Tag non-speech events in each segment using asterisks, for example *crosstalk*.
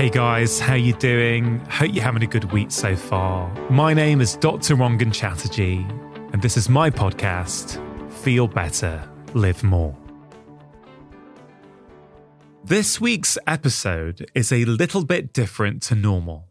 Hey guys, how you doing? Hope you're having a good week so far. My name is Dr. Rangan Chatterjee, and this is my podcast, Feel Better, Live More. This week's episode is a little bit different to normal.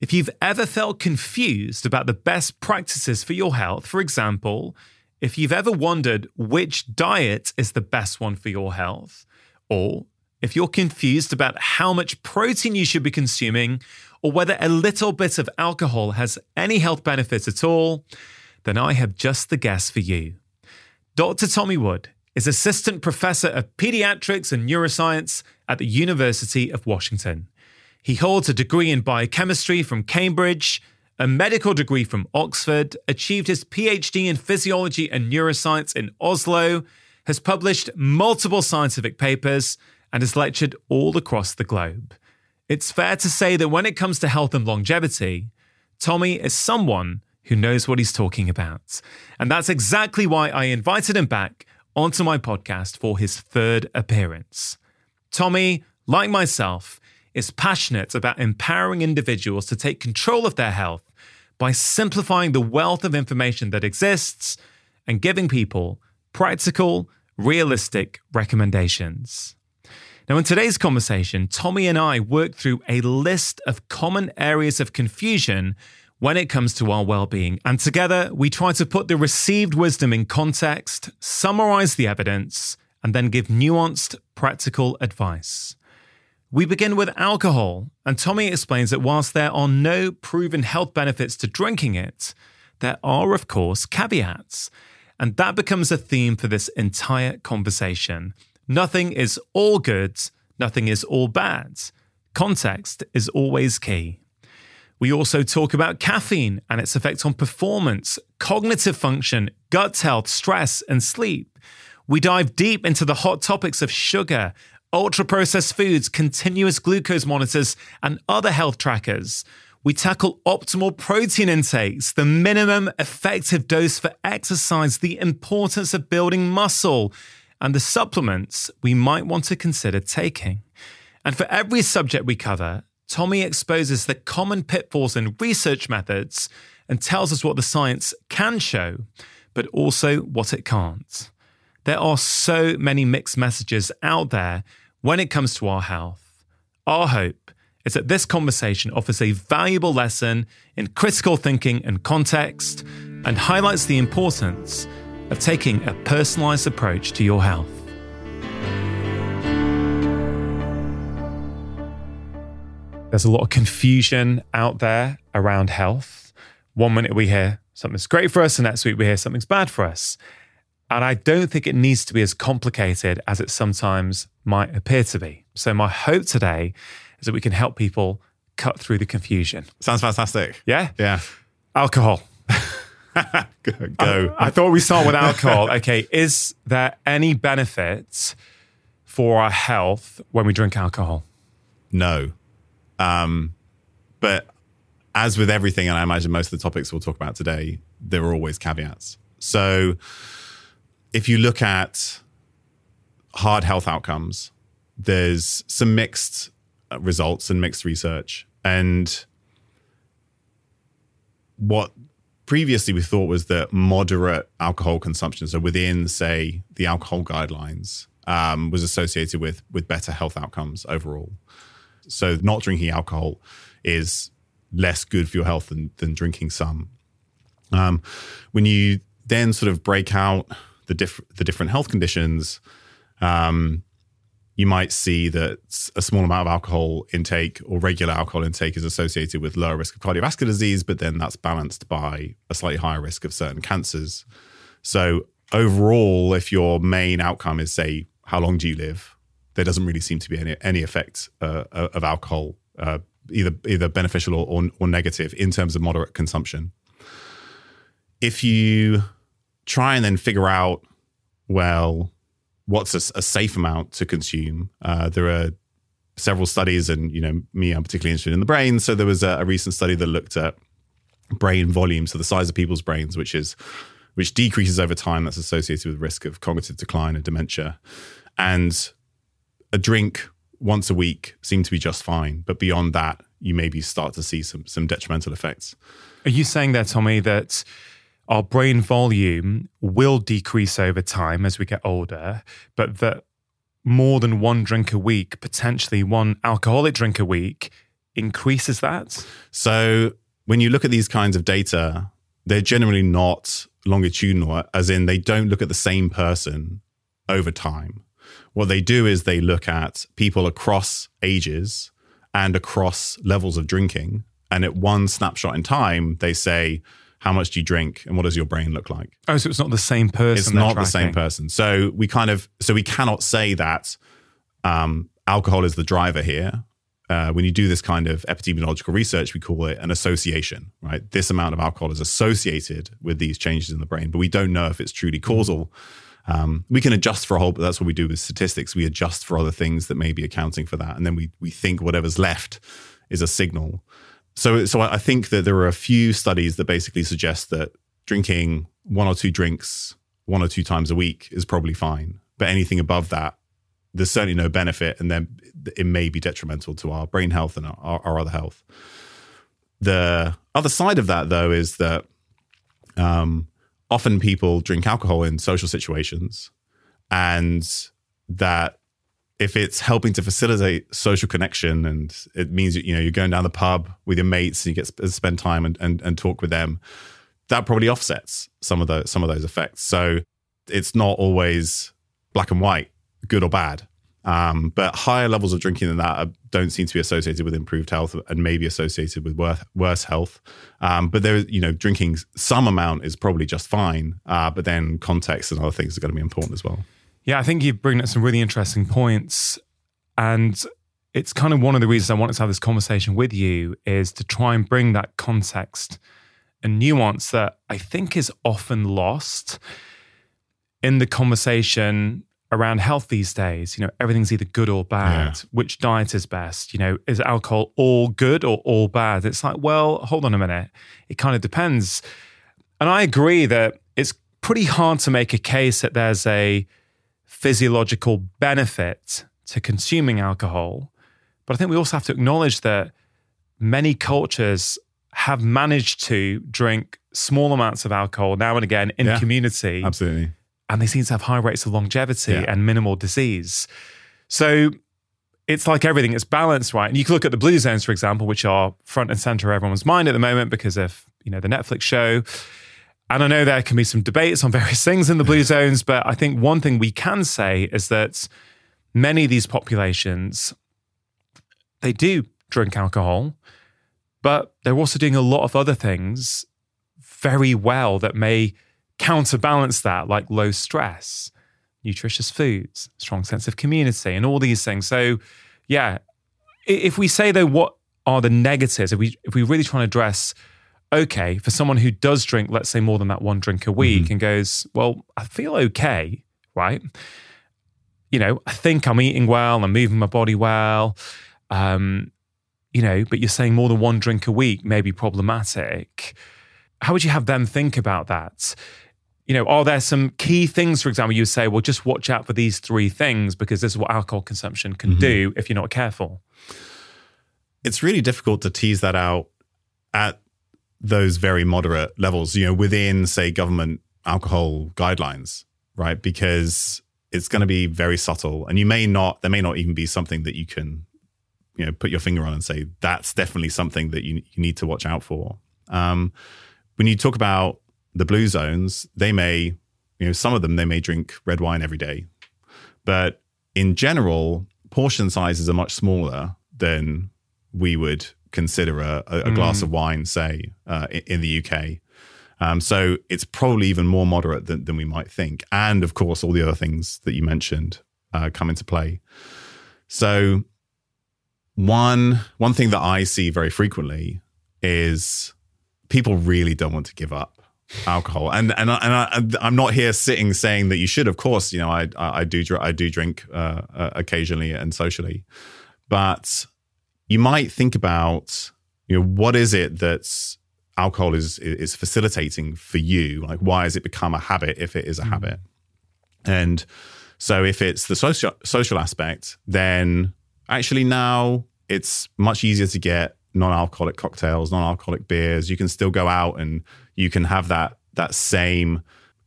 If you've ever felt confused about the best practices for your health, for example, if you've ever wondered which diet is the best one for your health, or if you're confused about how much protein you should be consuming, or whether a little bit of alcohol has any health benefits at all, then I have just the guest for you. Dr. Tommy Wood is Assistant Professor of Pediatrics and Neuroscience at the University of Washington. He holds a degree in biochemistry from Cambridge, a medical degree from Oxford, achieved his PhD in physiology and neuroscience in Oslo, has published multiple scientific papers, and has lectured all across the globe. It's fair to say that when it comes to health and longevity, Tommy is someone who knows what he's talking about. And that's exactly why I invited him back onto my podcast for his third appearance. Tommy, like myself, is passionate about empowering individuals to take control of their health by simplifying the wealth of information that exists and giving people practical, realistic recommendations. Now, in today's conversation, Tommy and I work through a list of common areas of confusion when it comes to our well being. And together, we try to put the received wisdom in context, summarize the evidence, and then give nuanced, practical advice. We begin with alcohol, and Tommy explains that whilst there are no proven health benefits to drinking it, there are, of course, caveats. And that becomes a theme for this entire conversation. Nothing is all good, nothing is all bad. Context is always key. We also talk about caffeine and its effect on performance, cognitive function, gut health, stress, and sleep. We dive deep into the hot topics of sugar, ultra processed foods, continuous glucose monitors, and other health trackers. We tackle optimal protein intakes, the minimum effective dose for exercise, the importance of building muscle, and the supplements we might want to consider taking. And for every subject we cover, Tommy exposes the common pitfalls in research methods and tells us what the science can show, but also what it can't. There are so many mixed messages out there when it comes to our health. Our hope is that this conversation offers a valuable lesson in critical thinking and context and highlights the importance of taking a personalized approach to your health. There's a lot of confusion out there around health. One minute we hear something's great for us, and next week we hear something's bad for us. And I don't think it needs to be as complicated as it sometimes might appear to be. So, my hope today is that we can help people cut through the confusion. Sounds fantastic. Yeah? Yeah. Alcohol. *laughs* Go. I, I thought we start with alcohol. *laughs* okay. Is there any benefits for our health when we drink alcohol? no. Um, but as with everything, and I imagine most of the topics we'll talk about today, there are always caveats. So if you look at hard health outcomes, there's some mixed uh, results and mixed research. And what previously we thought was that moderate alcohol consumption, so within, say, the alcohol guidelines, um, was associated with with better health outcomes overall. So not drinking alcohol is less good for your health than, than drinking some. Um, when you then sort of break out the diff- the different health conditions, um, you might see that a small amount of alcohol intake or regular alcohol intake is associated with lower risk of cardiovascular disease, but then that's balanced by a slightly higher risk of certain cancers. So overall, if your main outcome is say how long do you live, there doesn't really seem to be any any effect uh, of alcohol, uh, either either beneficial or, or, or negative in terms of moderate consumption. If you try and then figure out, well, what's a, a safe amount to consume, uh, there are several studies, and you know, me, I'm particularly interested in the brain. So there was a, a recent study that looked at brain volume, so the size of people's brains, which is which decreases over time. That's associated with risk of cognitive decline and dementia, and a drink once a week seemed to be just fine. But beyond that, you maybe start to see some some detrimental effects. Are you saying there, Tommy, that our brain volume will decrease over time as we get older, but that more than one drink a week, potentially one alcoholic drink a week, increases that? So when you look at these kinds of data, they're generally not longitudinal, as in they don't look at the same person over time. What they do is they look at people across ages and across levels of drinking. And at one snapshot in time, they say, how much do you drink and what does your brain look like? Oh, so it's not the same person. It's not the same person. So we kind of, so we cannot say that um, alcohol is the driver here. Uh, when you do this kind of epidemiological research, we call it an association, right? This amount of alcohol is associated with these changes in the brain, but we don't know if it's truly causal. Um, we can adjust for a whole, but that's what we do with statistics. We adjust for other things that may be accounting for that, and then we we think whatever's left is a signal. So, so I think that there are a few studies that basically suggest that drinking one or two drinks one or two times a week is probably fine, but anything above that, there's certainly no benefit, and then it may be detrimental to our brain health and our, our other health. The other side of that, though, is that um, often people drink alcohol in social situations, and that if it's helping to facilitate social connection and it means you know you're going down the pub with your mates and you get to spend time and, and, and talk with them that probably offsets some of the some of those effects so it's not always black and white good or bad um, but higher levels of drinking than that don't seem to be associated with improved health and maybe associated with worse, worse health. Um, but there, you know, drinking some amount is probably just fine. Uh, but then context and other things are going to be important as well. Yeah, I think you bring up some really interesting points. And it's kind of one of the reasons I wanted to have this conversation with you is to try and bring that context and nuance that I think is often lost in the conversation around health these days. You know, everything's either good or bad. Yeah. Which diet is best? You know, is alcohol all good or all bad? It's like, well, hold on a minute. It kind of depends. And I agree that it's pretty hard to make a case that there's a physiological benefit to consuming alcohol. But I think we also have to acknowledge that many cultures have managed to drink small amounts of alcohol now and again in yeah, community. Absolutely. And they seem to have high rates of longevity yeah. and minimal disease. So it's like everything, it's balanced, right? And you can look at the blue zones, for example, which are front and center of everyone's mind at the moment because of, you know, the Netflix show. And I know there can be some debates on various *laughs* things in the blue zones, but I think one thing we can say is that many of these populations, they do drink alcohol, but they're also doing a lot of other things very well that may counterbalance that, like low stress, nutritious foods, strong sense of community, and all these things. So, yeah, if we say though, what are the negatives? If we if we really try to address okay for someone who does drink, let's say more than that one drink a week, mm-hmm. and goes, well, I feel okay, right? You know, I think I'm eating well, I'm moving my body well. Um, you know, but you're saying more than one drink a week may be problematic. How would you have them think about that? You know, are there some key things, for example, you say, well, just watch out for these three things because this is what alcohol consumption can mm-hmm. do if you're not careful? It's really difficult to tease that out at those very moderate levels, you know, within, say, government alcohol guidelines, right? Because it's going to be very subtle. And you may not, there may not even be something that you can, you know, put your finger on and say, that's definitely something that you, you need to watch out for. Um, when you talk about the blue zones, they may, you know, some of them, they may drink red wine every day. But in general, portion sizes are much smaller than we would consider a, a, mm. glass of wine, say, uh, in the UK. Um, so it's probably even more moderate than, than we might think. And of course, all the other things that you mentioned uh, come into play. So one one thing that I see very frequently is people really don't want to give up alcohol, and and I, and I, am not here sitting saying that you should. Of course, you know I I, I do I do drink uh, uh, occasionally and socially, but you might think about, you know, what is it that's alcohol is is facilitating for you? Like, why has it become a habit if it is a mm. habit? And so, if it's the social social aspect, then actually now it's much easier to get non-alcoholic cocktails, non-alcoholic beers. You can still go out and you can have that that same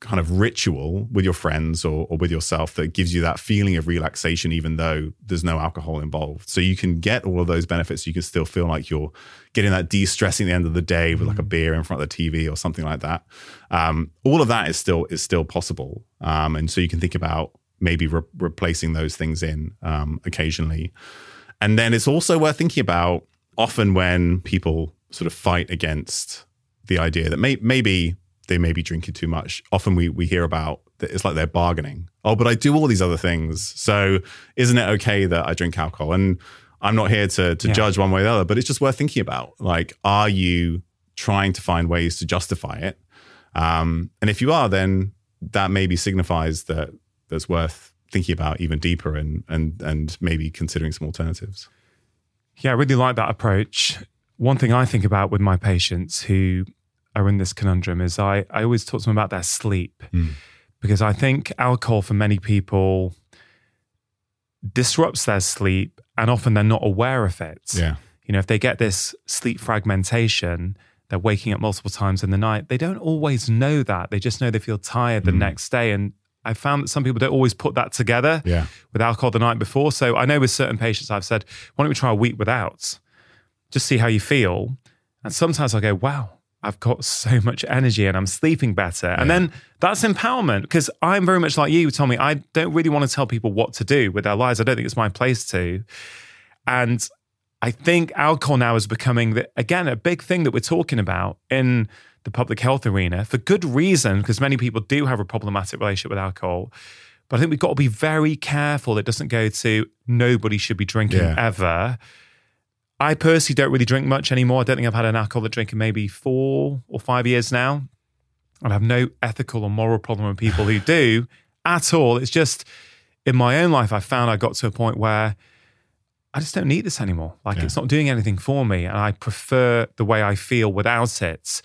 kind of ritual with your friends or, or with yourself that gives you that feeling of relaxation, even though there's no alcohol involved. So you can get all of those benefits. You can still feel like you're getting that de-stressing at the end of the day with like a mm. beer in front of the TV or something like that. Um, all of that is still is still possible, um, and so you can think about maybe re- replacing those things in um, occasionally. And then it's also worth thinking about often when people sort of fight against the idea that may- maybe they may be drinking too much. Often we we hear about that it's like they're bargaining. Oh, but I do all these other things. So isn't it okay that I drink alcohol? And I'm not here to to yeah. judge one way or the other, but it's just worth thinking about. Like, are you trying to find ways to justify it? Um, and if you are, then that maybe signifies that that's worth thinking about even deeper and and and maybe considering some alternatives. Yeah, I really like that approach. One thing I think about with my patients who are in this conundrum is I, I always talk to them about their sleep mm. because I think alcohol for many people disrupts their sleep and often they're not aware of it. Yeah. You know, if they get this sleep fragmentation, they're waking up multiple times in the night. They don't always know that. They just know they feel tired the mm. next day. And I found that some people don't always put that together yeah. with alcohol the night before. So I know with certain patients, I've said, why don't we try a week without? Just see how you feel. And sometimes I go, wow, I've got *laughs* so much energy and I'm sleeping better. Yeah. And then that's empowerment because I'm very much like you, Tommy. I don't really want to tell people what to do with their lives. I don't think it's my place to. And I think alcohol now is becoming, the, again, a big thing that we're talking about in the public health arena for good reason, because many people do have a problematic relationship with alcohol. But I think we've got to be very careful it doesn't go to nobody should be drinking yeah. ever I personally don't really drink much anymore. I don't think I've had an alcoholic drink in maybe four or five years now. I have no ethical or moral problem with people who do at all. It's just in my own life, I found I got to a point where I just don't need this anymore. Like yeah. it's not doing anything for me. And I prefer the way I feel without it.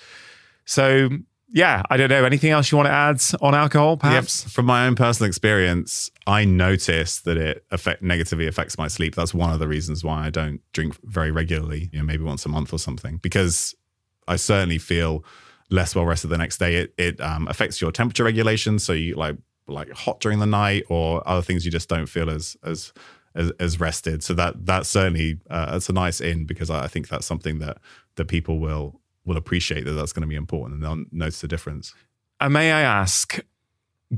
So yeah, I don't know. Anything else you want to add on alcohol, perhaps? From my own personal experience, I notice that it affect negatively affects my sleep. That's one of the reasons why I don't drink very regularly, you know, maybe once a month or something, because I certainly feel less well rested the next day. It it um, affects your temperature regulation, so you like like hot during the night or other things you just don't feel as as as, as rested. So that that certainly uh, that's a nice in because I, I think that's something that that people will will appreciate that that's going to be important and they'll notice the difference. And may I ask,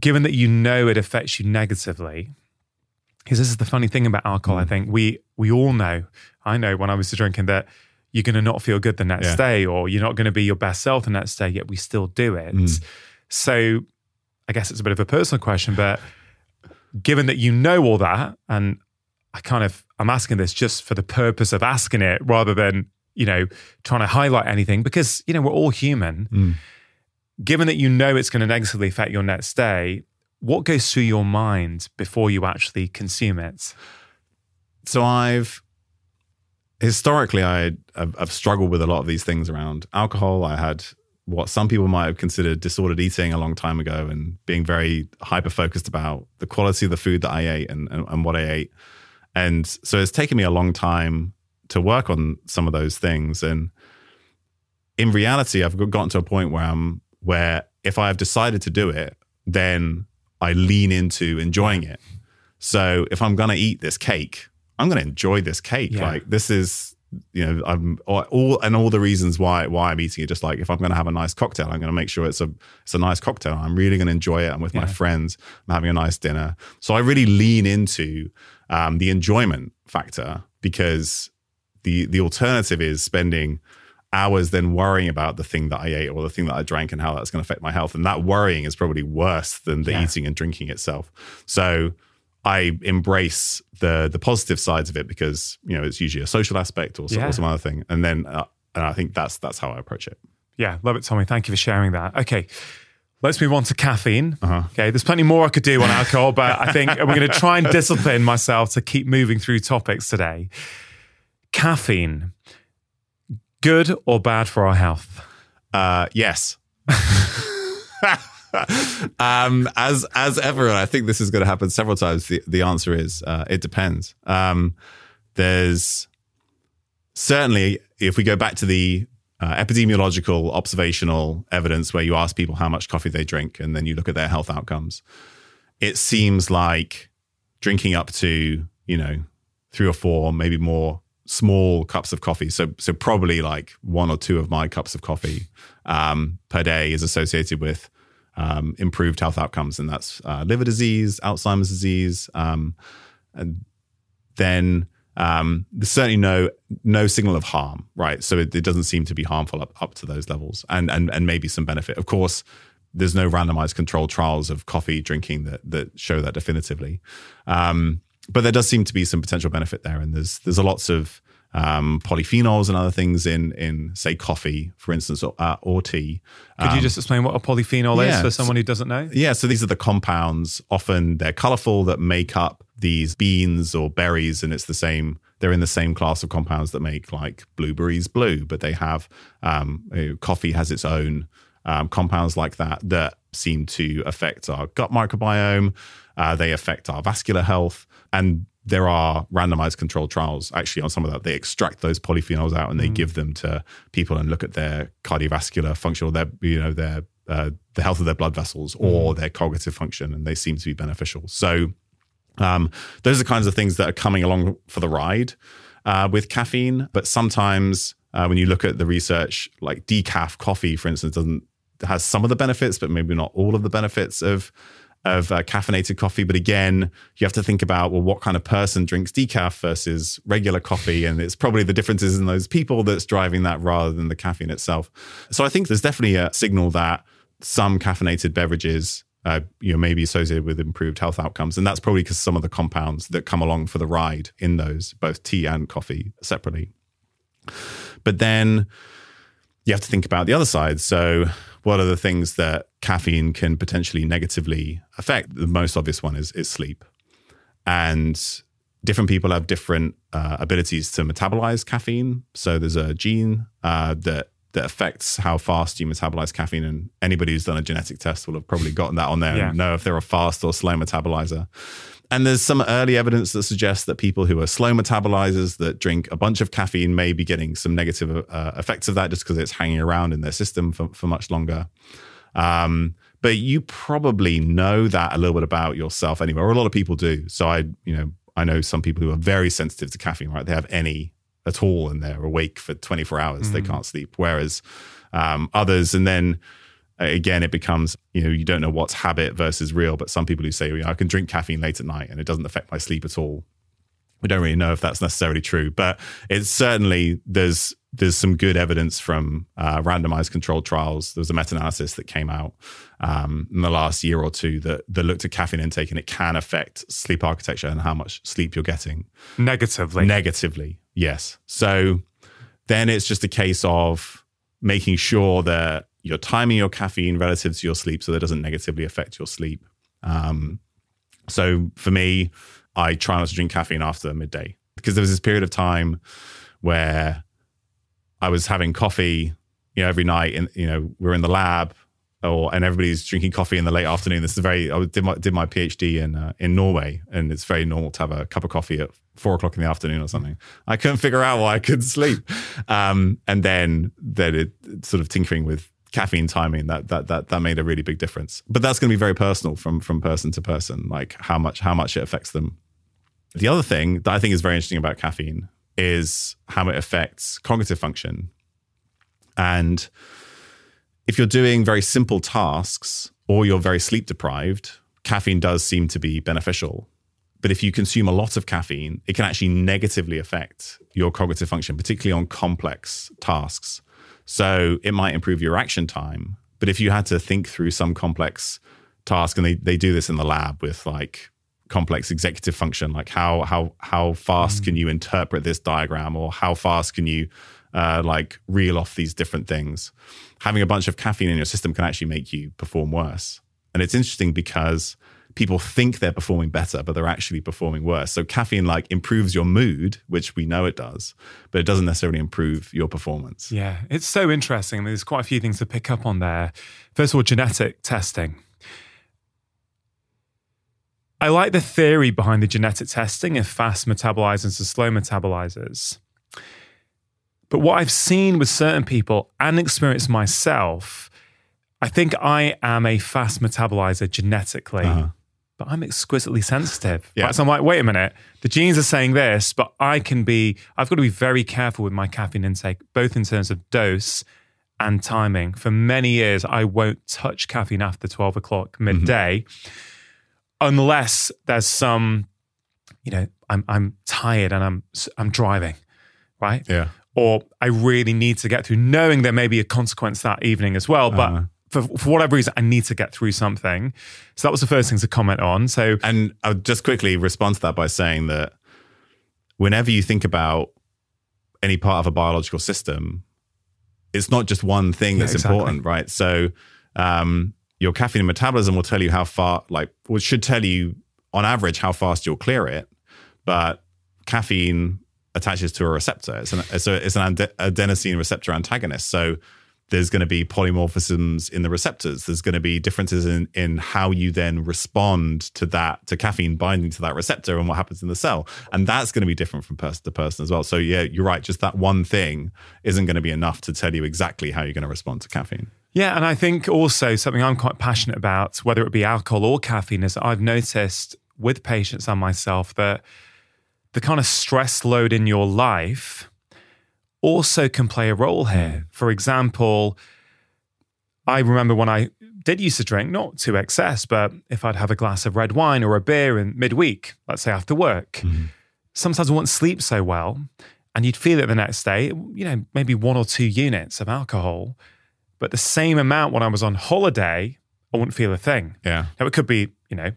given that you know it affects you negatively, because this is the funny thing about alcohol, mm. I think we we all know. I know when I was drinking that you're going to not feel good the next yeah. day, or you're not going to be your best self the next day. Yet we still do it. Mm. So, I guess it's a bit of a personal question, but given that you know all that, and I kind of I'm asking this just for the purpose of asking it, rather than you know, trying to highlight anything because, you know, we're all human. Mm. Given that you know it's going to negatively affect your next day, what goes through your mind before you actually consume it? So I've historically I I've struggled with a lot of these things around alcohol. I had what some people might have considered disordered eating a long time ago and being very hyper focused about the quality of the food that I ate and, and, and what I ate. And so it's taken me a long time to work on some of those things. And in reality, I've gotten to a point where I'm where if I have decided to do it, then I lean into enjoying it. So if I'm gonna eat this cake, I'm gonna enjoy this cake. Yeah. Like this is you know I'm all and all the reasons why why I'm eating it. Just like if I'm going to have a nice cocktail, I'm going to make sure it's a it's a nice cocktail. I'm really going to enjoy it. I'm with yeah. my friends. I'm having a nice dinner. So I really lean into um, the enjoyment factor because the the alternative is spending hours then worrying about the thing that I ate or the thing that I drank and how that's going to affect my health. And that worrying is probably worse than the yeah. eating and drinking itself. So I embrace the the positive sides of it because you know it's usually a social aspect or some, yeah. or some other thing. And then uh, and I think that's that's how I approach it. Yeah, love it, Tommy. Thank you for sharing that. Okay. Let's move on to caffeine. Uh-huh. Okay, there's plenty more I could do on alcohol, but I think we're going to try and *laughs* discipline myself to keep moving through topics today caffeine, good or bad for our health? Uh, yes. *laughs* um, as as ever, and I think this is going to happen several times. The, the answer is uh, it depends. Um, there's certainly, if we go back to the uh, epidemiological observational evidence where you ask people how much coffee they drink and then you look at their health outcomes, it seems like drinking up to, you know, three or four, maybe more small cups of coffee. So, so probably like one or two of my cups of coffee um, per day is associated with um, improved health outcomes, and that's uh, liver disease, Alzheimer's disease, um, and then um, there's certainly no no signal of harm, right? So it, it, doesn't seem to be harmful up, up to those levels, and and and maybe some benefit. Of course, there's no randomized controlled trials of coffee drinking that that show that definitively, um, but there does seem to be some potential benefit there, and there's there's a lots of um, polyphenols and other things in in say coffee, for instance, or, uh, or tea. Could um, you just explain what a polyphenol yeah, is for someone who doesn't know? Yeah, so these are the compounds. Often they're colorful that make up these beans or berries, and it's the same. They're in the same class of compounds that make like blueberries blue, but they have um, coffee has its own um, compounds like that that seem to affect our gut microbiome. Uh, they affect our vascular health, and there are randomized controlled trials actually on some of that. They extract those polyphenols out and they mm. give them to people and look at their cardiovascular function or their, you know, their uh, the health of their blood vessels or mm. their cognitive function, and they seem to be beneficial. So, um, those are the kinds of things that are coming along for the ride uh, with caffeine. But sometimes uh, when you look at the research, like decaf coffee, for instance, doesn't has some of the benefits, but maybe not all of the benefits of of uh, caffeinated coffee. But again, you have to think about well, what kind of person drinks decaf versus regular coffee, and it's probably the differences in those people that's driving that rather than the caffeine itself. So I think there's definitely a signal that some caffeinated beverages. Uh, you know, may be associated with improved health outcomes, and that's probably because some of the compounds that come along for the ride in those, both tea and coffee, separately. But then you have to think about the other side. So what are the things that caffeine can potentially negatively affect? The most obvious one is, is sleep. And different people have different uh, abilities to metabolize caffeine. So there's a gene uh, that that affects how fast you metabolize caffeine. And anybody who's done a genetic test will have probably gotten that on there yeah. and know if they're a fast or slow metabolizer. And there's some early evidence that suggests that people who are slow metabolizers that drink a bunch of caffeine may be getting some negative uh, effects of that just because it's hanging around in their system for, for much longer. Um, but you probably know that a little bit about yourself anyway, or a lot of people do. So I, you know, I know some people who are very sensitive to caffeine, right? They have any at all and they're awake for 24 hours, mm. they can't sleep. Whereas um, others, and then again, it becomes, you know, you don't know what's habit versus real. But some people who say, you know, I can drink caffeine late at night and it doesn't affect my sleep at all. We don't really know if that's necessarily true, but it's certainly there's there's some good evidence from uh, randomized controlled trials. There was a meta-analysis that came out um, in the last year or two that that looked at caffeine intake and it can affect sleep architecture and how much sleep you're getting negatively. Negatively, yes. So then it's just a case of making sure that you're timing your caffeine relative to your sleep so that it doesn't negatively affect your sleep. Um, so for me, I try not to drink caffeine after midday because there was this period of time where I was having coffee, you know, every night, and you know, we're in the lab, or and everybody's drinking coffee in the late afternoon. This is very. I did my did my PhD in uh, in Norway, and it's very normal to have a cup of coffee at four o'clock in the afternoon or something. I couldn't figure out why I couldn't sleep, um, and then then it sort of tinkering with caffeine timing that that that that made a really big difference. But that's going to be very personal from from person to person, like how much how much it affects them. The other thing that I think is very interesting about caffeine is how it affects cognitive function. And if you're doing very simple tasks or you're very sleep deprived, caffeine does seem to be beneficial. But if you consume a lot of caffeine, it can actually negatively affect your cognitive function, particularly on complex tasks. So it might improve your action time. But if you had to think through some complex task, and they, they do this in the lab with like complex executive function, like how how how fast mm. can you interpret this diagram, or how fast can you uh, like reel off these different things? Having a bunch of caffeine in your system can actually make you perform worse. And it's interesting because people think they're performing better, but they're actually performing worse. So caffeine like improves your mood, which we know it does, but it doesn't necessarily improve your performance. Yeah, it's so interesting. There's quite a few things to pick up on there. First of all, genetic testing. I like the theory behind the genetic testing of fast metabolizers and slow metabolizers. But what I've seen with certain people and experienced myself, I think I am a fast metabolizer genetically, uh-huh. but I'm exquisitely sensitive. Yeah. Right? So I'm like, wait a minute, the genes are saying this, but I can be, I've got to be very careful with my caffeine intake, both in terms of dose and timing. For many years, I won't touch caffeine after 12 o'clock mm-hmm. midday mm-hmm. Unless there's some, you know, I'm, I'm tired and I'm, I'm driving, right? Yeah or I really need to get through, knowing there may be a consequence that evening as well. But uh, for, for whatever reason, I need to get through something. So that was the first thing to comment on. So, and I'll just quickly respond to that by saying that whenever you think about any part of a biological system, it's not just one thing that's yeah, exactly. important, right? So, um, your caffeine metabolism will tell you how far, like, should tell you on average how fast you'll clear it. But caffeine attaches to a receptor. It's an, a, it's an adenosine receptor antagonist. So there's going to be polymorphisms in the receptors. There's going to be differences in, in how you then respond to that, to caffeine binding to that receptor and what happens in the cell. And that's going to be different from person to person as well. So, yeah, you're right. Just that one thing isn't going to be enough to tell you exactly how you're going to respond to caffeine. Yeah. And I think also something I'm quite passionate about, whether it be alcohol or caffeine, is I've noticed with patients and myself that the kind of stress load in your life also can play a role here. For example, I remember when I did used to drink, not to excess, but if I'd have a glass of red wine or a beer in midweek, let's say after work, mm-hmm. sometimes I wouldn't sleep so well. And you'd feel it the next day, you know, maybe one or two units of alcohol. But the same amount when I was on holiday, I wouldn't feel a thing. Yeah. Now it could be, you know,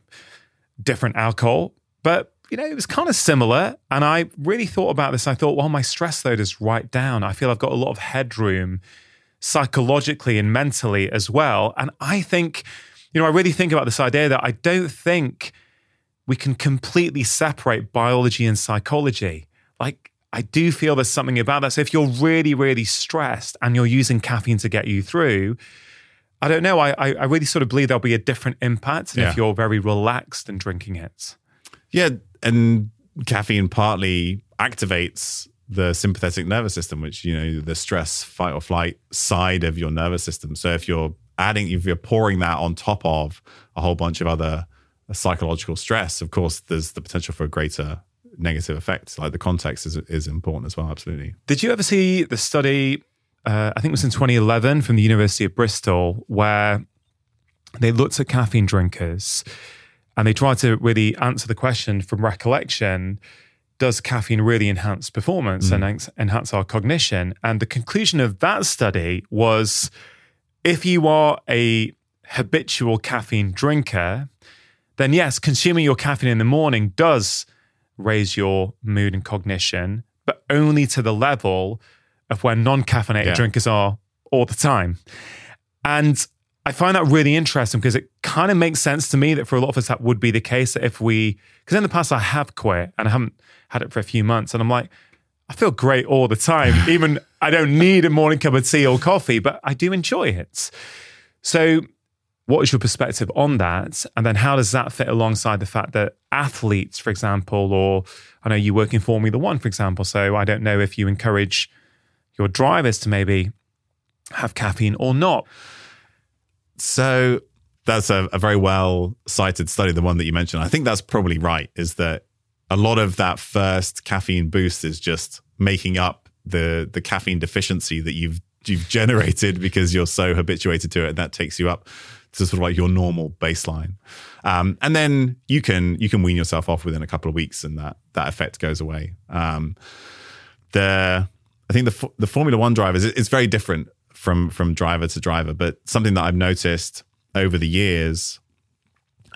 different alcohol, but you know, it was kind of similar. And I really thought about this. I thought, well, my stress load is right down. I feel I've got a lot of headroom psychologically and mentally as well. And I think, you know, I really think about this idea that I don't think we can completely separate biology and psychology. Like, I do feel there's something about that. So if you're really, really stressed and you're using caffeine to get you through, I don't know. I, I really sort of believe there'll be a different impact yeah. if you're very relaxed and drinking it. Yeah, and caffeine partly activates the sympathetic nervous system, which you know the stress, fight or flight side of your nervous system. So if you're adding, if you're pouring that on top of a whole bunch of other psychological stress, of course, there's the potential for a greater negative effects. Like the context is is important as well. Absolutely. Did you ever see the study? Uh, I think it was in 2011 from the University of Bristol, where they looked at caffeine drinkers and they try to really answer the question from recollection does caffeine really enhance performance mm. and enhance our cognition? And the conclusion of that study was if you are a habitual caffeine drinker, then yes, consuming your caffeine in the morning does raise your mood and cognition, but only to the level of where non caffeinated yeah. drinkers are all the time. And I find that really interesting because it kind of makes sense to me that for a lot of us that would be the case that if we because in the past I have quit and I haven't had it for a few months and I'm like I feel great all the time *laughs* even I don't need a morning cup of tea or coffee but I do enjoy it. So what is your perspective on that and then how does that fit alongside the fact that athletes for example or I know you work in Formula 1 for example so I don't know if you encourage your drivers to maybe have caffeine or not. So that's a, a very well cited study, the one that you mentioned. I think that's probably right, is that a lot of that first caffeine boost is just making up the the caffeine deficiency that you've you've generated because you're so habituated to it and that takes you up to sort of like your normal baseline um, and then you can you can wean yourself off within a couple of weeks and that that effect goes away um, the I think the the Formula One drivers it's very different from from driver to driver. But something that I've noticed over the years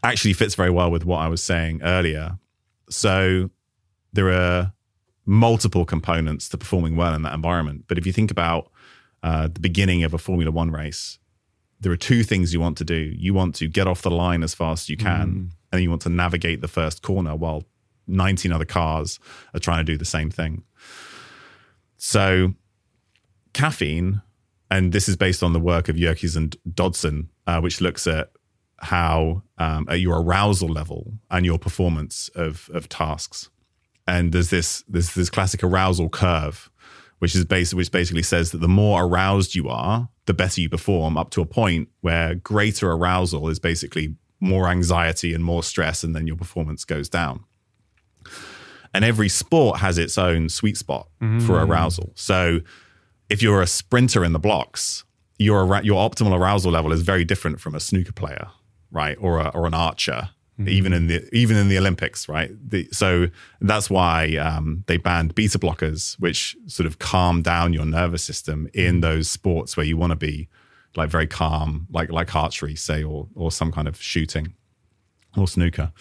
actually fits very well with what I was saying earlier. So there are multiple components to performing well in that environment. But if you think about uh, the beginning of a Formula One race, there are two things you want to do. You want to get off the line as fast as you can, mm. and you want to navigate the first corner while 19 other cars are trying to do the same thing. So, caffeine and this is based on the work of Yerkes and Dodson, uh, which looks at how um, at your arousal level and your performance of of tasks. And there's this there's this classic arousal curve, which is basic, which basically says that the more aroused you are, the better you perform, up to a point where greater arousal is basically more anxiety and more stress, and then your performance goes down. And every sport has its own sweet spot mm. for arousal. So if you're a sprinter in the blocks, your your optimal arousal level is very different from a snooker player, right, or a, or an archer, mm-hmm. even in the even in the Olympics, right. The, so that's why um, they banned beta blockers, which sort of calm down your nervous system in mm-hmm. those sports where you want to be like very calm, like like archery, say, or or some kind of shooting or snooker.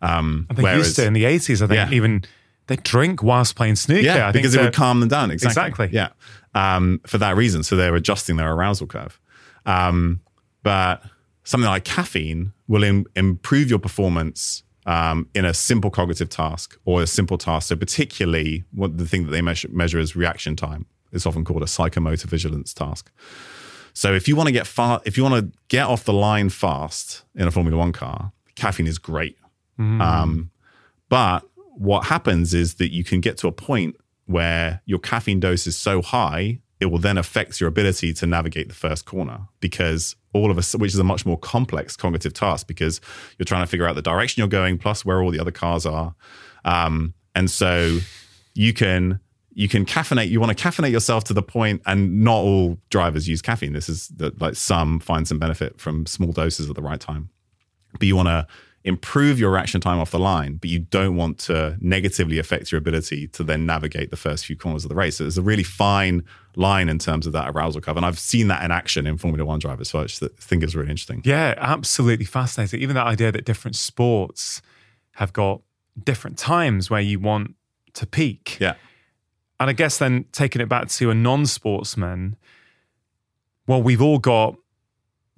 Um, I think whereas, used to in the eighties. I think yeah. even they drink whilst playing snooker. Yeah, I because it would calm them down. Exactly. Exactly. Yeah um, for that reason. So they're adjusting their arousal curve. Um, but something like caffeine will Im- improve your performance um, in a simple cognitive task or a simple task. So particularly, what the thing that they measure, measure is reaction time. It's often called a psychomotor vigilance task. So if you want to get far, if you want to get off the line fast in a Formula One car, caffeine is great. Mm. Um, but what happens is that you can get to a point where your caffeine dose is so high, it will then affect your ability to navigate the first corner because all of us, which is a much more complex cognitive task because you're trying to figure out the direction you're going plus where all the other cars are. Um, and so you can you can caffeinate you want to caffeinate yourself to the point and not all drivers use caffeine this is the, like some find some benefit from small doses at the right time but you want to improve your reaction time off the line, but you don't want to negatively affect your ability to then navigate the first few corners of the race. So there's a really fine line in terms of that arousal curve. And I've seen that in action in Formula One drivers. So I just think it's really interesting. Yeah, absolutely fascinating. Even that idea that different sports have got different times where you want to peak. Yeah. And I guess then taking it back to a non sportsman, well, we've all got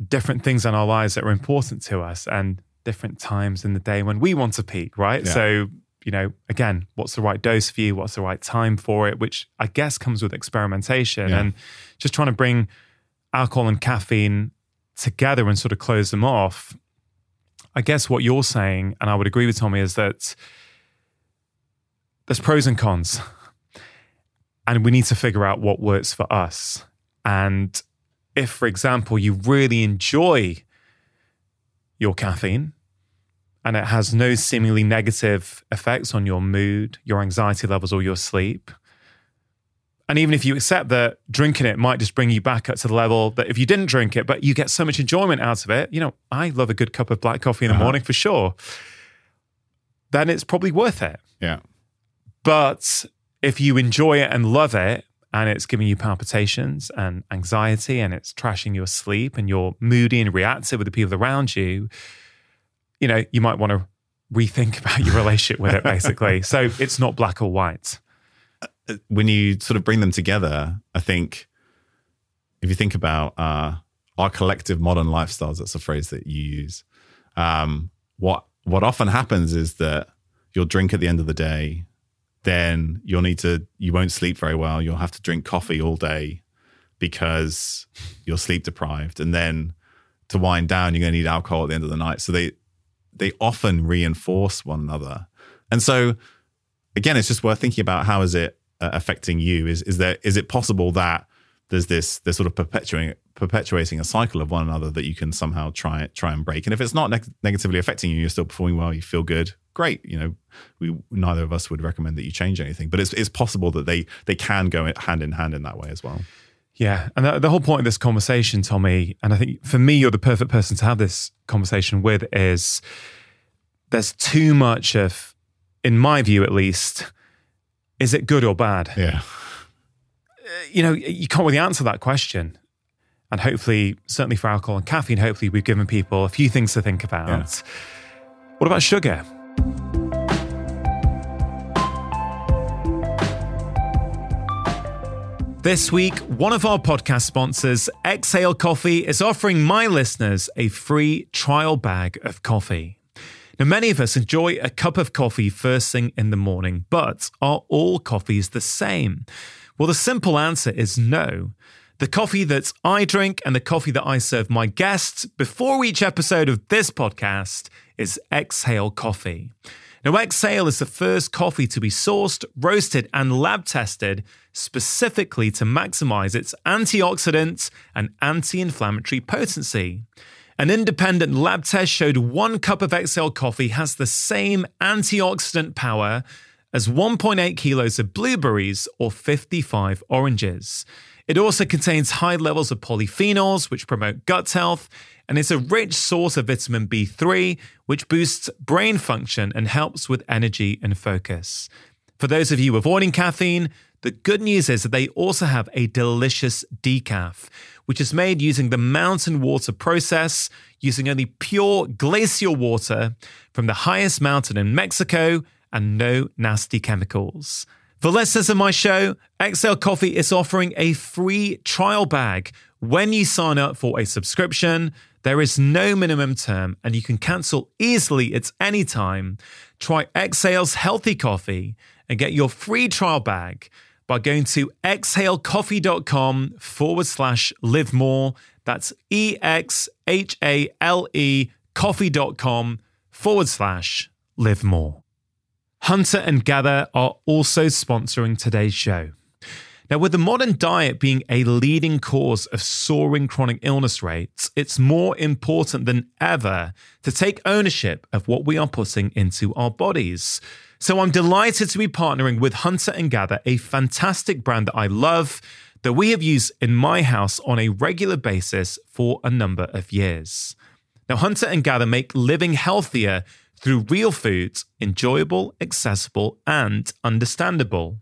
different things in our lives that are important to us. And different times in the day when we want to peak, right? Yeah. So, you know, again, what's the right dose for you? What's the right time for it? Which I guess comes with experimentation yeah. and just trying to bring alcohol and caffeine together and sort of close them off. I guess what you're saying, and I would agree with Tommy, is that there's pros and cons. And we need to figure out what works for us. And if, for example, you really enjoy your caffeine and it has no seemingly negative effects on your mood, your anxiety levels, or your sleep. And even if you accept that drinking it might just bring you back up to the level that if you didn't drink it, but you get so much enjoyment out of it, you know, I love a good cup of black coffee in the uh-huh. morning for sure, then it's probably worth it. Yeah. But if you enjoy it and love it, and it's giving you palpitations and anxiety and it's trashing your sleep and you're moody and reactive with the people around you, you know, you might want to rethink about your relationship with it, basically. so it's not black or white. Uh, when you sort of bring them together, I think if you think about uh, our collective modern lifestyles, that's a phrase that you use. Um, what what often happens is that you'll drink at the end of the day then you'll need to you won't sleep very well you'll have to drink coffee all day because you're sleep deprived and then to wind down you're going to need alcohol at the end of the night so they they often reinforce one another and so again it's just worth thinking about how is it uh, affecting you is is there is it possible that there's this there's sort of perpetuating perpetuating a cycle of one another that you can somehow try try and break. And if it's not ne- negatively affecting you, you're still performing well, you feel good, great. You know, we neither of us would recommend that you change anything, but it's it's possible that they they can go hand in hand in that way as well. Yeah, and the, the whole point of this conversation, Tommy, and I think for me, you're the perfect person to have this conversation with. Is there's too much of, in my view at least, is it good or bad? Yeah uh, you know, you can't really answer that question. And hopefully, certainly for alcohol and caffeine, hopefully we've given people a few things to think about. Yeah. What about sugar? This week, one of our podcast sponsors, Exhale Coffee, is offering my listeners a free trial bag of coffee. Now, many of us enjoy a cup of coffee first thing in the morning, but are all coffees the same? Well, the simple answer is no. the coffee that I drink and the coffee that I serve my guests before each episode of this podcast is Exhale Coffee. Now, Exhale is the first coffee to be sourced, roasted, and lab tested specifically to maximize its antioxidant and anti inflammatory potency. An independent lab test showed one cup of Exhale coffee has the same antioxidant power as 1.8 kilos of blueberries or 55 oranges. It also contains high levels of polyphenols, which promote gut health, and it's a rich source of vitamin B3, which boosts brain function and helps with energy and focus. For those of you avoiding caffeine, the good news is that they also have a delicious decaf, which is made using the mountain water process, using only pure glacial water from the highest mountain in Mexico and no nasty chemicals. For listeners of my show, Exhale Coffee is offering a free trial bag when you sign up for a subscription. There is no minimum term and you can cancel easily at any time. Try Exhale's Healthy Coffee and get your free trial bag by going to exhalecoffee.com forward slash live more. That's E X H A L E coffee.com forward slash live more. Hunter and Gather are also sponsoring today's show. Now, with the modern diet being a leading cause of soaring chronic illness rates, it's more important than ever to take ownership of what we are putting into our bodies. So I'm delighted to be partnering with Hunter and Gather, a fantastic brand that I love that we have used in my house on a regular basis for a number of years. Now, Hunter and Gather make living healthier through real foods enjoyable, accessible, and understandable.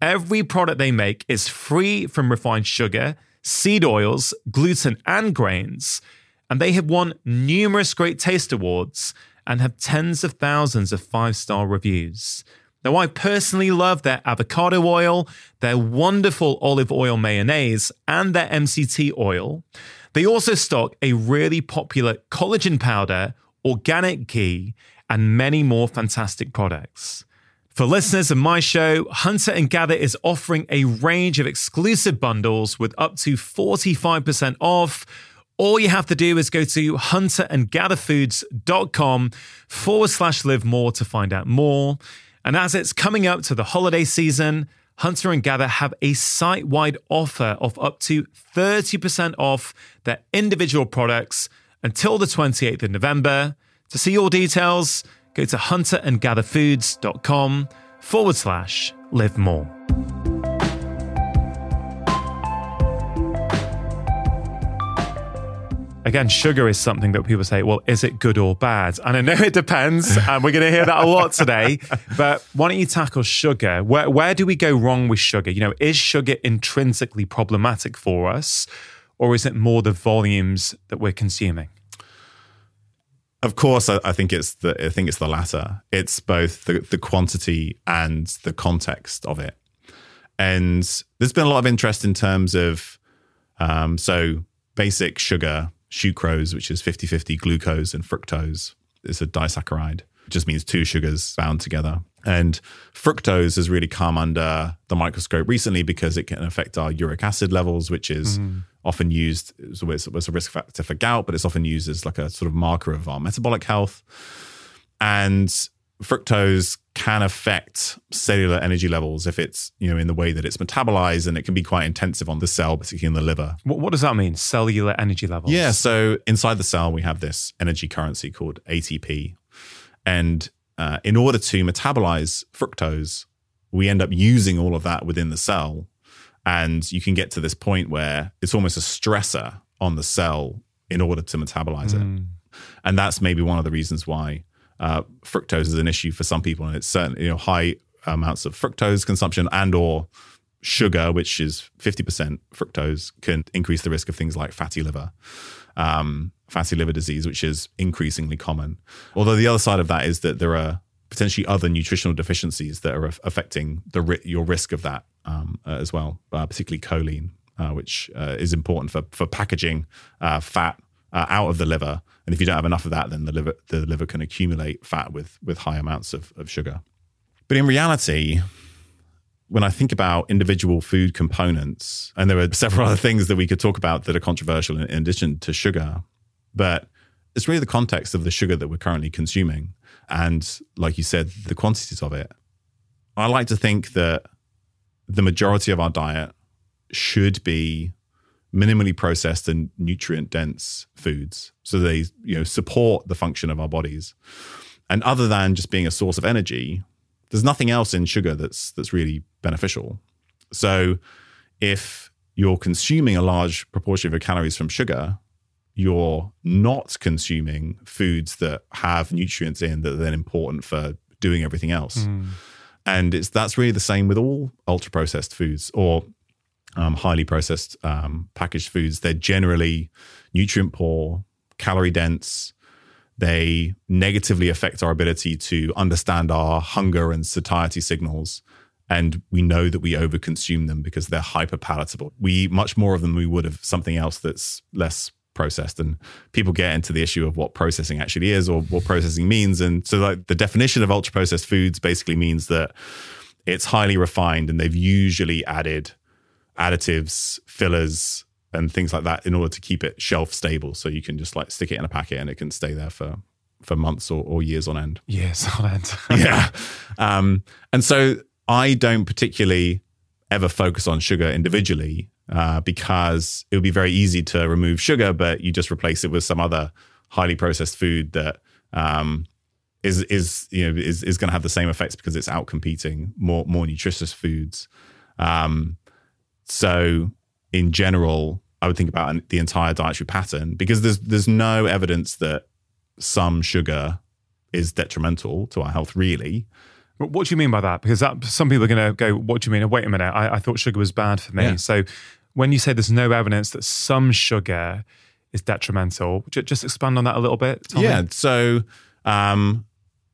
Every product they make is free from refined sugar, seed oils, gluten, and grains. And they have won numerous great taste awards and have tens of thousands of five star reviews. Now, I personally love their avocado oil, their wonderful olive oil mayonnaise, and their MCT oil. They also stock a really popular collagen powder organic ghee, and many more fantastic products. For listeners of my show, Hunter and Gather is offering a range of exclusive bundles with up to 45% off. All you have to do is go to hunterandgatherfoods.com forward slash live more to find out more. And as it's coming up to the holiday season, Hunter and Gather have a site wide offer of up to 30% off their individual products until the 28th of November. To see all details, go to hunterandgatherfoods.com forward slash live more. Again, sugar is something that people say, well, is it good or bad? And I know it depends, and we're going to hear that a lot today. But why don't you tackle sugar? Where, where do we go wrong with sugar? You know, is sugar intrinsically problematic for us? or is it more the volumes that we're consuming? Of course, I, think it's the I think it's the latter. It's both the, the quantity and the context of it. And there's been a lot of interest in terms of um, so basic sugar, sucrose, which is 50-50 glucose and fructose, is a disaccharide. It just means two sugars bound together. And fructose has really come under the microscope recently because it can affect our uric acid levels, which is mm often used as a risk factor for gout, but it's often used as like a sort of marker of our metabolic health. And fructose can affect cellular energy levels if it's you know in the way that it's metabolized and it can be quite intensive on the cell particularly in the liver. What, what does that mean? Cellular energy levels? Yeah so inside the cell we have this energy currency called atp and uh, in order to metabolize fructose we end up using all of that within the cell. And you can get to this point where it's almost a stressor on the cell in order to metabolize mm. it. And that's maybe one of the reasons why uh, fructose is an issue for some people. And it's certainly, you know, high amounts of fructose consumption and or sugar, which is 50% fructose, can increase the risk of things like fatty liver. Um, fatty liver disease, which is increasingly common. Although the other side of that is that there are potentially other nutritional deficiencies that are affecting the your risk of that um, uh, as well, uh, particularly choline, uh, which uh, is important for for packaging uh, fat uh, out of the liver. And if you don't have enough of that, then the liver the liver can accumulate fat with with high amounts of, of sugar. But in reality, when I think about individual food components, and there are several other things that we could talk about that are controversial in, in addition to sugar, but it's really the context of the sugar that we're currently consuming. And like you said, the quantities of it. I like to think that the majority of our diet should be minimally processed and nutrient dense foods. So they you know support the function of our bodies. And other than just being a source of energy there's nothing else in sugar that's that's really beneficial. So if you're consuming a large proportion of your calories from sugar you're not consuming foods that have nutrients in that are then important for doing everything else. Mm. and it's that's really the same with all ultra processed foods or um, highly processed um, packaged foods, they're generally nutrient poor, calorie dense. They negatively affect our ability to understand our hunger and satiety signals. And we know that we overconsume them because they're hyper palatable. We eat much more of them than we would of something else that's less processed. And people get into the issue of what processing actually is or what processing means. And so, like, the definition of ultra processed foods basically means that it's highly refined and they've usually added additives, fillers, and things like that in order to keep it shelf stable. So you can just like stick it in a packet and it can stay there for for months or, or years on end. Years on end. *laughs* yeah. Um, and so I don't particularly ever focus on sugar individually uh, because it would be very easy to remove sugar, but you just replace it with some other highly processed food that um, is is you know is is going to have the same effects because it's out competing more more nutritious foods. Um, so, in general, I would think about the entire dietary pattern because there's there's no evidence that some sugar is detrimental to our health, really. What do you mean by that? Because that, some people are going to go, "What do you mean?" Wait a minute, I, I thought sugar was bad for me. Yeah. So, when you say there's no evidence that some sugar is detrimental, just expand on that a little bit. Tommy? Yeah. So, um,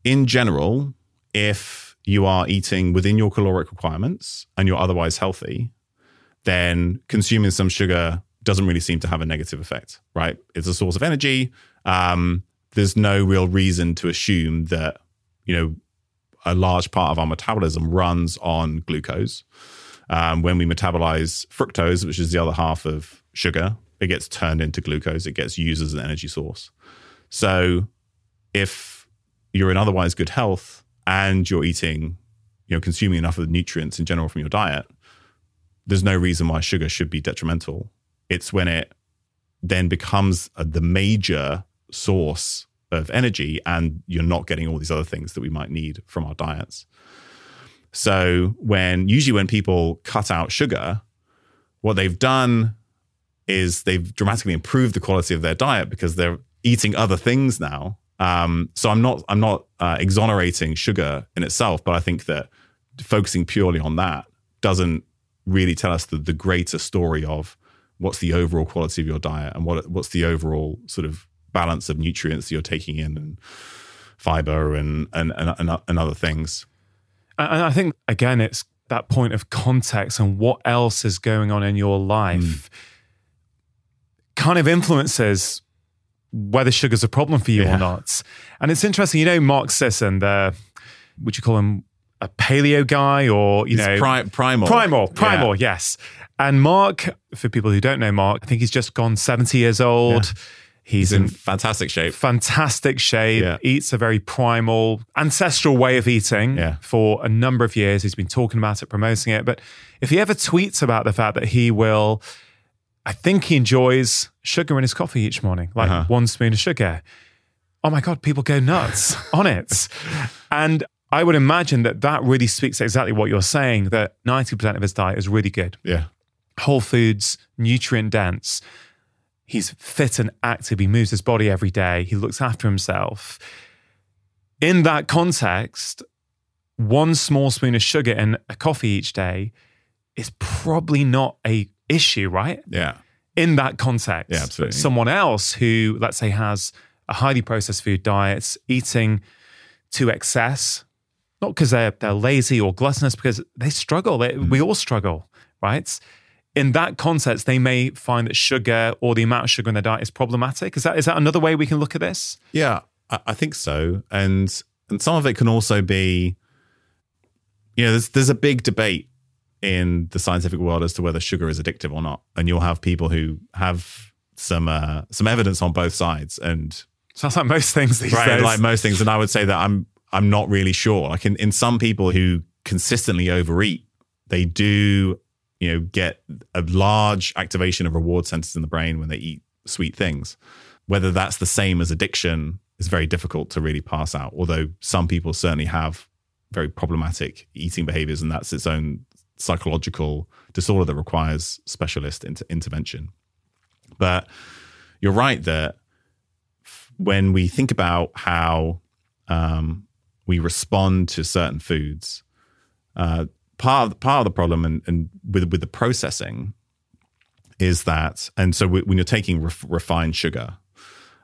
in general, if you are eating within your caloric requirements and you're otherwise healthy, then consuming some sugar doesn't really seem to have a negative effect, right? It's a source of energy. Um, there's no real reason to assume that, you know, a large part of our metabolism runs on glucose. Um, when we metabolize fructose, which is the other half of sugar, it gets turned into glucose. It gets used as an energy source. So if you're in otherwise good health and you're eating, you know, consuming enough of the nutrients in general from your diet, there's no reason why sugar should be detrimental. It's when it then becomes a, the major source of energy and you're not getting all these other things that we might need from our diets. So when usually when people cut out sugar, what they've done is they've dramatically improved the quality of their diet because they're eating other things now. Um, so I'm not I'm not uh, exonerating sugar in itself, but I think that focusing purely on that doesn't really tell us the, the greater story of what's the overall quality of your diet and what what's the overall sort of balance of nutrients you're taking in and fiber and and and, and other things. And I think again, it's that point of context and what else is going on in your life mm. kind of influences whether sugar's a problem for you yeah. or not. And it's interesting, you know, Mark Sisson, the would you call him a paleo guy or you he's know pri- primal primal primal yeah. yes and mark for people who don't know mark i think he's just gone 70 years old yeah. He's, he's in, in fantastic shape. Fantastic shape. Yeah. Eats a very primal, ancestral way of eating yeah. for a number of years. He's been talking about it, promoting it. But if he ever tweets about the fact that he will, I think he enjoys sugar in his coffee each morning, like uh-huh. one spoon of sugar. Oh my God, people go nuts on it. *laughs* And I would imagine that that really speaks to exactly what you're saying that 90% of his diet is really good. Yeah. Whole foods, nutrient dense. He's fit and active. He moves his body every day. He looks after himself. In that context, one small spoon of sugar in a coffee each day is probably not a issue, right? Yeah. In that context. Yeah, absolutely. Someone else who, let's say, has a highly processed food diet, eating to excess, not because they're, they're lazy or gluttonous, because they struggle. They, mm. We all struggle, right? In that context, they may find that sugar or the amount of sugar in their diet is problematic. Is that is that another way we can look at this? Yeah, I, I think so. And and some of it can also be, you know, there's there's a big debate in the scientific world as to whether sugar is addictive or not, and you'll have people who have some uh, some evidence on both sides, and sounds like most things these right, days. like most things. And I would say that I'm I'm not really sure. Like in, in some people who consistently overeat, they do you know get a large activation of reward centers in the brain when they eat sweet things. Whether that's the same as addiction is very difficult to really pass out. Although some people certainly have very problematic eating behaviors, and that's its own psychological disorder that requires specialist inter- intervention. But you're right that when we think about how um, we respond to certain foods, uh, part of, part of the problem and, and with with the processing is that, and so when you're taking ref, refined sugar,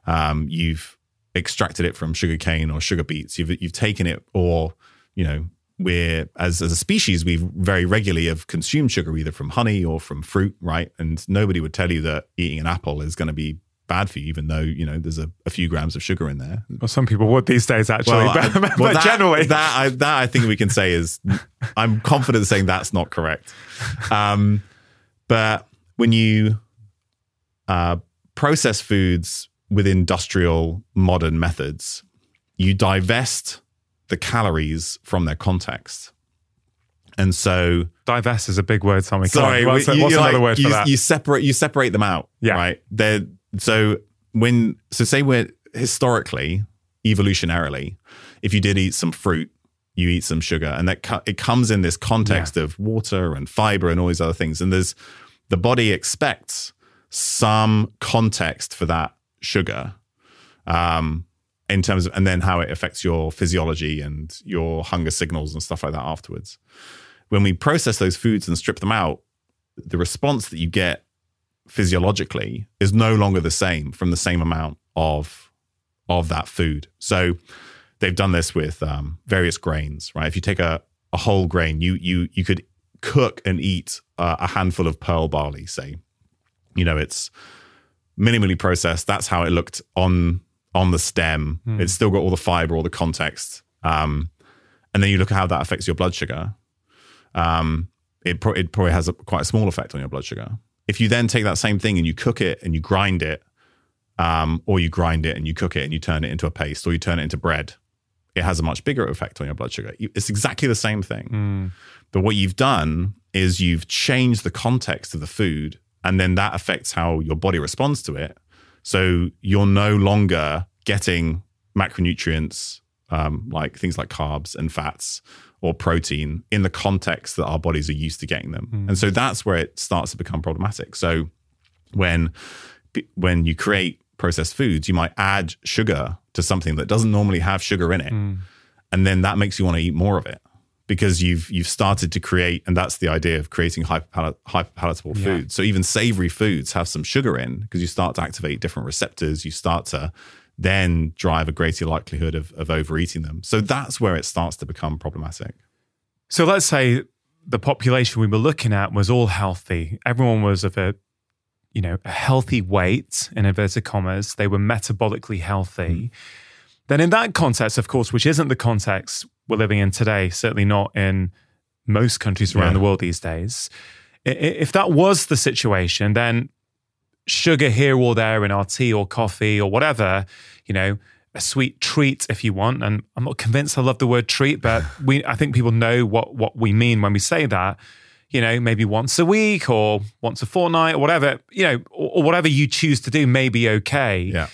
um, you've extracted it from sugar cane or sugar beets. You've you've taken it, or you know, we're as as a species, we very regularly have consumed sugar either from honey or from fruit, right? And nobody would tell you that eating an apple is going to be bad for you, even though you know there's a, a few grams of sugar in there. Well, some people would these days, actually, well, but, I, well, but that, generally, that I, that I think we can say is I'm confident saying that's not correct. Um, but when you uh, process foods with industrial modern methods, you divest the calories from their context. And so divest is a big word, Tommy. Sorry, what's, you, what's another like, word for you, that? You separate you separate them out. Yeah. Right. They're so when so say we're historically, evolutionarily, if you did eat some fruit, you eat some sugar, and that cu- it comes in this context yeah. of water and fiber and all these other things. And there's the body expects some context for that sugar. Um, in terms of and then how it affects your physiology and your hunger signals and stuff like that afterwards. When we process those foods and strip them out, the response that you get physiologically is no longer the same from the same amount of of that food. So they've done this with um, various grains, right? If you take a, a whole grain, you you you could cook and eat uh, a handful of pearl barley. Say, you know, it's minimally processed. That's how it looked on on the stem. Mm. It's still got all the fiber, all the context. Um, and then you look at how that affects your blood sugar. Um, it, pro- it probably has a, quite a small effect on your blood sugar. If you then take that same thing and you cook it and you grind it, um, or you grind it and you cook it and you turn it into a paste, or you turn it into bread, it has a much bigger effect on your blood sugar. It's exactly the same thing. Mm. But what you've done is you've changed the context of the food, and then that affects how your body responds to it. So you're no longer getting macronutrients um, like things like carbs and fats or protein in the context that our bodies are used to getting them. Mm. And so that's where it starts to become problematic. So when when you create processed foods, you might add sugar to something that doesn't normally have sugar in it. Mm. And then that makes you want to eat more of it because you've you've started to create, and that's the idea of creating hyper palatable yeah. food. So even savory foods have some sugar in because you start to activate different receptors. You start to then drive a greater likelihood of, of overeating them. So that's where it starts to become problematic. So let's say the population we were looking at was all healthy. Everyone was of a you know a healthy weight in inverted commas. They were metabolically healthy. Mm. Then in that context, of course, which isn't the context we're living in today, certainly not in most countries around yeah. the world these days. If that was the situation, then sugar here or there in our tea or coffee or whatever, you know, a sweet treat if you want. And I'm not convinced I love the word treat, but *laughs* we I think people know what what we mean when we say that. You know, maybe once a week or once a fortnight or whatever, you know, or, or whatever you choose to do may be okay. Yeah.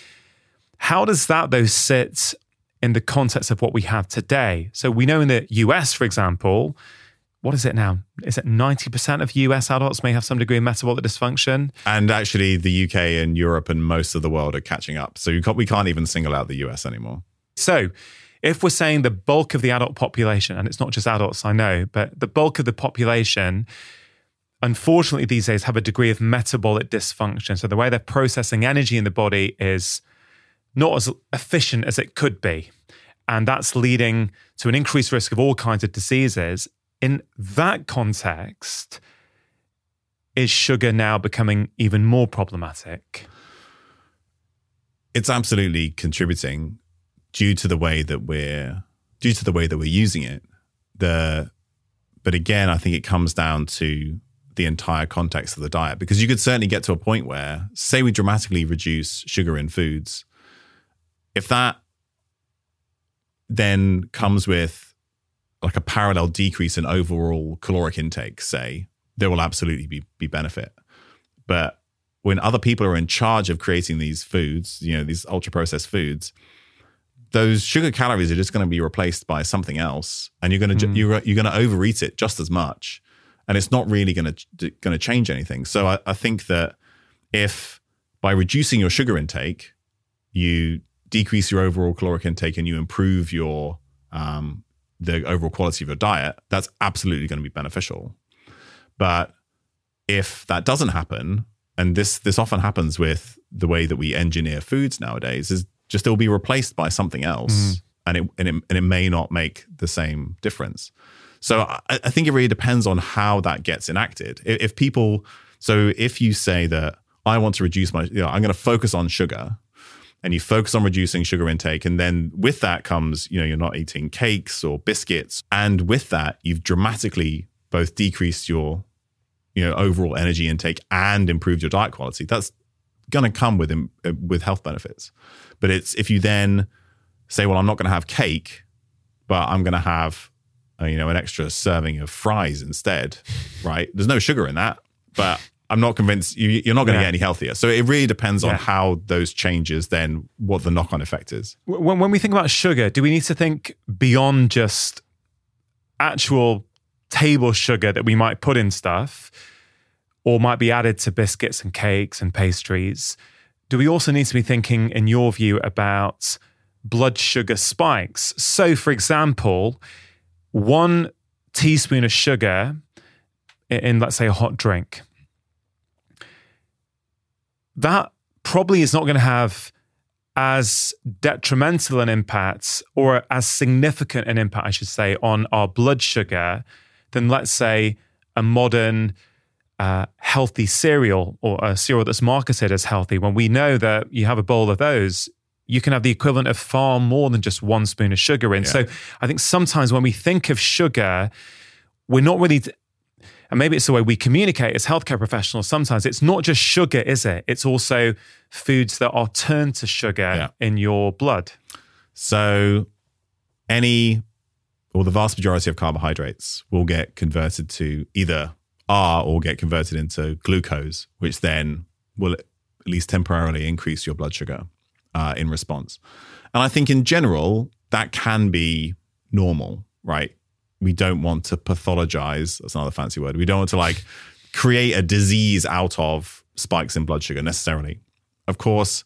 How does that though sit in the context of what we have today. So we know in the US, for example, what is it now? Is it 90% of US adults may have some degree of metabolic dysfunction? And actually, the UK and Europe and most of the world are catching up. So can't, we can't even single out the US anymore. So if we're saying the bulk of the adult population, and it's not just adults, I know, but the bulk of the population, unfortunately, these days have a degree of metabolic dysfunction. So the way they're processing energy in the body is not as efficient as it could be. And that's leading to an increased risk of all kinds of diseases. In that context, is sugar now becoming even more problematic? It's absolutely contributing due to the way that we're due to the way that we're using it. The but again, I think it comes down to the entire context of the diet because you could certainly get to a point where, say, we dramatically reduce sugar in foods, if that then comes with like a parallel decrease in overall caloric intake, say, there will absolutely be, be benefit. But when other people are in charge of creating these foods, you know, these ultra processed foods, those sugar calories are just going to be replaced by something else, and you're going to mm. you're you're going to overeat it just as much, and it's not really going to going to change anything. So I, I think that if by reducing your sugar intake, you decrease your overall caloric intake and you improve your um, the overall quality of your diet, that's absolutely going to be beneficial. But if that doesn't happen, and this this often happens with the way that we engineer foods nowadays, is just it will be replaced by something else, mm. and it and it and it may not make the same difference. So I, I think it really depends on how that gets enacted. If, if people, so if you say that I want to reduce my, you know, I'm going to focus on sugar, and you focus on reducing sugar intake and then with that comes you know you're not eating cakes or biscuits. And with that you've dramatically both decreased your you know overall energy intake and improved your diet quality. That's going to come with with health benefits. But it's if you then say well i'm not going to have cake but i'm going to have uh, you know an extra serving of fries instead *laughs* right? There's no sugar in that but I'm not convinced you, are not going to yeah. get any healthier. So it really depends on yeah. how those changes, then what the knock on effect is. When, when we think about sugar, do we need to think beyond just actual table sugar that we might put in stuff or might be added to biscuits and cakes and pastries? Do we also need to be thinking, in your view, about blood sugar spikes? So, for example, one teaspoon of sugar in, let's say, a hot drink that probably is not going to have as detrimental an impact or as significant an impact, I should say, on our blood sugar than, let's say, a modern uh, healthy cereal or a cereal that's marketed as healthy. When we know that you have a bowl of those, you can have the equivalent of far more than just one spoon of sugar in. Yeah. So I think sometimes when we think of sugar, we're not really and maybe it's the way we communicate as healthcare professionals sometimes. It's not just sugar is it? It's also foods that are turned to sugar yeah. in your blood. So any or the vast majority of carbohydrates will get converted to either R or get converted into glucose which then will at least temporarily increase your blood sugar uh, in response. And i think in general that can be normal right we don't want to pathologize. That's another fancy word. We don't want to like create a disease out of spikes in blood sugar necessarily. Of course,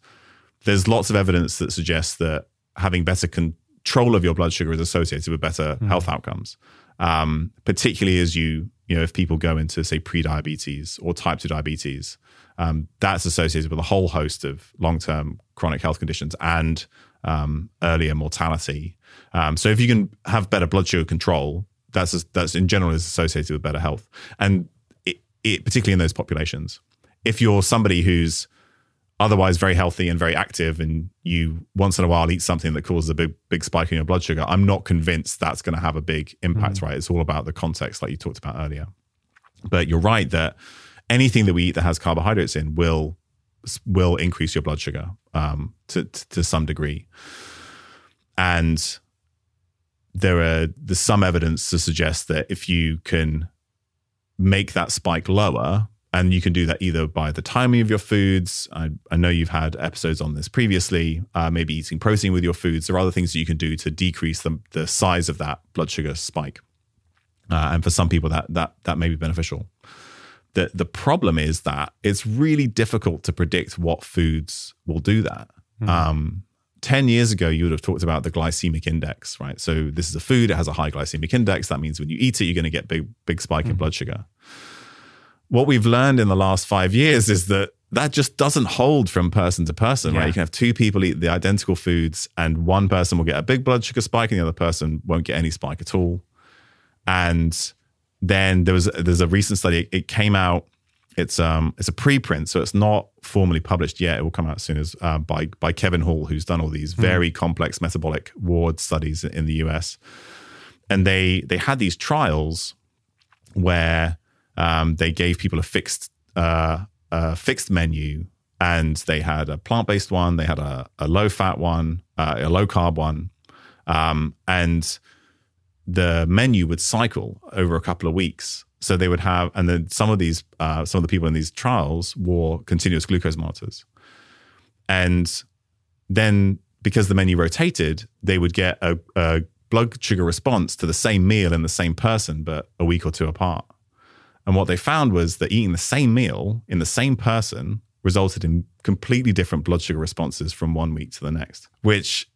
there's lots of evidence that suggests that having better control of your blood sugar is associated with better mm. health outcomes. Um, particularly as you, you know, if people go into say pre-diabetes or type 2 diabetes, um, that's associated with a whole host of long-term chronic health conditions and um, earlier mortality. Um, so if you can have better blood sugar control, that's that's in general is associated with better health, and it, it, particularly in those populations. If you're somebody who's otherwise very healthy and very active, and you once in a while eat something that causes a big big spike in your blood sugar, I'm not convinced that's going to have a big impact. Mm. Right? It's all about the context, like you talked about earlier. But you're right that anything that we eat that has carbohydrates in will will increase your blood sugar um, to, to some degree. And there are there's some evidence to suggest that if you can make that spike lower, and you can do that either by the timing of your foods. I, I know you've had episodes on this previously. Uh, maybe eating protein with your foods. There are other things that you can do to decrease the, the size of that blood sugar spike. Uh, and for some people, that that that may be beneficial. The the problem is that it's really difficult to predict what foods will do that. Mm. Um, 10 years ago, you would have talked about the glycemic index, right? So this is a food, it has a high glycemic index. That means when you eat it, you're going to get big, big spike mm. in blood sugar. What we've learned in the last five years is that that just doesn't hold from person to person, yeah. right? You can have two people eat the identical foods and one person will get a big blood sugar spike and the other person won't get any spike at all. And then there was there's a recent study. It came out. It's um it's a preprint, so it's not formally published yet. It will come out soon as uh, by by Kevin Hall, who's done all these hmm. very mm. complex metabolic ward studies in the US. And they they had these trials where um, they gave people a fixed uh, a fixed menu, and they had a plant based one, they had a, a low fat one, uh, a low carb one, um, and the menu would cycle over a couple of weeks. So they would have, and then some of these, uh, some of the people in these trials wore continuous glucose monitors, and then because the menu rotated, they would get a, a blood sugar response to the same meal in the same person, but a week or two apart. And what they found was that eating the same meal in the same person resulted in completely different blood sugar responses from one week to the next, which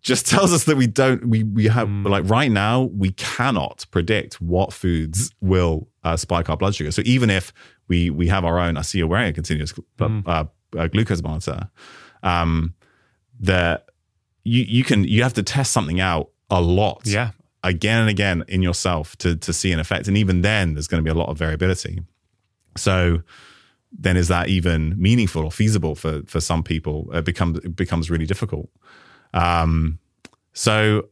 just *laughs* tells us that we don't we we have mm. like right now we cannot predict what foods will uh, spike our blood sugar. So even if we we have our own, I see you're wearing a continuous mm. uh, uh, glucose monitor. Um, that you you can you have to test something out a lot. Yeah. Again and again in yourself to to see an effect. And even then there's going to be a lot of variability. So then is that even meaningful or feasible for for some people? It becomes it becomes really difficult. Um, so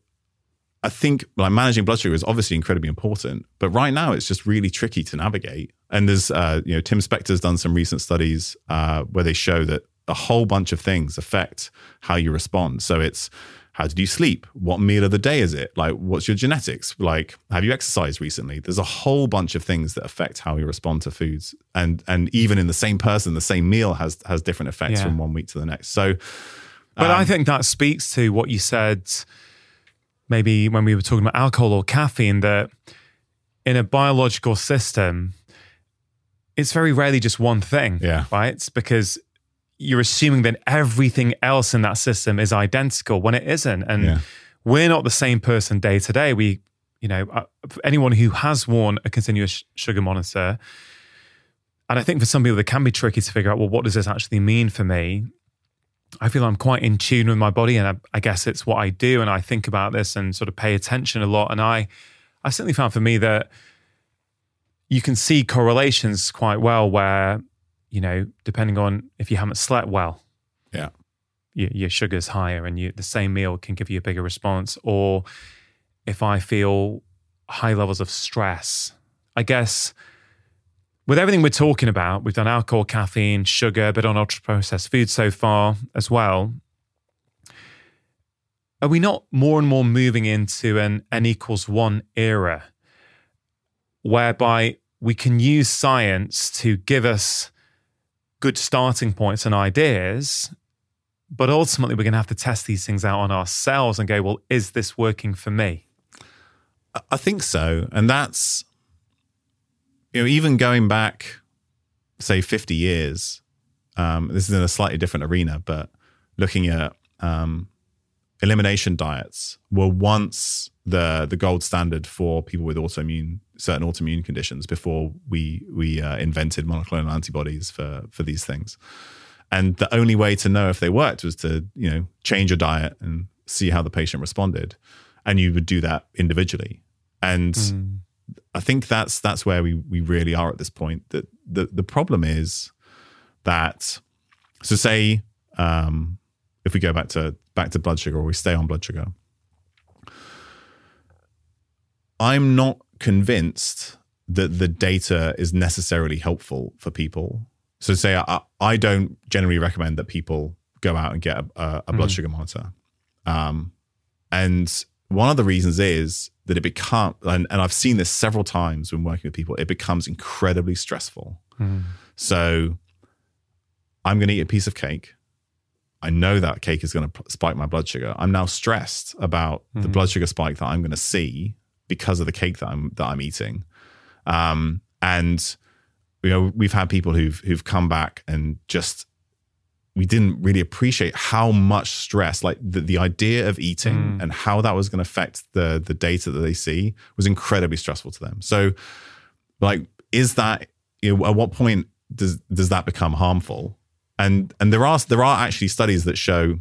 I think like managing blood sugar is obviously incredibly important, but right now it's just really tricky to navigate. And there's uh, you know Tim Spector's done some recent studies uh, where they show that a whole bunch of things affect how you respond. So it's how did you sleep? What meal of the day is it? Like, what's your genetics? Like, have you exercised recently? There's a whole bunch of things that affect how you respond to foods, and and even in the same person, the same meal has has different effects yeah. from one week to the next. So, but um, I think that speaks to what you said, maybe when we were talking about alcohol or caffeine, that in a biological system, it's very rarely just one thing. Yeah. Right. It's because you're assuming that everything else in that system is identical when it isn't. And yeah. we're not the same person day to day. We, you know, uh, anyone who has worn a continuous sugar monitor, and I think for some people, it can be tricky to figure out, well, what does this actually mean for me? I feel I'm quite in tune with my body, and I, I guess it's what I do, and I think about this and sort of pay attention a lot. And I, I certainly found for me that you can see correlations quite well where you know, depending on if you haven't slept well, yeah, your, your sugar's higher, and you the same meal can give you a bigger response. Or if I feel high levels of stress, I guess with everything we're talking about, we've done alcohol, caffeine, sugar, but on ultra processed food so far as well. Are we not more and more moving into an n equals one era whereby we can use science to give us good starting points and ideas. But ultimately, we're going to have to test these things out on ourselves and go, well, is this working for me? I think so. And that's, you know, even going back, say, 50 years, um, this is in a slightly different arena, but looking at um, elimination diets were once the the gold standard for people with autoimmune certain autoimmune conditions before we we uh, invented monoclonal antibodies for for these things. And the only way to know if they worked was to you know change your diet and see how the patient responded, and you would do that individually. And mm. I think that's that's where we we really are at this point. That the the problem is that so say um, if we go back to back to blood sugar or we stay on blood sugar, I'm not convinced that the data is necessarily helpful for people. So, say I, I don't generally recommend that people go out and get a, a blood mm. sugar monitor. Um, and one of the reasons is that it becomes, and, and, I've seen this several times when working with people, it becomes incredibly stressful. Mm. So, I'm going to eat a piece of cake. I know that cake is going to spike my blood sugar. I'm now stressed about mm. the blood sugar spike that I'm going to see because of the cake that I'm that I'm eating. Um, and you know, we've had people who've who've come back and just we didn't really appreciate how much stress, like the, the idea of eating mm. and how that was going to affect the the data that they see was incredibly stressful to them. So, like, is that you know, at what point does does that become harmful? And and there are there are actually studies that show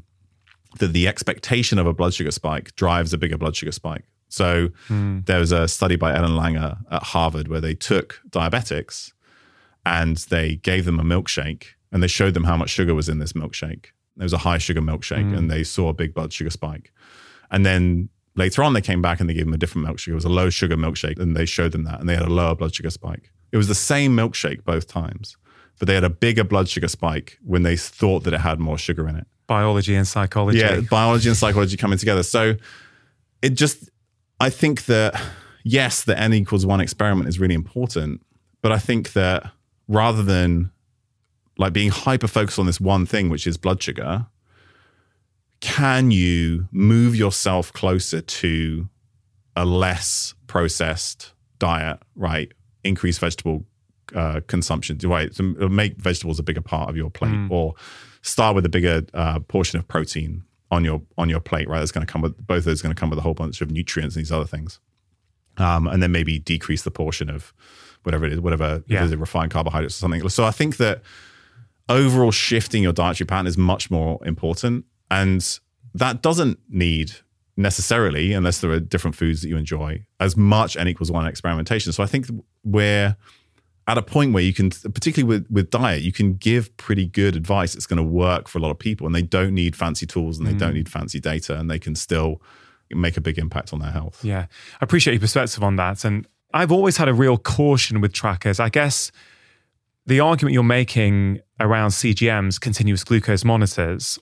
that the expectation of a blood sugar spike drives a bigger blood sugar spike. So mm. there was a study by Ellen Langer at Harvard where they took diabetics and they gave them a milkshake and they showed them how much sugar was in this milkshake. There was a high sugar milkshake mm. and they saw a big blood sugar spike. And then later on, they came back and they gave them a different milkshake. It was a low sugar milkshake, and they showed them that, and they had a lower blood sugar spike. It was the same milkshake both times, but they had a bigger blood sugar spike when they thought that it had more sugar in it. Biology and psychology. Yeah, biology and psychology coming together. So it just, I think that yes, the n equals one experiment is really important, but I think that rather than like being hyper focused on this one thing, which is blood sugar, can you move yourself closer to a less processed diet, right? Increase vegetable uh, consumption, right? So make vegetables a bigger part of your plate, mm. or start with a bigger uh, portion of protein on your on your plate, right? That's going to come with both of those going to come with a whole bunch of nutrients and these other things, um, and then maybe decrease the portion of whatever it is, whatever yeah. it is, refined carbohydrates or something. So I think that overall shifting your dietary pattern is much more important. And that doesn't need necessarily, unless there are different foods that you enjoy, as much n equals one experimentation. So I think we're at a point where you can, particularly with, with diet, you can give pretty good advice that's going to work for a lot of people and they don't need fancy tools and they mm. don't need fancy data and they can still make a big impact on their health. Yeah. I appreciate your perspective on that. And I've always had a real caution with trackers. I guess the argument you're making around CGMs, continuous glucose monitors,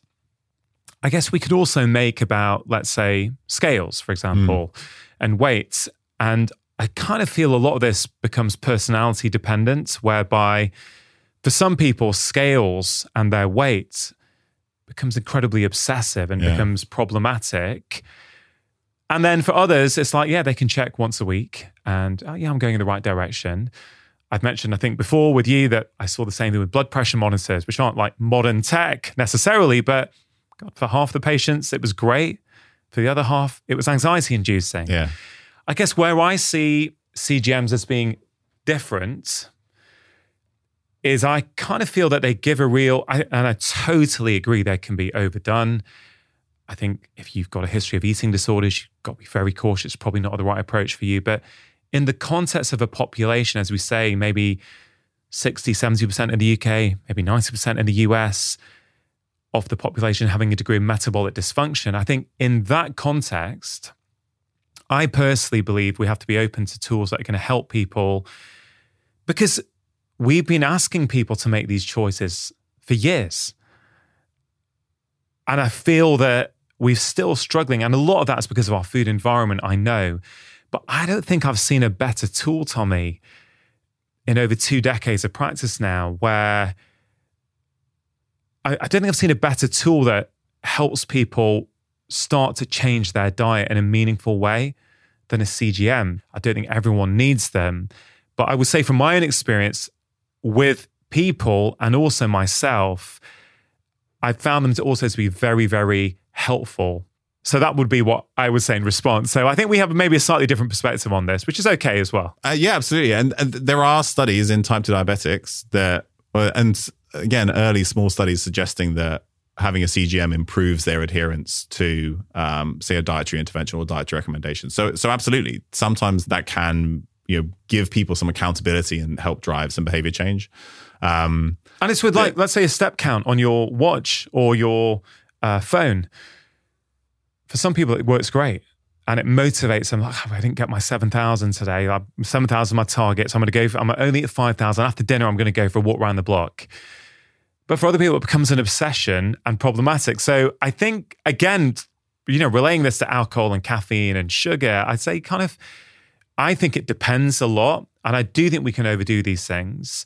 I guess we could also make about, let's say, scales, for example, mm. and weights. And I kind of feel a lot of this becomes personality dependent, whereby for some people, scales and their weight becomes incredibly obsessive and yeah. becomes problematic. And then for others, it's like, yeah, they can check once a week and, oh, yeah, I'm going in the right direction. I've mentioned, I think, before with you that I saw the same thing with blood pressure monitors, which aren't like modern tech necessarily, but God, for half the patients, it was great. For the other half, it was anxiety inducing. Yeah. I guess where I see CGMs as being different is I kind of feel that they give a real, I, and I totally agree they can be overdone. I think if you've got a history of eating disorders, you've got to be very cautious. It's probably not the right approach for you. But in the context of a population, as we say, maybe 60, 70% in the UK, maybe 90% in the US of the population having a degree of metabolic dysfunction, I think in that context, I personally believe we have to be open to tools that are going to help people because we've been asking people to make these choices for years. And I feel that we're still struggling. And a lot of that's because of our food environment, I know. But I don't think I've seen a better tool, Tommy, in over two decades of practice now, where I, I don't think I've seen a better tool that helps people start to change their diet in a meaningful way than a CGM. I don't think everyone needs them. But I would say, from my own experience with people and also myself, I've found them to also to be very, very helpful so that would be what I would say in response. So I think we have maybe a slightly different perspective on this, which is okay as well. Uh, yeah, absolutely. And, and, there are studies in type 2 diabetics that, uh, and again, early small studies suggesting that having a CGM improves their adherence to, um, say, a dietary intervention or dietary recommendation. So, so absolutely, sometimes that can you know give people some accountability and help drive some behavior change. Um, and it's with like, let's say, a step count on your watch or your uh, phone for some people, it works great and it motivates them. Like, oh, I didn't get my 7,000 today. 7,000 my target. So I'm going to go for, I'm only at 5,000. After dinner, I'm going to go for a walk around the block. But for other people, it becomes an obsession and problematic. So I think, again, you know, relaying this to alcohol and caffeine and sugar, I'd say kind of, I think it depends a lot. And I do think we can overdo these things.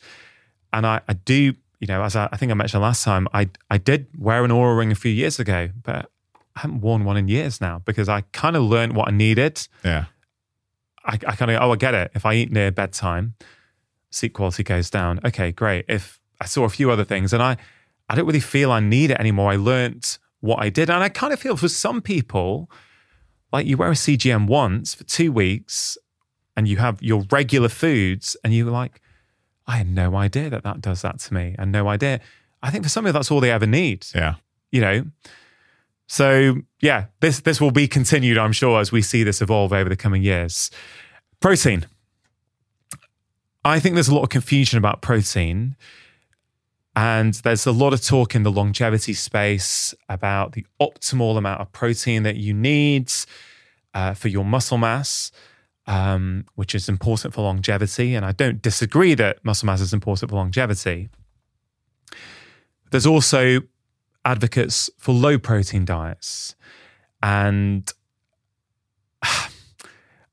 And I, I do, you know, as I, I think I mentioned last time, I, I did wear an Oura ring a few years ago, but I haven't worn one in years now because I kind of learned what I needed. Yeah. I, I kind of, oh, I get it. If I eat near bedtime, sleep quality goes down. Okay, great. If I saw a few other things and I, I don't really feel I need it anymore. I learned what I did. And I kind of feel for some people, like you wear a CGM once for two weeks and you have your regular foods and you're like, I had no idea that that does that to me and no idea. I think for some people, that's all they ever need. Yeah. You know, so yeah, this this will be continued, I'm sure, as we see this evolve over the coming years. Protein. I think there's a lot of confusion about protein. And there's a lot of talk in the longevity space about the optimal amount of protein that you need. uh, for your muscle mass, um, which is important for longevity. And I don't disagree that muscle mass is important for longevity. There's also advocates for low protein diets. And *sighs*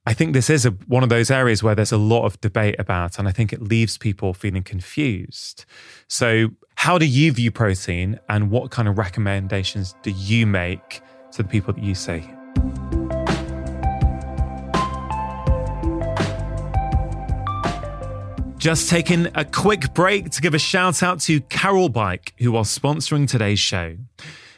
I think this is a, one of those areas where there's a lot of debate about, and I think it leaves people feeling confused. So, how do you view protein, and what kind of recommendations do you make to the people that you see? Just taking a quick break to give a shout out to Carol Bike, who are sponsoring today's show.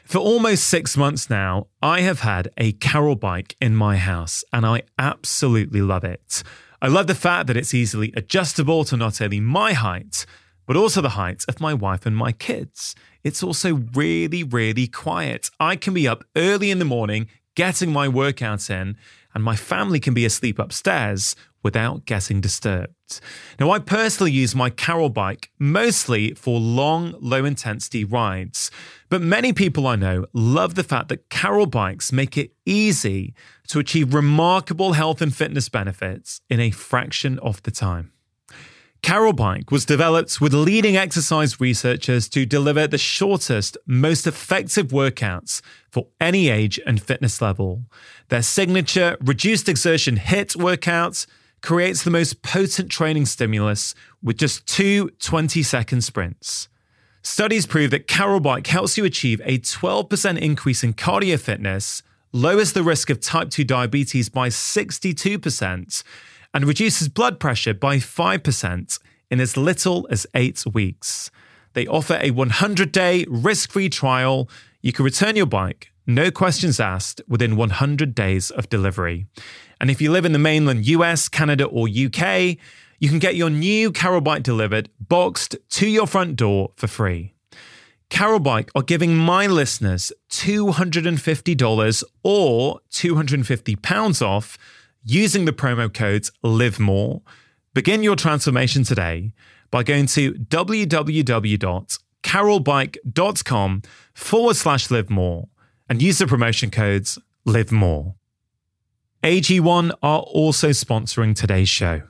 For almost six months now, I have had a Carol bike in my house and I absolutely love it. I love the fact that it's easily adjustable to not only my height, but also the height of my wife and my kids. It's also really, really quiet. I can be up early in the morning getting my workouts in, and my family can be asleep upstairs without getting disturbed. Now, I personally use my Carol bike mostly for long, low intensity rides, but many people I know love the fact that Carol bikes make it easy to achieve remarkable health and fitness benefits in a fraction of the time. Carol Bike was developed with leading exercise researchers to deliver the shortest, most effective workouts for any age and fitness level. Their signature reduced exertion HIIT workouts creates the most potent training stimulus with just two 20 second sprints. Studies prove that Carol Bike helps you achieve a 12% increase in cardio fitness, lowers the risk of type 2 diabetes by 62%, and reduces blood pressure by 5% in as little as eight weeks. They offer a 100 day risk free trial. You can return your bike, no questions asked, within 100 days of delivery. And if you live in the mainland US, Canada, or UK, you can get your new Carol Bike delivered boxed to your front door for free. Carol Bike are giving my listeners $250 or £250 off using the promo code LIVEMORE. Begin your transformation today by going to www.carolbike.com forward slash live more and use the promotion codes live more. AG1 are also sponsoring today's show.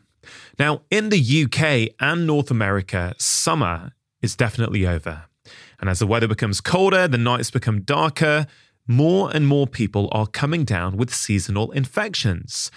Now, in the UK and North America, summer is definitely over. And as the weather becomes colder, the nights become darker, more and more people are coming down with seasonal infections.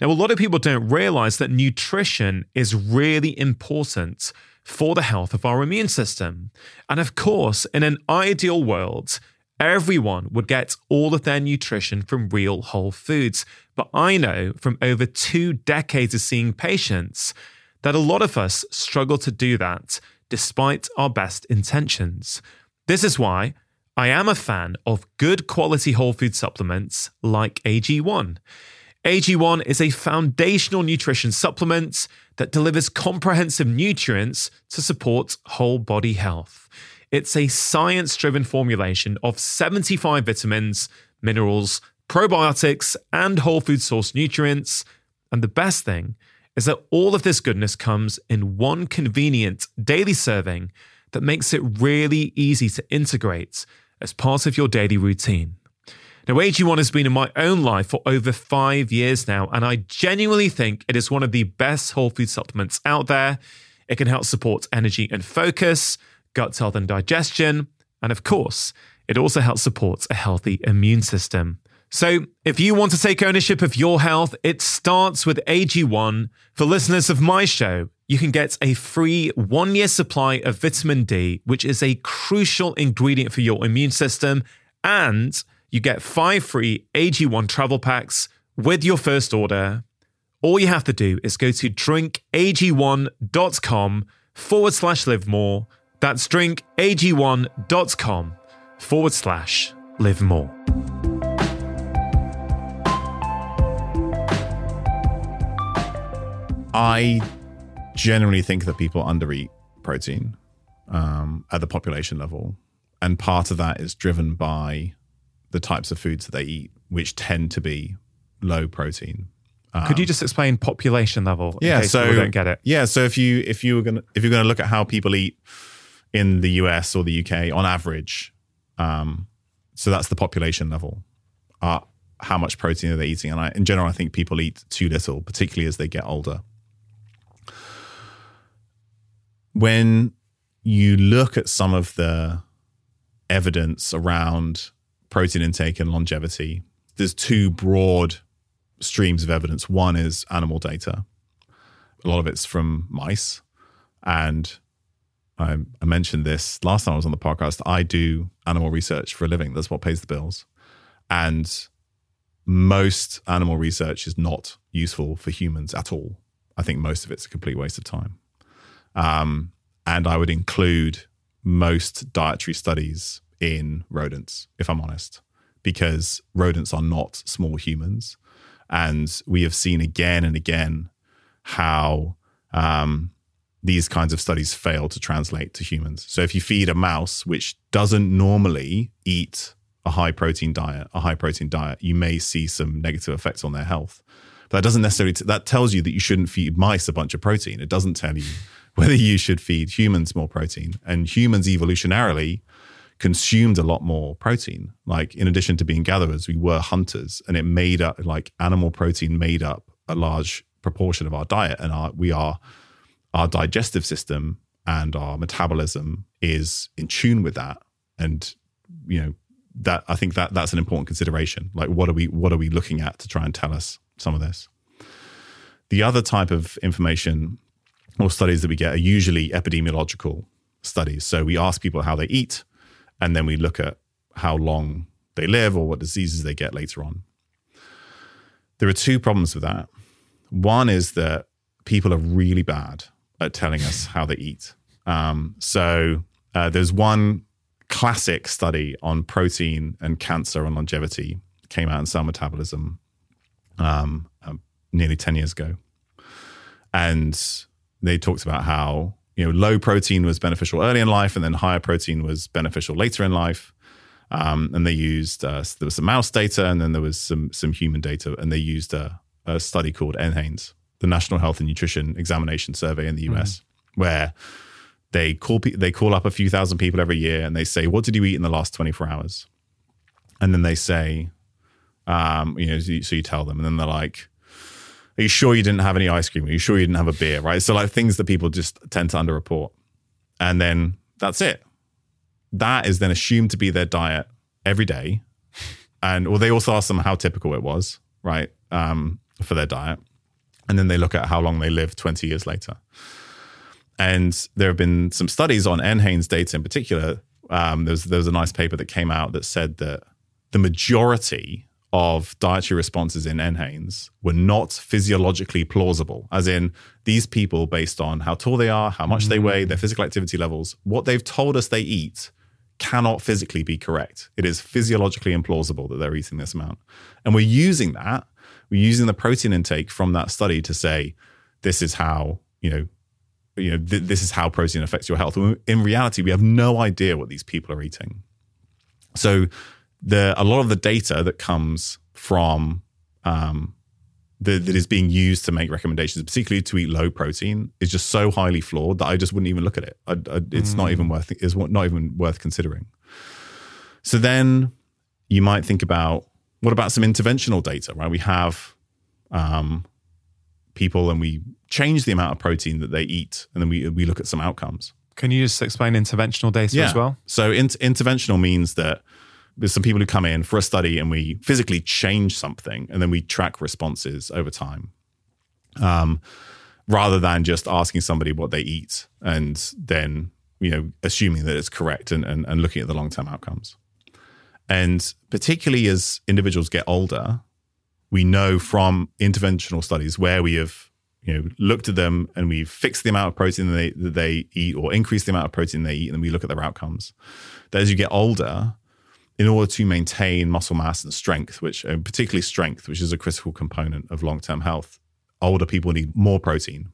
Now, a lot of people don't realize that nutrition is really important for the health of our immune system. And of course, in an ideal world, everyone would get all of their nutrition from real whole foods. But I know from over two decades of seeing patients that a lot of us struggle to do that despite our best intentions. This is why I am a fan of good quality whole food supplements like AG1. AG1 is a foundational nutrition supplement that delivers comprehensive nutrients to support whole body health. It's a science driven formulation of 75 vitamins, minerals, probiotics, and whole food source nutrients. And the best thing is that all of this goodness comes in one convenient daily serving that makes it really easy to integrate as part of your daily routine. Now, AG1 has been in my own life for over five years now, and I genuinely think it is one of the best whole food supplements out there. It can help support energy and focus, gut health and digestion, and of course, it also helps support a healthy immune system. So, if you want to take ownership of your health, it starts with AG1. For listeners of my show, you can get a free one year supply of vitamin D, which is a crucial ingredient for your immune system. And you get five free AG1 travel packs with your first order. All you have to do is go to drinkag1.com forward slash live more. That's drinkag1.com forward slash live more. I generally think that people undereat protein um, at the population level. And part of that is driven by the types of foods that they eat, which tend to be low protein. Um, Could you just explain population level? Yeah, so don't get it. Yeah, so if you if you were gonna if you're gonna look at how people eat in the US or the UK on average, um, so that's the population level. Uh, how much protein are they eating. And I, in general, I think people eat too little, particularly as they get older. When you look at some of the evidence around protein intake and longevity, there's two broad streams of evidence. One is animal data. A lot of it's from mice. And I, I, mentioned this last time I was on the podcast. I do animal research for a living. That's what pays the bills. And most animal research is not useful for humans at all. I think most of it's a complete waste of time. Um, and I would include most dietary studies in rodents, if I'm honest, because rodents are not small humans. And we have seen again and again how um, these kinds of studies fail to translate to humans. So if you feed a mouse, which doesn't normally eat a high protein diet, a high protein diet, you may see some negative effects on their health. But that doesn't necessarily, t- that tells you that you shouldn't feed mice a bunch of protein. It doesn't tell you *laughs* whether you should feed humans more protein. And humans evolutionarily consumed a lot more protein. Like in addition to being gatherers, we were hunters, and it made up like animal protein made up a large proportion of our diet, and our we are our digestive system and our metabolism is in tune with that, and you know that I think that that's an important consideration. Like what are we what are we looking at to try and tell us some of this? The other type of information or studies that we get are usually epidemiological studies. So we ask people how they eat and then we look at how long they live or what diseases they get later on. There are two problems with that. One is that people are really bad at telling us how they eat. Um, so uh, there's one classic study on protein and cancer and longevity came out in Cell Metabolism um, um, nearly 10 years ago. And they talked about how you know, low protein was beneficial early in life, and then higher protein was beneficial later in life. Um, and they used uh, there was some mouse data, and then there was some some human data, and they used a, a study called NHANES, the National Health and Nutrition Examination Survey in the US, mm-hmm. where they call they call up a few thousand people every year, and they say, "What did you eat in the last 24 hours?" And then they say, um, you know, so you tell them, and then they're like, are you sure you didn't have any ice cream? Are you sure you didn't have a beer? Right. So, like things that people just tend to underreport. And then that's it. That is then assumed to be their diet every day. And, well, they also ask them how typical it was, right, um, for their diet. And then they look at how long they live 20 years later. And there have been some studies on NHANES data in particular. Um, there, was, there was a nice paper that came out that said that the majority of dietary responses in NHANES were not physiologically plausible, as in these people, based on how tall they are, how much mm. they weigh, their physical activity levels, what they've told us they eat cannot physically be correct. It is physiologically implausible that they're eating this amount. And we're using that, we're using the protein intake from that study to say, this is how, you know, you know, th- this is how protein affects your health. In reality, we have no idea what these people are eating. So the a lot of the data that comes from um, the, that is being used to make recommendations, particularly to eat low protein, is just so highly flawed that I just wouldn't even look at it. I, I, it's mm. not even worth it's not even worth considering. So then you might think about what about some interventional data, right? We have um, people and we change the amount of protein that they eat, and then we we look at some outcomes. Can you just explain interventional data yeah. as well? So in, interventional means that there's some people who come in for a study and we physically change something and then we track responses over time um, rather than just asking somebody what they eat and then you know assuming that it's correct and, and, and looking at the long-term outcomes and particularly as individuals get older we know from interventional studies where we have you know looked at them and we've fixed the amount of protein that they, that they eat or increased the amount of protein they eat and we look at their outcomes that as you get older in order to maintain muscle mass and strength, which uh, particularly strength, which is a critical component of long term health, older people need more protein.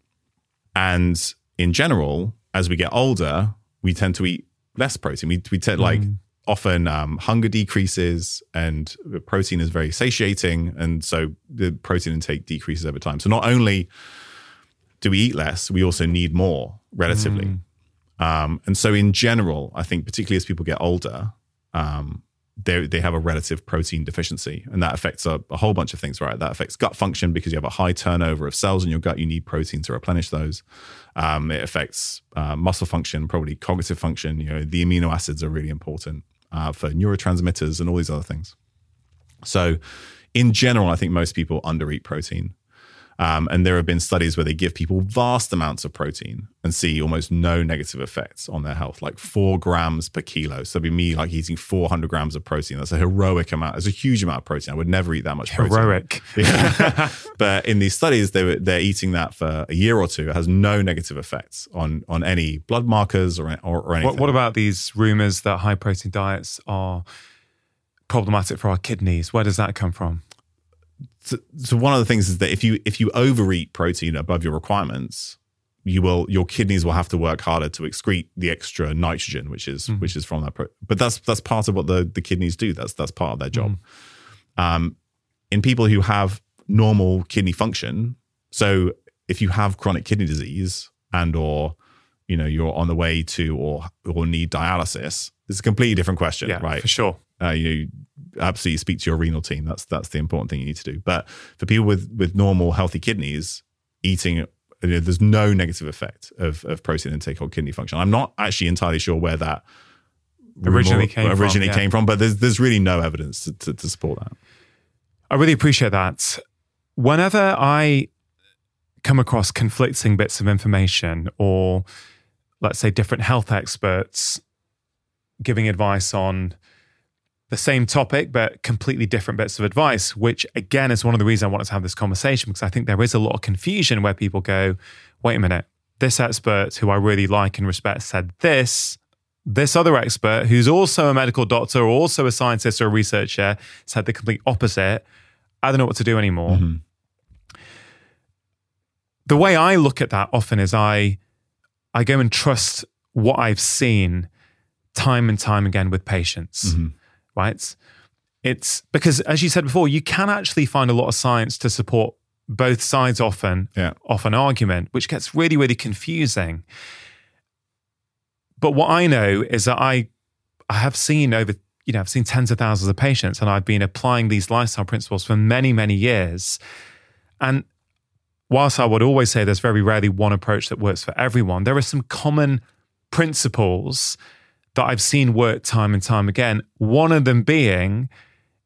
And in general, as we get older, we tend to eat less protein. We, we tend like mm. Often um, hunger decreases and protein is very satiating. And so the protein intake decreases over time. So not only do we eat less, we also need more relatively. Mm. Um, and so in general, I think particularly as people get older, um, they they have a relative protein deficiency, and that affects a, a, whole bunch of things. Right, that affects gut function because you have a high turnover of cells in your gut. You need protein to replenish those. Um, it affects uh, muscle function, probably cognitive function. You know, the amino acids are really important uh, for neurotransmitters and all these other things. So, in general, I think most people undereat protein. Um, and there have been studies where they give people vast amounts of protein and see almost no negative effects on their health, like four grams per kilo. So it'd be me like eating 400 grams of protein. That's a heroic amount. It's a huge amount of protein. I would never eat that much protein. Heroic. *laughs* Yeah. but in these studies, they were, they're eating that for a year or two. It has no negative effects on, on any blood markers or, or, or anything. What, what about these rumors that high protein diets are problematic for our kidneys? Where does that come from? So, so one of the things is that if you if you overeat protein above your requirements, you will your kidneys will have to work harder to excrete the extra nitrogen, which is mm. which is from that. Pro- but that's that's part of what the the kidneys do. That's that's part of their job. Mm. Um, in people who have normal kidney function, so if you have chronic kidney disease and or you know you're on the way to or or need dialysis, it's a completely different question, yeah, right? For sure. Uh, you absolutely speak to your renal team. That's that's the important thing you need to do. But for people with with normal healthy kidneys, eating you know, there's no negative effect of, of protein intake or kidney function. I'm not actually entirely sure where that originally came originally from, came from, but there's there's really no evidence to, to, to support that. I really appreciate that. Whenever I come across conflicting bits of information or let's say different health experts giving advice on the same topic, but completely different bits of advice, which again is one of the reasons I wanted to have this conversation because I think there is a lot of confusion where people go, wait a minute, this expert who I really like and respect said this. This other expert, who's also a medical doctor or also a scientist or a researcher, said the complete opposite. I don't know what to do anymore. Mm-hmm. The way I look at that often is I I go and trust what I've seen time and time again with patients. Mm-hmm right? It's because, as you said before, you can actually find a lot of science to support both sides often yeah. of an argument, which gets really, really confusing. But what I know is that I, I have seen over, you know, I've seen tens of thousands of patients and I've been applying these lifestyle principles for many, many years. And whilst I would always say there's very rarely one approach that works for everyone, there are some common principles that I've seen work time and time again. One of them being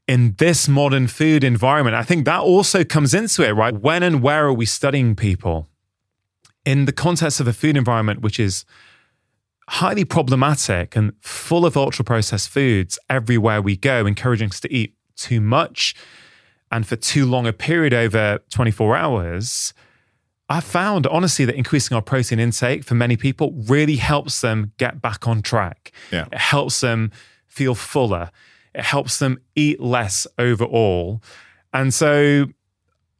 in this modern food environment. I think that also comes into it, right? When and where are we studying people? In the context of a food environment which is highly problematic and full of ultra processed foods everywhere we go, encouraging us to eat too much and for too long a period over 24 hours I found honestly that increasing our protein intake for many people really helps them get back on track. Yeah. It helps them feel fuller. It helps them eat less overall. And so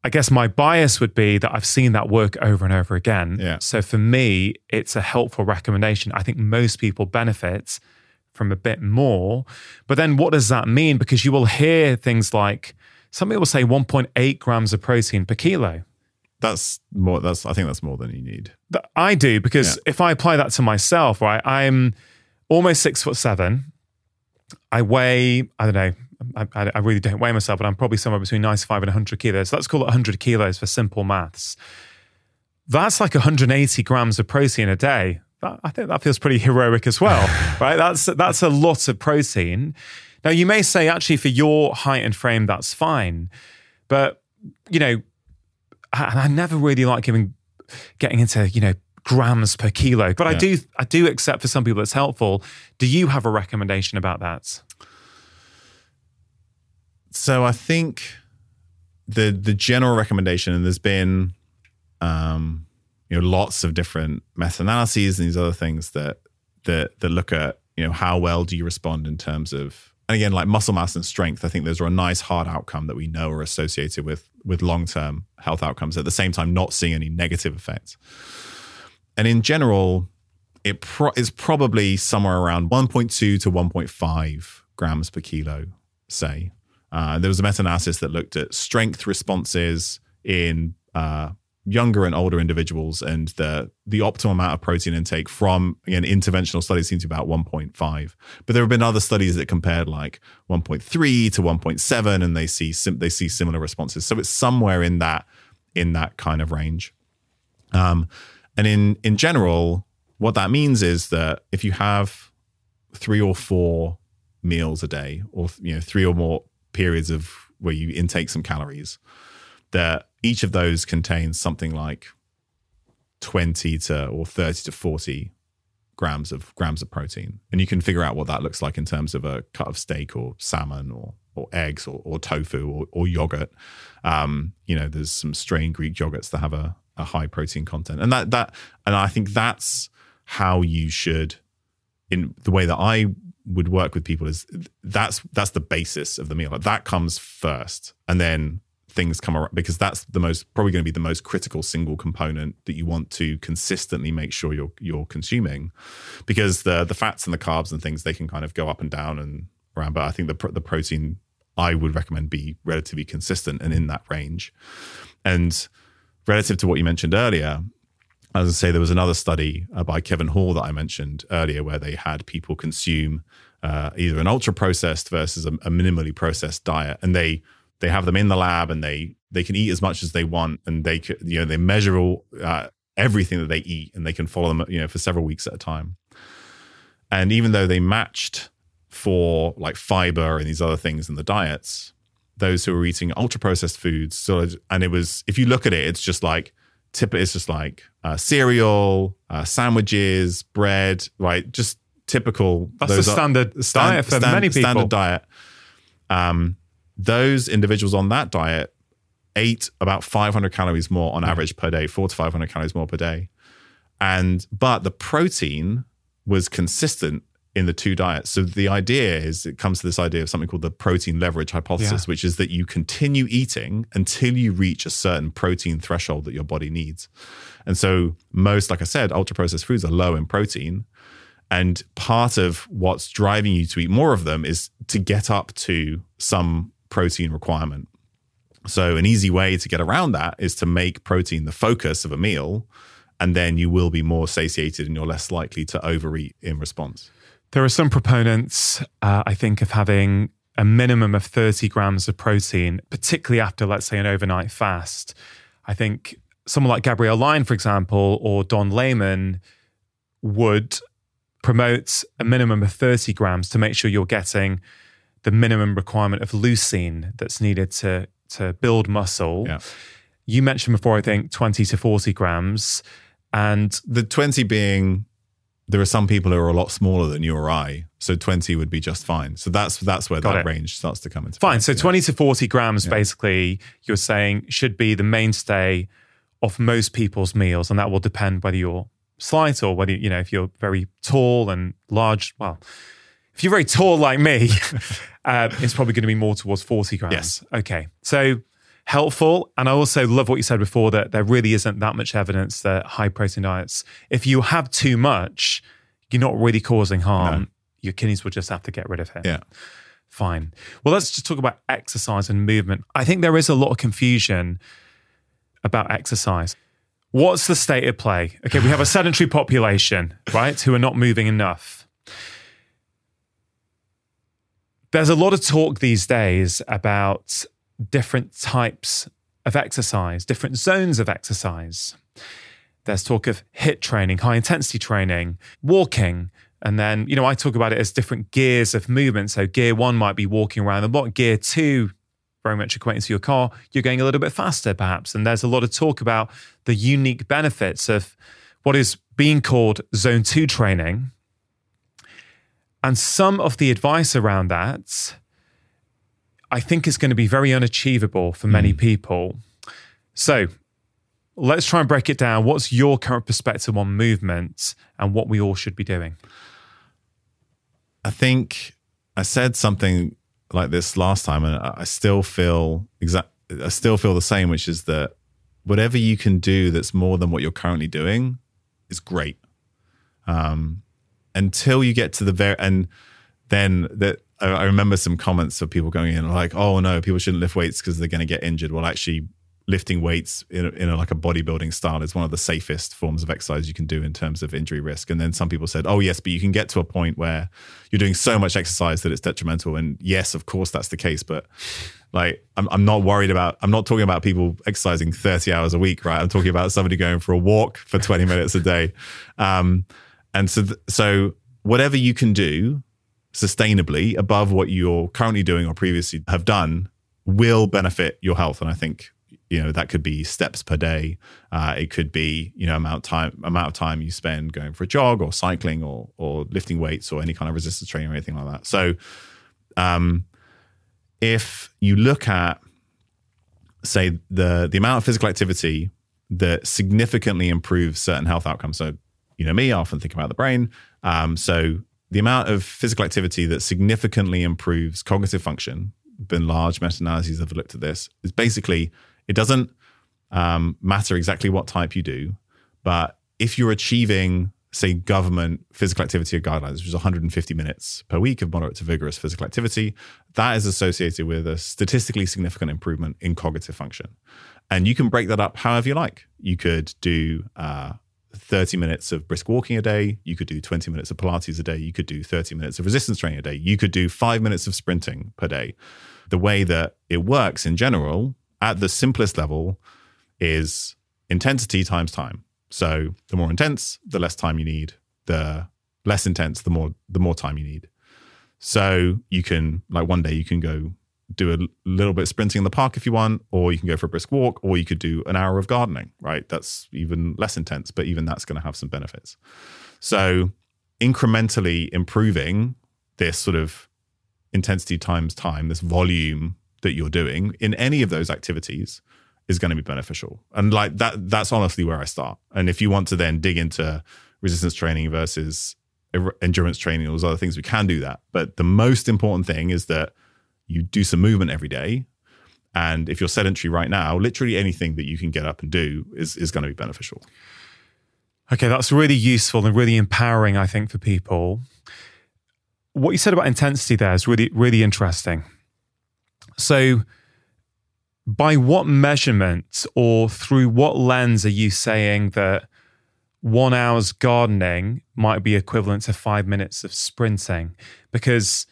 I guess my bias would be that I've seen that work over and over again. Yeah. So for me, it's a helpful recommendation. I think most people benefit from a bit more. But then what does that mean? Because you will hear things like some people say 1.8 grams of protein per kilo that's more that's i think that's more than you need. I do because yeah. if i apply that to myself right i'm almost six foot seven. I weigh i don't know I, I, really don't weigh myself but i'm probably somewhere between 95 and 100 kilos. So let's call it 100 kilos for simple maths. That's like 180 grams of protein a day. That, i think that feels pretty heroic as well *laughs* right? That's that's a lot of protein. Now you may say actually for your height and frame that's fine. But you know and I never really like giving getting into you know grams per kilo, but yeah. I do I do accept for some people it's helpful. Do you have a recommendation about that? So I think the the general recommendation, and there's been um, you know lots of different meta analyses and these other things that that that look at you know how well do you respond in terms of and again, like muscle mass and strength, I think those are a nice hard outcome that we know are associated with with long term health outcomes. At the same time, not seeing any negative effects. And in general, it pro- is probably somewhere around 1.2 to 1.5 grams per kilo. Say uh, there was a meta analysis that looked at strength responses in uh, younger and older individuals, and the the optimal amount of protein intake from again interventional studies seems to be about 1.5. But there have been other studies that compared like 1.3 to 1.7, and they see sim- they see similar responses. So it's somewhere in that in that kind of range. Um, and in in general, what that means is that if you have three or four meals a day, or you know three or more periods of where you intake some calories, that each of those contains something like 20 to or 30 to 40 grams of grams of protein. And you can figure out what that looks like in terms of a cut of steak or salmon or or eggs or, or tofu or, or yogurt. Um, you know there's some strained greek yogurts that have a, a high protein content. And that that and i think that's how you should in the way that i would work with people is that's that's the basis of the meal. Like that comes first. And then things come around because that's the most probably going to be the most critical single component that you want to consistently make sure you're you're consuming because the the fats and the carbs and things they can kind of go up and down and around but I think the the protein I would recommend be relatively consistent and in that range. And relative to what you mentioned earlier as I say there was another study uh, by Kevin Hall that I mentioned earlier where they had people consume uh, either an ultra processed versus a, a minimally processed diet and they they have them in the lab and they they can eat as much as they want and they can you know they measure all uh, everything that they eat and they can follow them you know for several weeks at a time. And even though they matched for like fiber and these other things in the diets those who were eating ultra processed foods sort of and it was if you look at it it's just like tip it's just like uh, cereal uh, sandwiches bread right? Just typical that's the standard stand, diet for stand, many people. standard diet. Um those individuals on that diet ate about 500 calories more on mm. average per day, four to 500 calories more per day. And, but the protein was consistent in the two diets. So the idea is it comes to this idea of something called the protein leverage hypothesis, yeah. which is that you continue eating until you reach a certain protein threshold that your body needs. And so most, like I said, ultra processed foods are low in protein. And part of what's driving you to eat more of them is to get up to some protein requirement. So, an easy way to get around that is to make protein the focus of a meal, and then you will be more satiated and you're less likely to overeat in response. There are some proponents, uh, I think, of having a minimum of 30 grams of protein, particularly after, let's say, an overnight fast. I think someone like Gabrielle Lyon, for example, or Don Layman would promote a minimum of 30 grams to make sure you're getting the minimum requirement of leucine that's needed to to build muscle. Yeah. You mentioned before, I think, 20 to 40 grams. And the 20 being there are some people who are a lot smaller than you or I, so 20 would be just fine. So that's that's where Got that it. range starts to come into Fine. So yeah. 20 to 40 grams yeah. basically you're saying should be the mainstay of most people's meals and that will depend whether you're slight or whether you know if you're very tall and large, well, if you're very tall like me, uh, *laughs* it's probably going to be more towards 40 grams. Yes. Okay. So helpful. And I also love what you said before that there really isn't that much evidence that high protein diets, if you have too much, you're not really causing harm. No. Your kidneys will just have to get rid of it. Yeah. Fine. Well, let's just talk about exercise and movement. I think there is a lot of confusion about exercise. What's the state of play? Okay, we have a *sighs* sedentary population, right, who are not moving enough there's a lot of talk these days about different types of exercise, different zones of exercise. There's talk of HIIT training, high intensity training, walking. And then, you know, I talk about it as different gears of movement. So, gear one might be walking around the block. Gear two, very much equating to your car, you're going a little bit faster, perhaps. And there's a lot of talk about the unique benefits of what is being called zone two training, and some of the advice around that, I think, is going to be very unachievable for many mm. people. So let's try and break it down. What's your current perspective on movement and what we all should be doing? I think I said something like this last time, and I still feel exact. I still feel the same, which is that whatever you can do that's more than what you're currently doing is great. Um, until you get to the very and then that I remember some comments of people going in like, oh no, people shouldn't lift weights because they're going to get injured. Well, actually, lifting weights in, a, in a, like a bodybuilding style is one of the safest forms of exercise you can do in terms of injury risk. And then some people said, oh, yes, but you can get to a point where you're doing so much exercise that it's detrimental. And yes, of course, that's the case. But like, I'm, I'm not worried about, I'm not talking about people exercising 30 hours a week, right? I'm talking about somebody going for a walk for 20 minutes a day. Um, and so, th- so whatever you can do sustainably above what you're currently doing or previously have done will benefit your health. And I think you know that could be steps per day. Uh, it could be you know amount of time amount of time you spend going for a jog or cycling or or lifting weights or any kind of resistance training or anything like that. So, um, if you look at say the the amount of physical activity that significantly improves certain health outcomes. So, you know me, I often think about the brain. Um, so the amount of physical activity that significantly improves cognitive function, been large meta analyses have looked at this, is basically it doesn't um, matter exactly what type you do, but if you're achieving, say, government physical activity guidelines, which is 150 minutes per week of moderate to vigorous physical activity, that is associated with a statistically significant improvement in cognitive function. And you can break that up however you like. You could do uh, 30 minutes of brisk walking a day. You could do 20 minutes of Pilates a day. You could do 30 minutes of resistance training a day. You could do five minutes of sprinting per day. The way that it works in general, at the simplest level, is intensity times time. So the more intense, the less time you need. The less intense, the more the more time you need. So you can like one day you can go do a little bit of sprinting in the park if you want, or you can go for a brisk walk, or you could do an hour of gardening, right? That's even less intense, but even that's going to have some benefits. So, incrementally improving this sort of intensity times time, this volume that you're doing in any of those activities is going to be beneficial. And like that, that's honestly where I start. And if you want to then dig into resistance training versus er-, endurance training, those other things, we can do that. But the most important thing is that you do some movement every day. And if you're sedentary right now, literally anything that you can get up and do is, is going to be beneficial. Okay, that's really useful and really empowering, I think, for people. What you said about intensity there is really, really interesting. So, by what measurement or through what lens are you saying that one hour's gardening might be equivalent to five minutes of sprinting? Because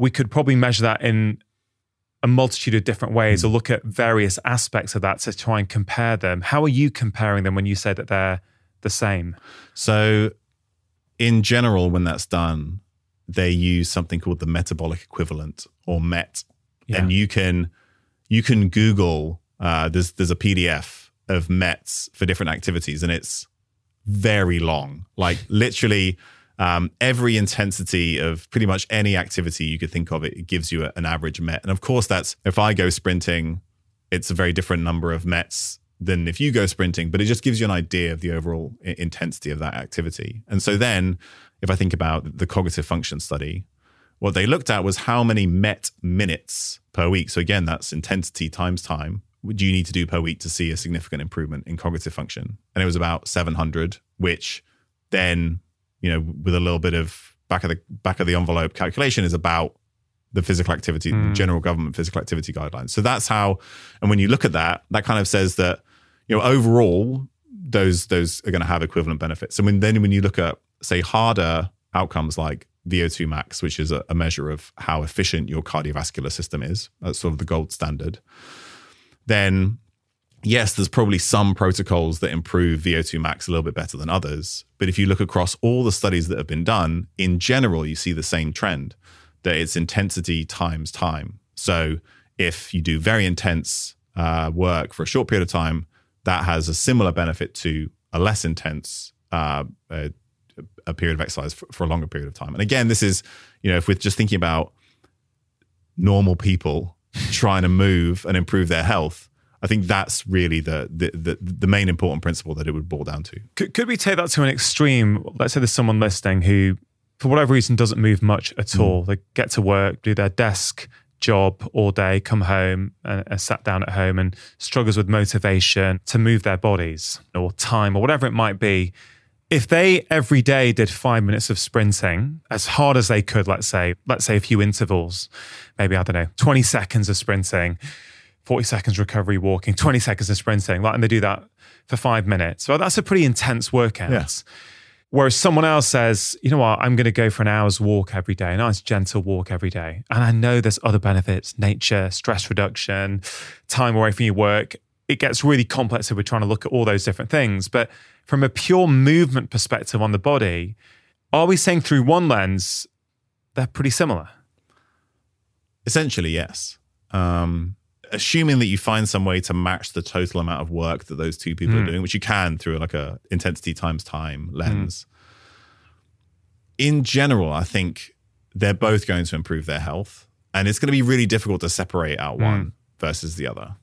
we could probably measure that in a multitude of different ways mm. or look at various aspects of that to try and compare them. How are you comparing them when you say that they're the same? So, in general, when that's done, they use something called the metabolic equivalent or MET, yeah. and you can you can Google. Uh, there's there's a PDF of METs for different activities, and it's very long, like literally um, every intensity of pretty much any activity you could think of, it, gives you a, an average MET. And of course, that's if I go sprinting, it's a very different number of METs than if you go sprinting, but it just gives you an idea of the overall I- intensity of that activity. And so then, if I think about the cognitive function study, what they looked at was how many MET minutes per week. So again, that's intensity times time. Do you need to do per week to see a significant improvement in cognitive function? And it was about 700, which then you know, with a little bit of back of the back of the envelope calculation is about the physical activity, mm. the general government physical activity guidelines. So that's how, and when you look at that, that kind of says that, you know, overall, those those are going to have equivalent benefits. And when then when you look at say harder outcomes like VO2 max, which is a, a measure of how efficient your cardiovascular system is, that's sort of the gold standard. Then yes, there's probably some protocols that improve VO2 max a little bit better than others. But if you look across all the studies that have been done, in general, you see the same trend that it's intensity times time. So if you do very intense uh, work for a short period of time, that has a similar benefit to a less intense uh, a, a, period of exercise for, for a longer period of time. And again, this is, you know, if we're just thinking about normal people trying to move and improve their health, I think that's really the, the the, the main important principle that it would boil down to. Could, could we take that to an extreme? Let's say there's someone listening who, for whatever reason, doesn't move much at mm. all. They get to work, do their desk job all day, come home and, and sat down at home and struggles with motivation to move their bodies or time or whatever it might be. If they every day did five minutes of sprinting as hard as they could, let's say, let's say a few intervals, maybe, I don't know, 20 seconds of sprinting, 40 seconds recovery walking, 20 seconds of sprinting, like, and they do that for five minutes. So that's a pretty intense workout. Yeah. Whereas someone else says, you know what, I'm going to go for an hour's walk every day, a nice gentle walk every day. And I know there's other benefits nature, stress reduction, time away from your work. It gets really complex if we're trying to look at all those different things. But from a pure movement perspective on the body, are we saying through one lens, they're pretty similar? Essentially, yes. Um, assuming that you find some way to match the total amount of work that those two people mm. are hmm. doing, which you can through like a intensity times time lens. Mm. In general, I think they're both going to improve their health, and it's going to be really difficult to separate out mm. one versus the other.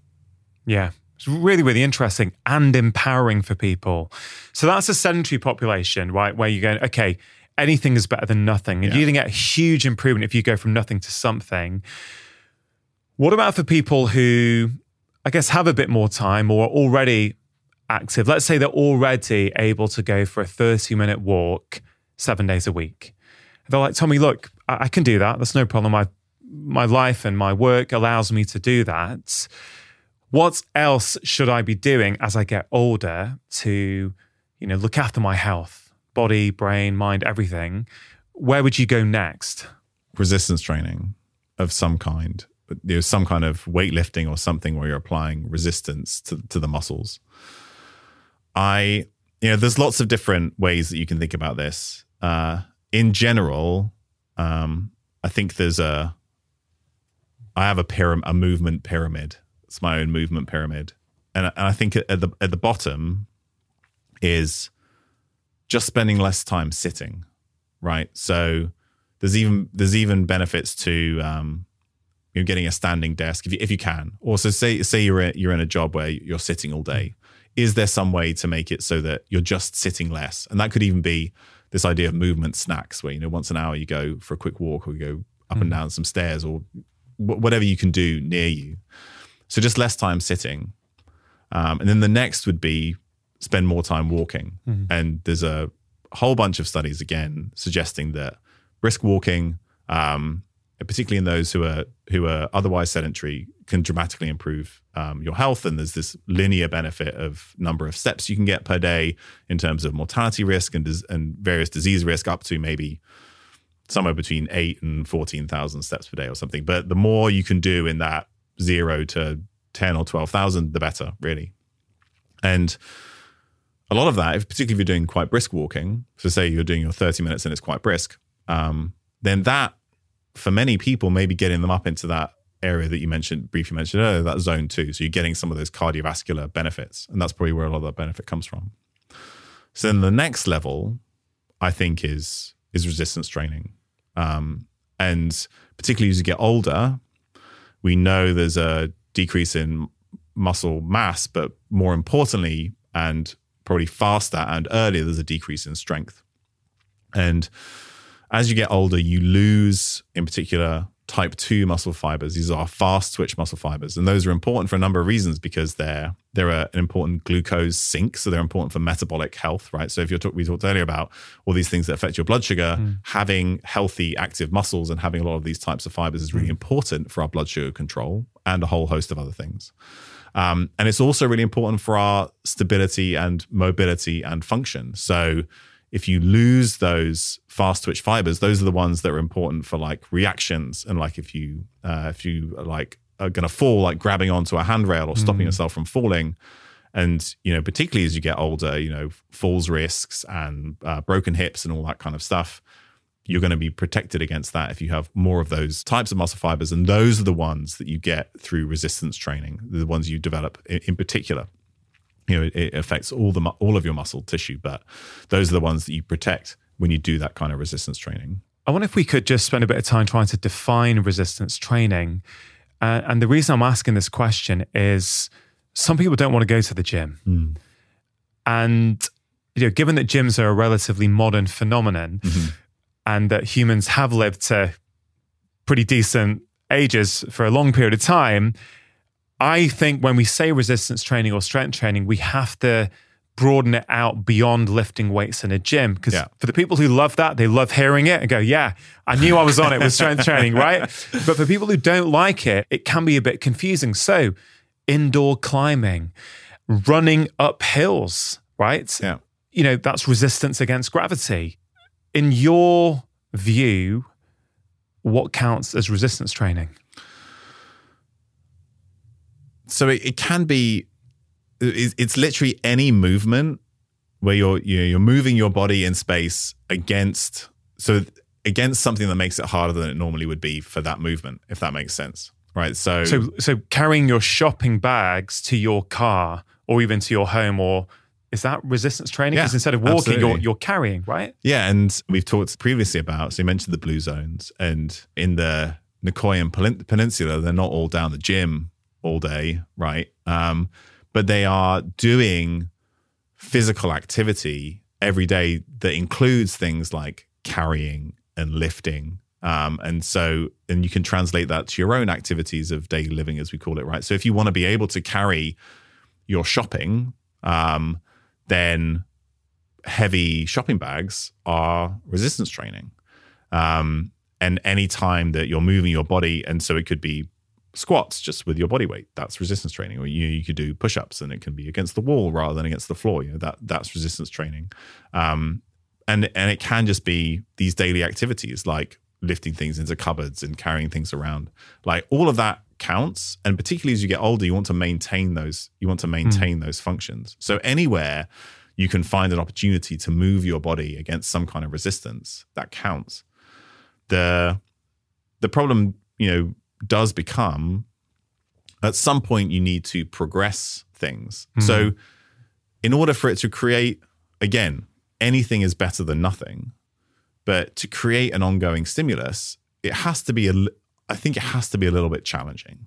Yeah. It's really, really interesting and empowering for people. So that's a sedentary population, right? Where you're going, okay, anything is better than nothing. And yeah. you're going to get a huge improvement if you go from nothing to something. What about for people who, I guess, have a bit more time or are already active? Let's say they're already able to go for a 30 minute walk seven days a week. They're like, Tommy, look, I, I can do that. That's no problem. My, my life and my work allows me to do that. What else should I be doing as I get older to, you know, look after my health, body, brain, mind, everything? Where would you go next? Resistance training of some kind know, some kind of weightlifting or something where you're applying resistance to, to the muscles. I, you know, there's lots of different ways that you can think about this. Uh, in general, um, I think there's a, I have a pyramid, a movement pyramid. It's my own movement pyramid, and, and I think at the at the bottom is just spending less time sitting, right? So there's even there's even benefits to um, you know, getting a standing desk if you, if you can. Also, say say you're in, you're in a job where you're sitting all day. Is there some way to make it so that you're just sitting less? And that could even be this idea of movement snacks, where you know once an hour you go for a quick walk or you go up mm. and down some stairs or w- whatever you can do near you. So just less time sitting. Um, and then the next would be spend more time walking. Mm. And there's a whole bunch of studies again suggesting that brisk walking, um, particularly in those who are who are otherwise sedentary, can dramatically improve um, your health. And there's this linear benefit of number of steps you can get per day in terms of mortality risk and and various disease risk, up to maybe somewhere between eight and fourteen thousand steps per day or something. But the more you can do in that zero to ten or twelve thousand, the better, really. And a lot of that, particularly if you're doing quite brisk walking, so say you're doing your 30 minutes and it's quite brisk, um, then that for many people, maybe getting them up into that area that you mentioned, briefly mentioned earlier, that zone two. So you're getting some of those cardiovascular benefits. And that's probably where a lot of that benefit comes from. So then the next level, I think, is is resistance training. Um, and particularly as you get older, we know there's a decrease in muscle mass, but more importantly, and probably faster and earlier, there's a decrease in strength. And as you get older, you lose, in particular, type 2 muscle fibers. These are fast twitch muscle fibers. And those are important for a number of reasons because they're they're an important glucose sink. So they're important for metabolic health, right? So if you're talk, we talked earlier about all these things that affect your blood sugar, mm. having healthy, active muscles and having a lot of these types of fibers is really mm. important for our blood sugar control and a whole host of other things. Um, and it's also really important for our stability and mobility and function. So if you lose those fast twitch fibers, those are the ones that are important for like reactions and like if you uh, if you like are going to fall, like grabbing onto a handrail or stopping mm. yourself from falling. And you know, particularly as you get older, you know, falls risks and uh, broken hips and all that kind of stuff. You're going to be protected against that if you have more of those types of muscle fibers, and those are the ones that you get through resistance training. The ones you develop in, in particular you know it affects all the all of your muscle tissue but those are the ones that you protect when you do that kind of resistance training i wonder if we could just spend a bit of time trying to define resistance training uh, and the reason i'm asking this question is some people don't want to go to the gym mm. and you know given that gyms are a relatively modern phenomenon mm-hmm. and that humans have lived to pretty decent ages for a long period of time I think when we say resistance training or strength training, we have to broaden it out beyond lifting weights in a gym. Because Yeah. for the people who love that, they love hearing it and go, yeah, I knew I was on it with strength training, *laughs* right? But for people who don't like it, it can be a bit confusing. So, indoor climbing, running up hills, right? Yeah. You know, that's resistance against gravity. In your view, what counts as resistance training? So it, it can be it's literally any movement where you're you know, you're moving your body in space against so against something that makes it harder than it normally would be for that movement if that makes sense right so, So, so carrying your shopping bags to your car or even to your home, or is that resistance training? Yeah, Because instead of walking, you're, you're carrying, right? yeah and we've talked previously about so you mentioned the blue zones and in the Nicoyan Peninsula they're not all down the gym all day right um, but they are doing physical activity every day that includes things like carrying and lifting. Um, and so, and you can translate that to your own activities of daily living, as we call it, right? So, if you want to be able to carry your shopping, um, then heavy shopping bags are resistance training. Um, and any time that you're moving your body, and so it could be squats just with your body weight, that's resistance training. Or you you could do push ups, and it can be against the wall rather than against the floor. You know that that's resistance training. Um, and and it can just be these daily activities like lifting things into cupboards and carrying things around. Like all of that counts, and particularly as you get older, you want to maintain those. You want to maintain those functions. So anywhere you can find an opportunity to move your body against some kind of resistance that counts the the problem you know does become at some point you need to progress things. So in order for it to create again anything is better than nothing but to create an ongoing stimulus it has to be a i think it has to be a little bit challenging.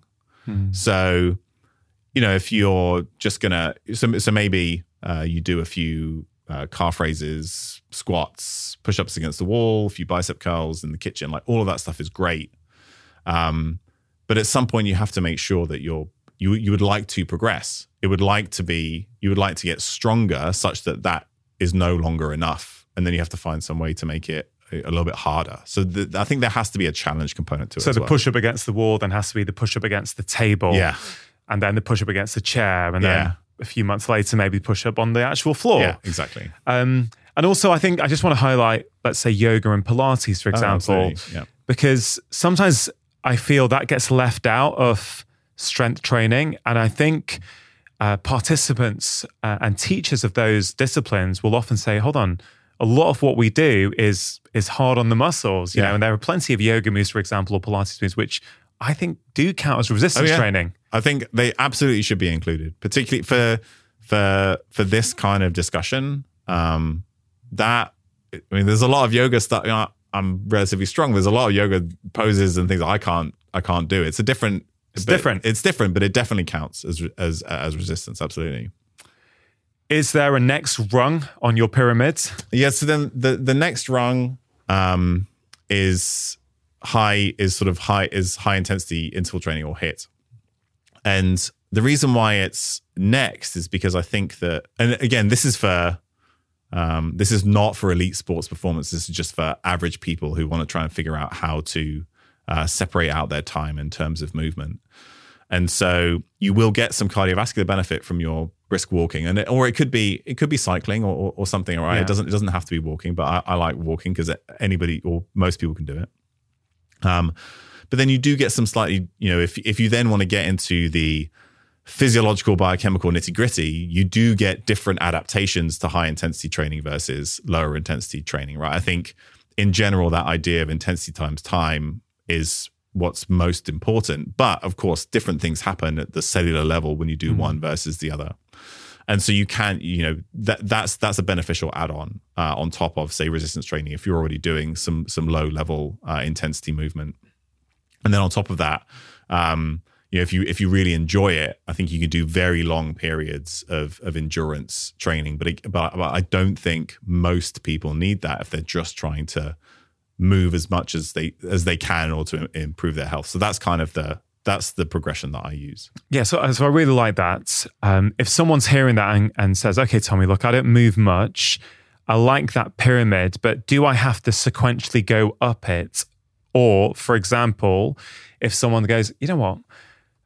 So you know, if you're just gonna, so, so maybe uh, you do a few uh, calf raises, squats, push ups against the wall, a few bicep curls in the kitchen, like all of that stuff is great. Um, but at some point, you have to make sure that you're you you would like to progress. It would like to be you would like to get stronger, such that that is no longer enough, and then you have to find some way to make it a, little bit harder. So th- I think there has to be a challenge component to it. So the well. push up against the wall then has to be the push up against the table. yeah, And then the push up against the chair. And Yeah. then a few months later, maybe push up on the actual floor. yeah, exactly. Um, and also, I think I just want to highlight, let's say, yoga and Pilates, for Oh, example, absolutely. Yeah. because sometimes I feel that gets left out of strength training. And I think uh, participants uh, and teachers of those disciplines will often say, hold on, a lot of what we do is is hard on the muscles, you Yeah. know, and there are plenty of yoga moves, for example, or Pilates moves, which I think do count as resistance Oh, yeah. training. I think they absolutely should be included, particularly for for for this kind of discussion. Um, that I mean, there's a lot of yoga stuff. You know, I'm relatively strong. There's a lot of yoga poses and things I can't I can't do. It's a different. It's different. It's different, but it definitely counts as as as resistance. Absolutely. Is there a next rung on your pyramid? Yeah. So then the the next rung um, is high is sort of high is high intensity interval training or HIIT, and the reason why it's next is because I think that and again this is for um, this is not for elite sports performance. This is just for average people who want to try and figure out how to uh, separate out their time in terms of movement. And so you will get some cardiovascular benefit from your brisk walking, and it, or it could be it could be cycling or, or, or something. All right, Yeah. it doesn't it doesn't have to be walking, but I, I like walking because anybody or most people can do it. Um, but then you do get some slightly, you know, if if you then want to get into the physiological biochemical nitty gritty, you do get different adaptations to high intensity training versus lower intensity training, right? I think in general, that idea of intensity times time is what's most important. But of course, different things happen at the cellular level when you do one versus the other. And so you can, you know, that that's that's a beneficial add-on uh, on top of say resistance training if you're already doing some some low level uh, intensity movement. And then on top of that, um, you know, if you if you really enjoy it, I think you can do very long periods of of endurance training. But it, but, but I don't think most people need that if they're just trying to move as much as they as they can or to improve their health. So that's kind of the that's the progression that I use. Yeah, so, so I really like that. Um, if someone's hearing that and, and says, okay, Tommy, look, I don't move much. I like that pyramid, but do I have to sequentially go up it? Or, for example, if someone goes, you know what,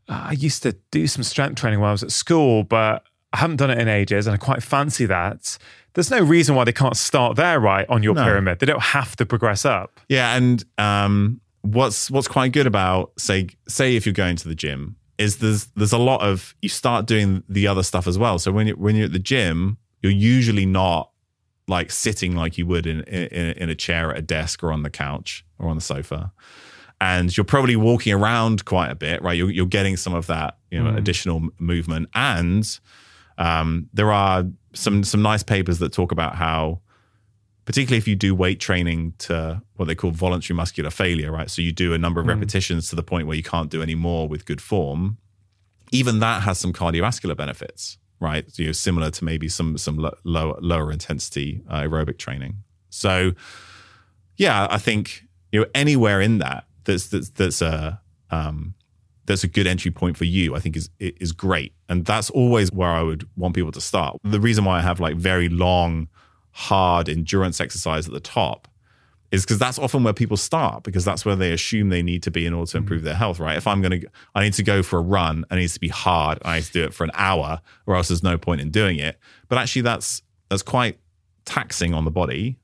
I used to do some strength training while I was at school, but I haven't done it in ages and I quite fancy that. There's no reason why they can't start there, right, on your No. pyramid. They don't have to progress up. Yeah, and um, what's what's quite good about say say if you're going to the gym is there's there's a lot of you start doing the other stuff as well. So when you when you're at the gym, you're usually not like sitting like you would in in, in a chair at a desk or on the couch or on the sofa. And you're probably walking around quite a bit, right? You're, you're getting some of that, you know, additional movement. And um, there are some some nice papers that talk about how particularly if you do weight training to what they call voluntary muscular failure, right? So you do a number of repetitions to the point where you can't do any more with good form. Even that has some cardiovascular benefits, right? So, you know, similar to maybe some some lo- lower lower intensity uh, aerobic training. So, yeah, I think you know anywhere in that that's that's that's a um, that's a good entry point for you. I think is is great, and that's always where I would want people to start. The reason why I have like very long hard endurance exercise at the top is because that's often where people start because that's where they assume they need to be in order to improve their health, right? If I'm going to, I need to go for a run, i needs to be hard. I need to do it for an hour, or else there's no point in doing it. But actually, that's that's quite taxing on the body,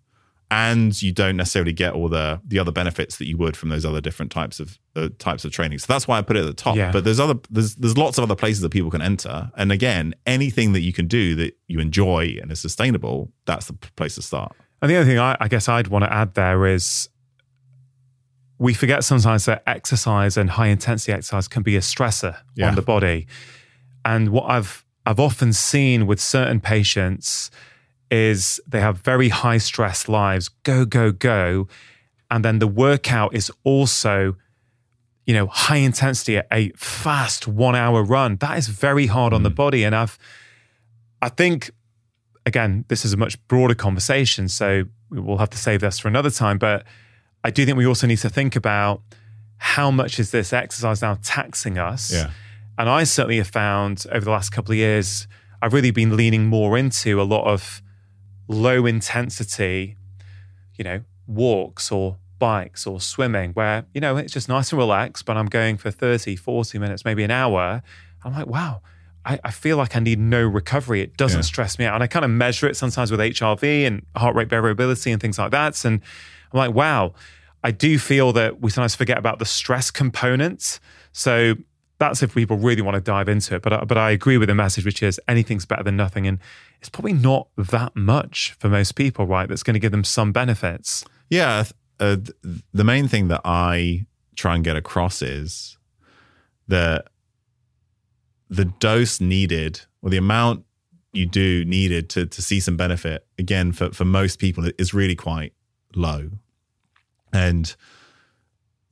and you don't necessarily get all the the other benefits that you would from those other different types of uh, types of training. So that's why I put it at the top. Yeah. But there's other there's there's lots of other places that people can enter, and again, anything that you can do that you enjoy and is sustainable, that's the place to start. And the other thing I, I guess I'd want to add there is we forget sometimes that exercise and high intensity exercise can be a stressor Yeah. on the body. And what I've I've often seen with certain patients is they have very high stress lives, go, go, go. And then the workout is also, you know, high intensity, a fast one hour run. That is very hard on the mm. body. And I've I think again, this is a much broader conversation, so we'll have to save this for another time. But I do think we also need to think about how much is this exercise now taxing us? Yeah. And I certainly have found over the last couple of years, I've really been leaning more into a lot of low intensity, you know, walks or bikes or swimming where, you know, it's just nice and relaxed, but I'm going for 30, 40 minutes, maybe an hour. I'm like, wow, I, I feel like I need no recovery. It doesn't Yeah. stress me out. And I kind of measure it sometimes with HRV and heart rate variability and things like that. And I'm like, wow, I do feel that we sometimes forget about the stress component. So that's if people really want to dive into it. But I- but I agree with the message, which is anything's better than nothing, and it's probably not that much for most people, right? That's going to give them some benefits. Yeah, uh, the main thing that I try and get across is that the dose needed, or the amount you do needed to to see some benefit, again for for most people, is really quite low, and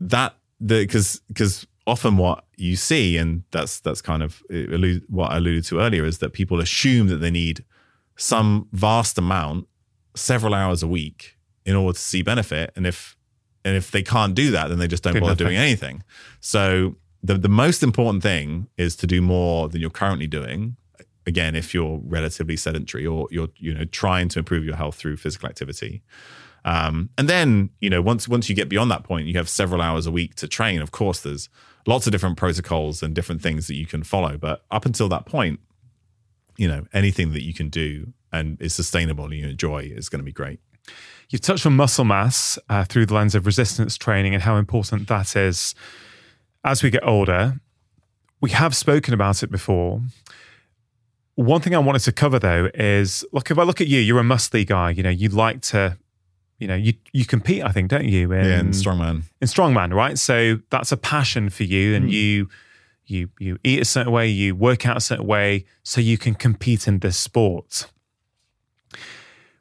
that the because because often what you see, and that's that's kind of what I alluded to earlier, is that people assume that they need some vast amount, several hours a week, in order to see benefit. And if and if they can't do that, then they just don't Do bother nothing. doing anything. So the the most important thing is to do more than you're currently doing. Again, if you're relatively sedentary or you're you know trying to improve your health through physical activity. Um, and then, you know, once once you get beyond that point, you have several hours a week to train. Of course, there's lots of different protocols and different things that you can follow. But up until that point, you know, anything that you can do and is sustainable and you enjoy is going to be great. You've touched on muscle mass uh, through the lens of resistance training and how important that is as we get older. We have spoken about it before. One thing I wanted to cover though is look, if I look at you, you're a muscly guy. You know, you like to, you know, you you compete, I think, don't you? In, yeah, in strongman. in strongman, right? So that's a passion for you, and hmm. you you you eat a certain way, you work out a certain way, so you can compete in this sport.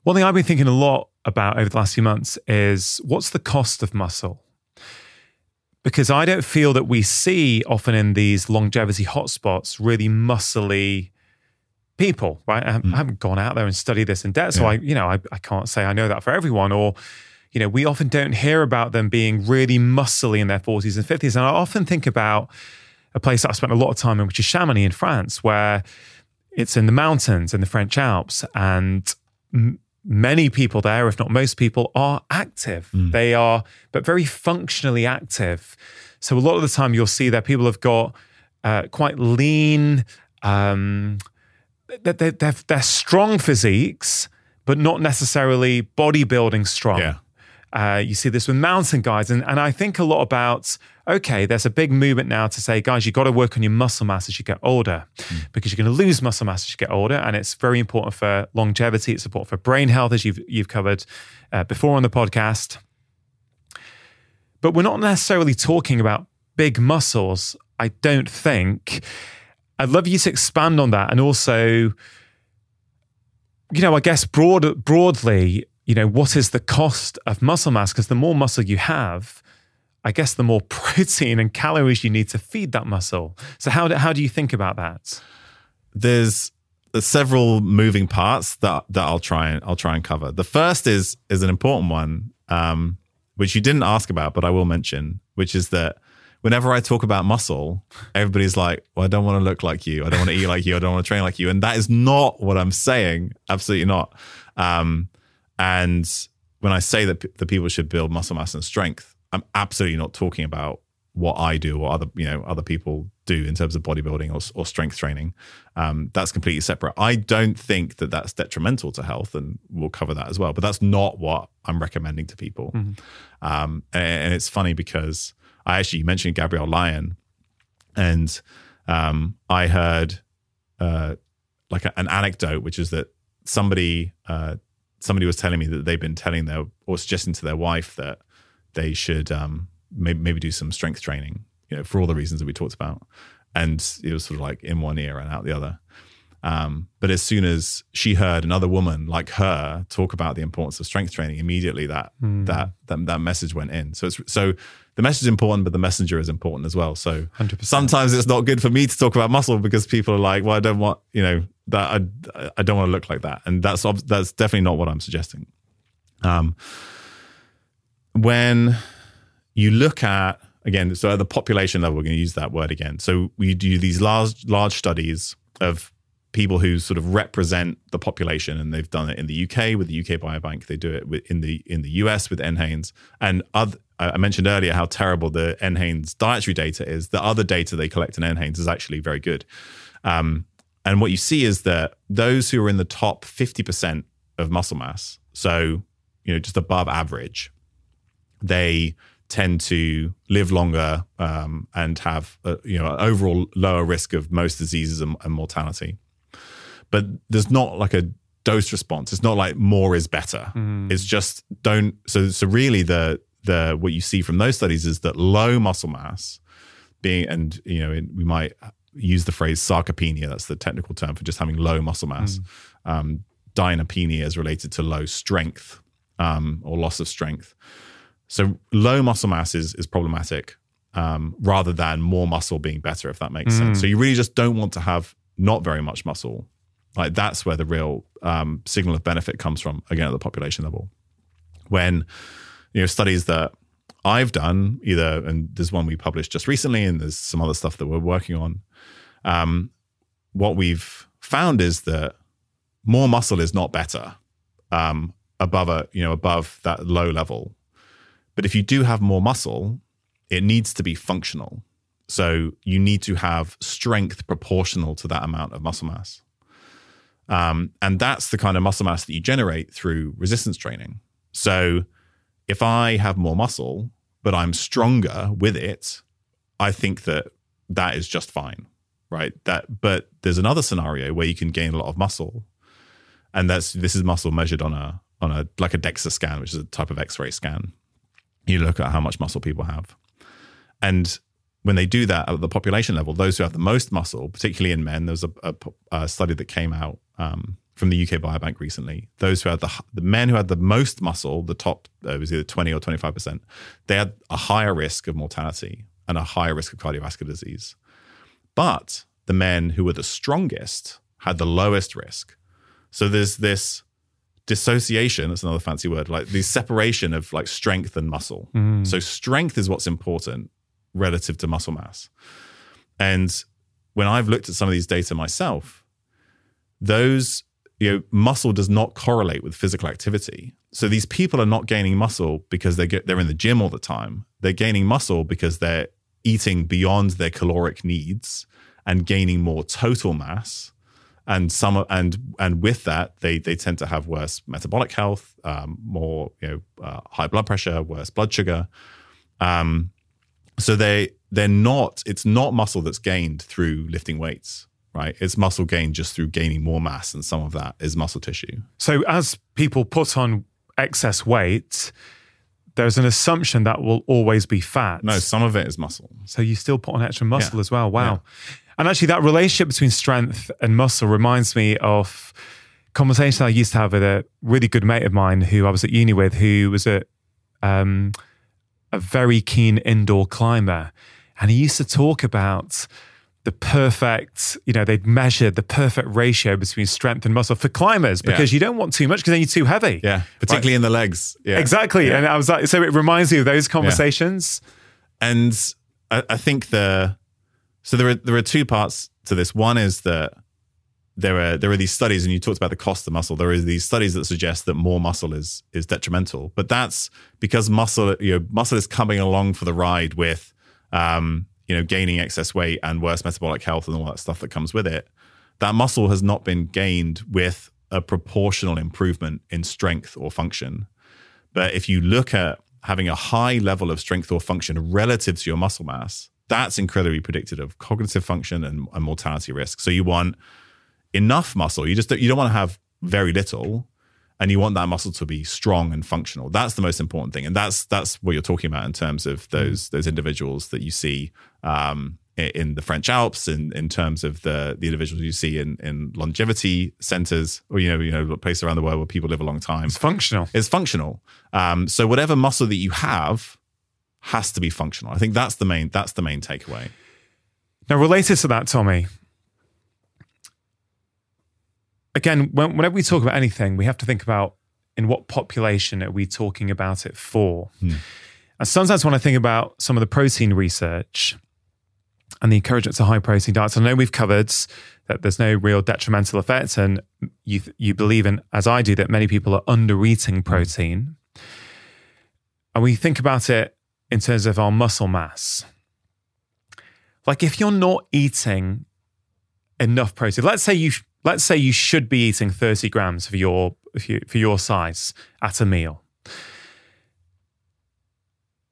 One thing I've been thinking a lot about over the last few months is what's the cost of muscle? Because I don't feel that we see often in these longevity hotspots really muscly people, right? I haven't, I haven't gone out there and studied this in depth, so Yeah. I, you know, I, I can't say I know that for everyone. Or, you know, we often don't hear about them being really muscly in their forties and fifties. And I often think about a place that I've spent a lot of time in, which is Chamonix in France, where it's in the mountains in the French Alps, and m- many people there, if not most people, are active. They are, but very functionally active. So a lot of the time, you'll see that people have got uh, quite lean. Um, they're, they're, they're, strong physiques, but not necessarily bodybuilding strong. Yeah. Uh, you see this with mountain guys. And, and I think a lot about, okay, there's a big movement now to say, guys, you've got to work on your muscle mass as you get older because you're going to lose muscle mass as you get older. And it's very important for longevity. It's important for brain health, as you've, you've covered uh, before on the podcast. But we're not necessarily talking about big muscles, I don't think. I'd love you to expand on that and also, you know, I guess broad, broadly, you know, what is the cost of muscle mass? Because the more muscle you have, I guess the more *laughs* protein and calories you need to feed that muscle. So how do, how do you think about that? there's several moving parts that that I'll try and I'll try and cover. The first is is an important one, um, which you didn't ask about, but I will mention, which is that whenever I talk about muscle, everybody's like, "Well, I don't want to look like you. I don't want to eat like you. I don't want to train like you." And that is not what I'm saying. Absolutely not. Um, and when I say that p- the people should build muscle mass and strength, I'm absolutely not talking about what I do or other you know other people do in terms of bodybuilding or, or strength training. Um, that's completely separate. I don't think that that's detrimental to health, and we'll cover that as well. But that's not what I'm recommending to people. Um, and, and it's funny because I actually mentioned Gabrielle Lyon, and um, I heard uh, like a, an anecdote, which is that somebody uh, somebody was telling me that they've been telling their or suggesting to their wife that they should um, maybe, maybe do some strength training, you know, for all the reasons that we talked about. And it was sort of like in one ear and out the other. Um, but as soon as she heard another woman like her talk about the importance of strength training, immediately that that, that that message went in. So it's so the message is important, but the messenger is important as well. So 100%. sometimes it's not good for me to talk about muscle because people are like, "Well, I don't want you know that I I don't want to look like that," and that's that's definitely not what I'm suggesting. Um, when you look at again, so at the population level, we're going to use that word again. So we do these large large studies of people who sort of represent the population, and they've done it in the UK with the UK Biobank. They do it in the in the US with NHANES, and other. I mentioned earlier how terrible the NHANES dietary data is. The other data they collect in NHANES is actually very good. Um, and what you see is that those who are in the top 50% of muscle mass, so you know just above average, they tend to live longer um, and have a, you know an overall lower risk of most diseases and, and mortality. But there's not like a dose response. It's not like more is better. It's just don't. So so really the the what you see from those studies is that low muscle mass being and you know we might use the phrase sarcopenia. That's the technical term for just having low muscle mass. Um, dynapenia is related to low strength um, or loss of strength. So low muscle mass is is problematic um, rather than more muscle being better, if that makes sense. So you really just don't want to have not very much muscle. Like that's where the real um, signal of benefit comes from. Again, at the population level, when you know studies that I've done either, and there's one we published just recently, and there's some other stuff that we're working on. Um, what we've found is that more muscle is not better um, above a you know above that low level. But if you do have more muscle, it needs to be functional. So you need to have strength proportional to that amount of muscle mass. Um, and that's the kind of muscle mass that you generate through resistance training. So if I have more muscle, but I'm stronger with it, I think that that is just fine, right? That, but there's another scenario where you can gain a lot of muscle, and that's this is muscle measured on a on a like a DEXA scan, which is a type of X-ray scan. You look at how much muscle people have, and when they do that at the population level, those who have the most muscle, particularly in men, there was a, a, a study that came out um, from the UK Biobank recently. Those who had the the men who had the most muscle, the top uh, it was either twenty or twenty five percent, they had a higher risk of mortality and a higher risk of cardiovascular disease. But the men who were the strongest had the lowest risk. So there's this dissociation that's another fancy word like the separation of like strength and muscle so strength is what's important relative to muscle mass And when I've looked at some of these data myself, those you know muscle does not correlate with physical activity. So these people are not gaining muscle because they get they're in the gym all the time. They're gaining muscle because they're eating beyond their caloric needs and gaining more total mass. And some and and with that, they they tend to have worse metabolic health, um, more you know uh, high blood pressure, worse blood sugar. Um, so they they're not. It's not muscle that's gained through lifting weights right? It's muscle gain just through gaining more mass, and some of that is muscle tissue. So as people put on excess weight, there's an assumption that will always be fat. No, some of it is muscle. So you still put on extra muscle yeah. as well. Wow. Yeah. And actually, that relationship between strength and muscle reminds me of conversation I used to have with a really good mate of mine who I was at uni with, who was a um, a very keen indoor climber, and he used to talk about the perfect, you know, they'd measured the perfect ratio between strength and muscle for climbers because yeah. you don't want too much because then you're too heavy. Yeah, particularly right? in the legs. Yeah. Exactly. Yeah. And I was like, so it reminds me of those conversations. And I, I, think the, so there are, there are two parts to this. One is that there are, there are these studies and you talked about the cost of muscle. There are these studies that suggest that more muscle is, is detrimental, but that's because muscle, you know, muscle is coming along for the ride with, um, you know, gaining excess weight and worse metabolic health and all that stuff that comes with it, that muscle has not been gained with a proportional improvement in strength or function. But if you look at having a high level of strength or function relative to your muscle mass, that's incredibly predictive of cognitive function and, and mortality risk. So you want enough muscle. You just you don't want to have very little, and you want that muscle to be strong and functional. That's the most important thing, and that's that's what you're talking about in terms of those those individuals that you see um, in the French Alps, in in terms of the the individuals you see in in longevity centers, or you know you know places around the world where people live a long time. It's functional. It's functional. Um, so whatever muscle that you have has to be functional. I think that's the main that's the main takeaway. Now, related to that, Tommy, again, when, whenever we talk about anything, we have to think about in what population are we talking about it for. Hmm. And sometimes when I think about some of the protein research and the encouragement to high protein diets, I know we've covered that there's no real detrimental effect, and you you believe in, as I do, that many people are under eating protein. And we think about it in terms of our muscle mass. Like if you're not eating enough protein, let's say you let's say you should be eating 30 grams for your for your size at a meal.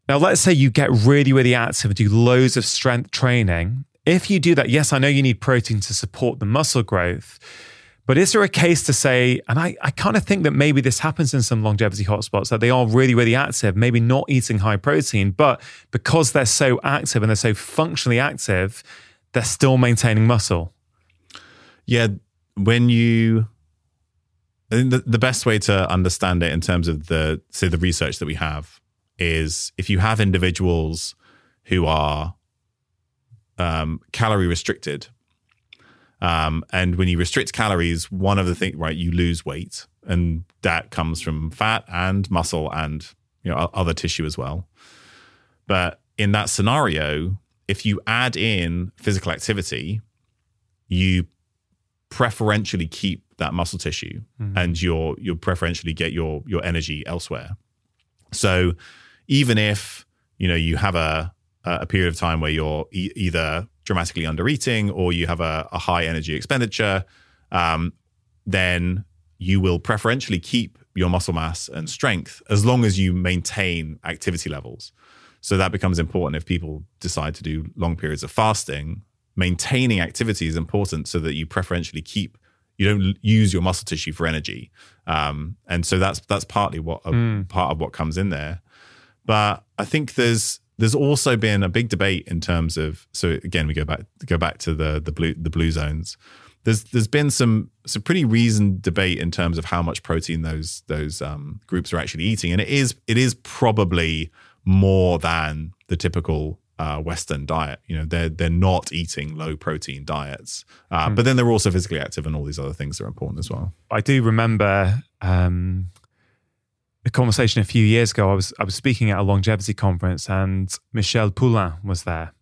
Now, let's say you get really, really active and do loads of strength training. If you do that, yes, I know you need protein to support the muscle growth, but is there a case to say, and I, I kind of think that maybe this happens in some longevity hotspots, that they are really, really active, maybe not eating high protein, but because they're so active and they're so functionally active, they're still maintaining muscle? Yeah, when you I think the, the best way to understand it in terms of the say the research that we have is if you have individuals who are um, calorie restricted, um, and when you restrict calories, one of the things right you lose weight, and that comes from fat and muscle and you know other tissue as well. But in that scenario, if you add in physical activity, you preferentially keep that muscle tissue mm-hmm. and you'll you'll preferentially get your your energy elsewhere so even if you know you have a a period of time where you're e- either dramatically under eating or you have a, a high energy expenditure um, then you will preferentially keep your muscle mass and strength as long as you maintain activity levels. So that becomes important if people decide to do long periods of fasting. Maintaining activity is important so that you preferentially keep you don't use your muscle tissue for energy. Um, and so that's that's partly what a, mm. part of what comes in there but i think there's there's also been a big debate in terms of so again we go back go back to the the blue the blue zones there's there's been some some pretty reasoned debate in terms of how much protein those those um, groups are actually eating and it is it is probably more than the typical uh, Western diet. You know, they're they're not eating low protein diets, uh, mm. but then they're also physically active, and all these other things are important as well. I do remember um, a conversation a few years ago. I was I was speaking at a longevity conference, and Michel Poulain was there,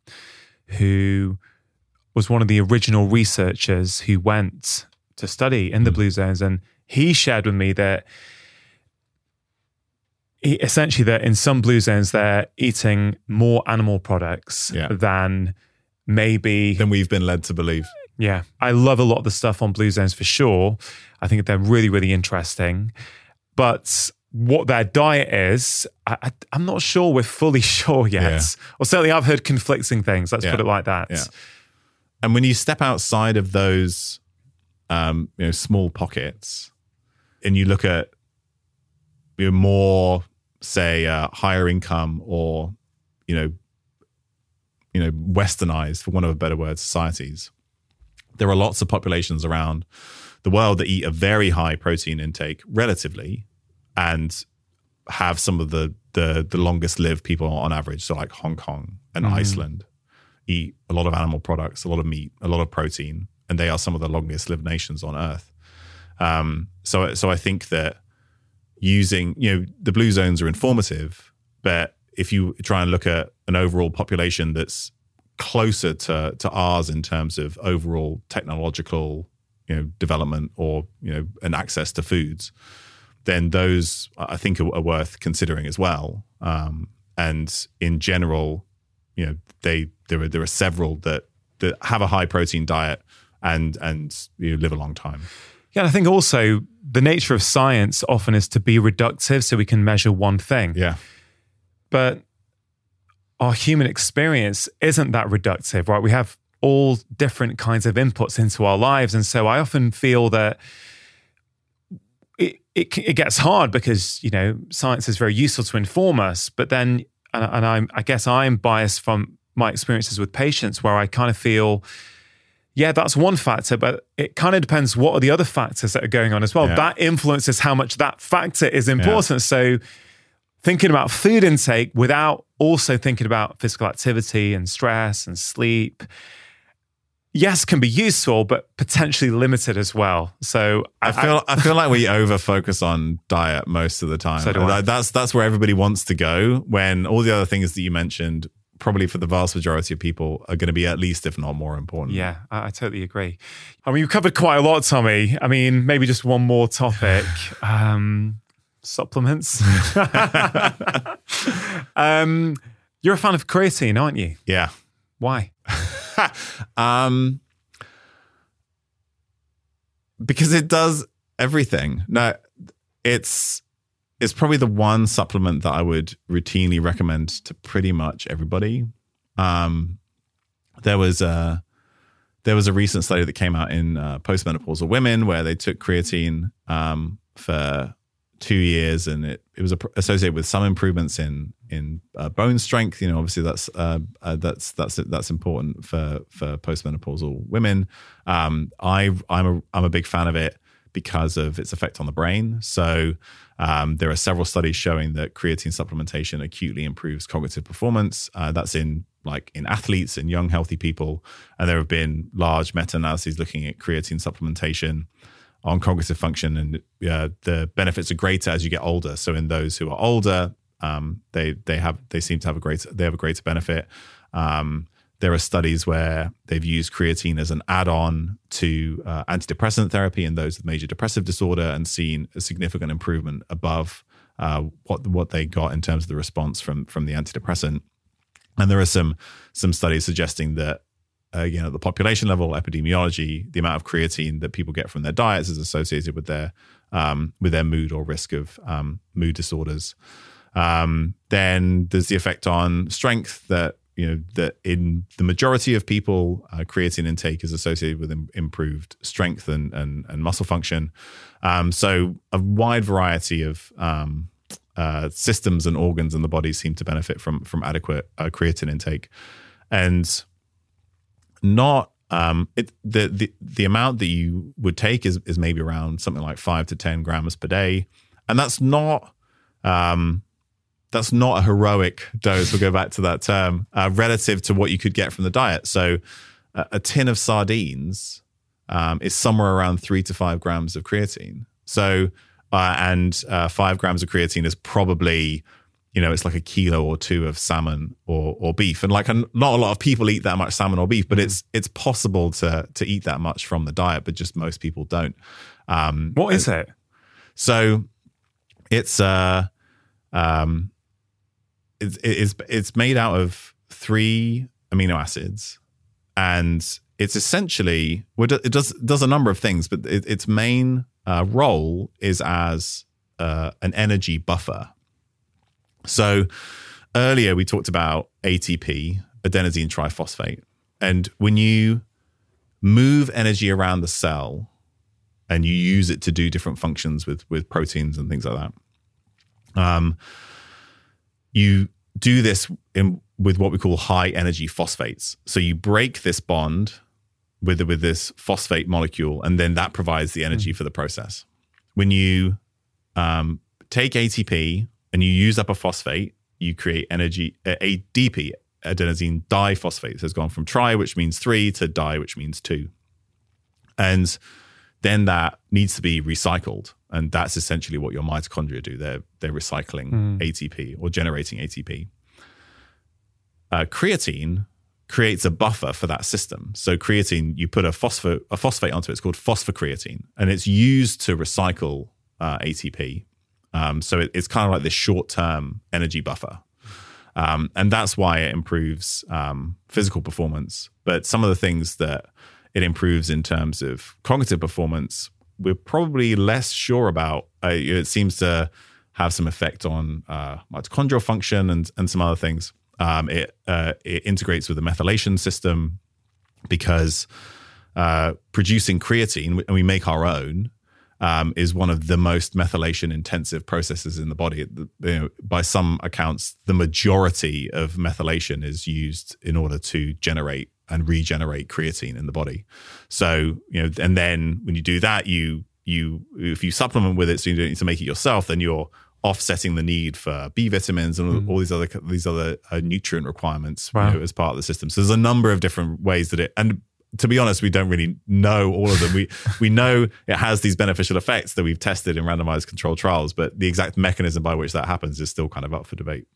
who was one of the original researchers who went to study in the hmm. blue zones, and he shared with me that he, essentially that in some blue zones they're eating more animal products Yeah. than maybe Than we've been led to believe. yeah, I love a lot of the stuff on Blue Zones for sure. I think they're really, really interesting. But what their diet is, I, I'm not sure we're fully *laughs* sure yet. Yeah. Or certainly I've heard conflicting things. Let's Yeah. put it like that. Yeah. And when you step outside of those, um, you know, small pockets, and you look at you know, more, say, uh, higher income or you know, you know, westernized, for want of a better word, societies, there are lots of populations around the world that eat a very high protein intake relatively, and have some of the the the longest lived people on average. So like Hong Kong and Iceland eat a lot of animal products, a lot of meat, a lot of protein, and they are some of the longest lived nations on earth. Um, so, so I think that using, you know, the blue zones are informative, but if you try and look at an overall population that's closer to to ours in terms of overall technological, you know, development or you know, an access to foods, then those I think are, are worth considering as well. Um, and in general, you know they there are there are several that that have a high protein diet and and you know, live a long time. Yeah, and I think also the nature of science often is to be reductive so we can measure one thing. Yeah, But our human experience isn't that reductive, right? We have all different kinds of inputs into our lives. And so I often feel that it, it, gets hard because, you know, science is very useful to inform us. But then, and, and I'm, I guess I'm biased from my experiences with patients where I kind of feel, yeah, that's one factor, but it kind of depends what are the other factors that are going on as well. Yeah. That influences how much that factor is important. So thinking about food intake without also thinking about physical activity and stress and sleep, yes, can be useful, but potentially limited as well. So I feel I, feel like we over focus on diet most of the time. So do I. That's that's where everybody wants to go. When all the other things that you mentioned, probably for the vast majority of people, are going to be at least, if not more important. Yeah, I, I totally agree. I mean, you've covered quite a lot, Tommy. I mean, maybe just one more topic. *laughs* Um, supplements. *laughs* *laughs* um, you're a fan of creatine, aren't you? yeah. Why? *laughs* um, because it does everything. No, it's it's probably the one supplement that I would routinely recommend to pretty much everybody. Um, there was a there was a recent study that came out in uh, postmenopausal women where they took creatine um, for two years, and it it was associated with some improvements in in uh, bone strength. You know, obviously that's uh, uh, that's that's that's important for for postmenopausal women. Um, I I'm a I'm a big fan of it because of its effect on the brain. So um, there are several studies showing that creatine supplementation acutely improves cognitive performance. Uh, that's in like in athletes and young healthy people, and there have been large meta analyses looking at creatine supplementation on cognitive function, and uh, the benefits are greater as you get older. So in those who are older, um, they they have they seem to have a greater they have a greater benefit. Um, there are studies where they've used creatine as an add-on to uh, antidepressant therapy in those with major depressive disorder and seen a significant improvement above uh, what what they got in terms of the response from from the antidepressant. And there are some some studies suggesting that uh, you know, at the population level, epidemiology, the amount of creatine that people get from their diets is associated with their um, with their mood or risk of um, mood disorders. Um, then there's the effect on strength that you know that in the majority of people, uh, creatine intake is associated with im- improved strength and and, and muscle function. Um, so a wide variety of um, uh, systems and organs in the body seem to benefit from from adequate uh, creatine intake, and not um, it the, the the amount that you would take is is maybe around something like five to ten grams per day, and that's not um, that's not a heroic dose. We'll go back to that term uh, relative to what you could get from the diet. So a, tin of sardines um, is somewhere around three to five grams of creatine. So uh, and uh, five grams of creatine is probably you know, it's like a kilo or two of salmon or or beef, and like a, not a lot of people eat that much salmon or beef, but it's it's possible to to eat that much from the diet, but just most people don't. Um, What is it? so it's uh um it's it's it's made out of three amino acids and it's essentially it does does a number of things but it, its main uh, role is as uh, an energy buffer so earlier we talked about ATP adenosine triphosphate and when you move energy around the cell and you use it to do different functions with with proteins and things like that. Um, you do this in with what we call high energy phosphates. So you break this bond with with this phosphate molecule, and then that provides the energy for the process. When you um, take ATP and you use up a phosphate, you create energy uh, ADP adenosine diphosphate. So it's gone from tri, which means three, to di, which means two, and then that needs to be recycled. And that's essentially what your mitochondria do. They're they're recycling ATP or generating ATP. Uh, creatine creates a buffer for that system. So creatine, you put a phosphate a phosphate onto it. It's called phosphocreatine, and it's used to recycle uh, ATP. Um, so it, it's kind of like this short term energy buffer. Um, and that's why it improves um, physical performance. But some of the things that it improves in terms of cognitive performance, we're probably less sure about. Uh, it seems to have some effect on uh, mitochondrial function and and some other things. Um, it uh, it integrates with the methylation system because uh, producing creatine, and we make our own, um, is one of the most methylation intensive processes in the body. You know, by some accounts, the majority of methylation is used in order to generate and regenerate creatine in the body. So, you know, and then when you do that, you you if you supplement with it, so you don't need to make it yourself, then you're offsetting the need for B vitamins and all, all these other these other uh, nutrient requirements you know, as part of the system. So there's a number of different ways that it and to be honest, we don't really know all of them. We *laughs* we know it has these beneficial effects that we've tested in randomized controlled trials, but the exact mechanism by which that happens is still kind of up for debate.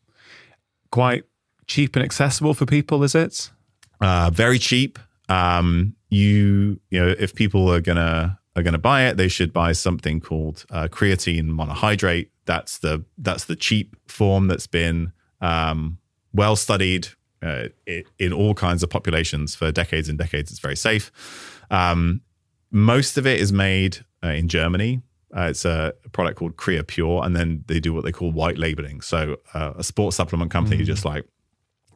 Quite cheap and accessible for people, is it? Uh, very cheap. Um, you you know if people are gonna are gonna buy it, they should buy something called uh, creatine monohydrate. That's the that's the cheap form that's been um, well studied uh, in all kinds of populations for decades and decades. It's very safe. Um, most of it is made uh, in Germany. Uh, it's a product called Creapure, and then they do what they call white labeling. So uh, a sports supplement company just like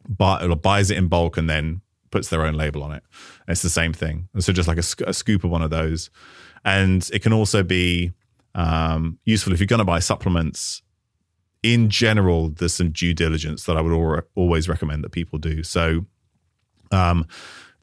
buy, or buys it in bulk and then puts their own label on it. It's the same thing. And so just like a, sc- a scoop of one of those. And it can also be um, useful if you're going to buy supplements. In general, there's some due diligence that I would al- always recommend that people do. So um,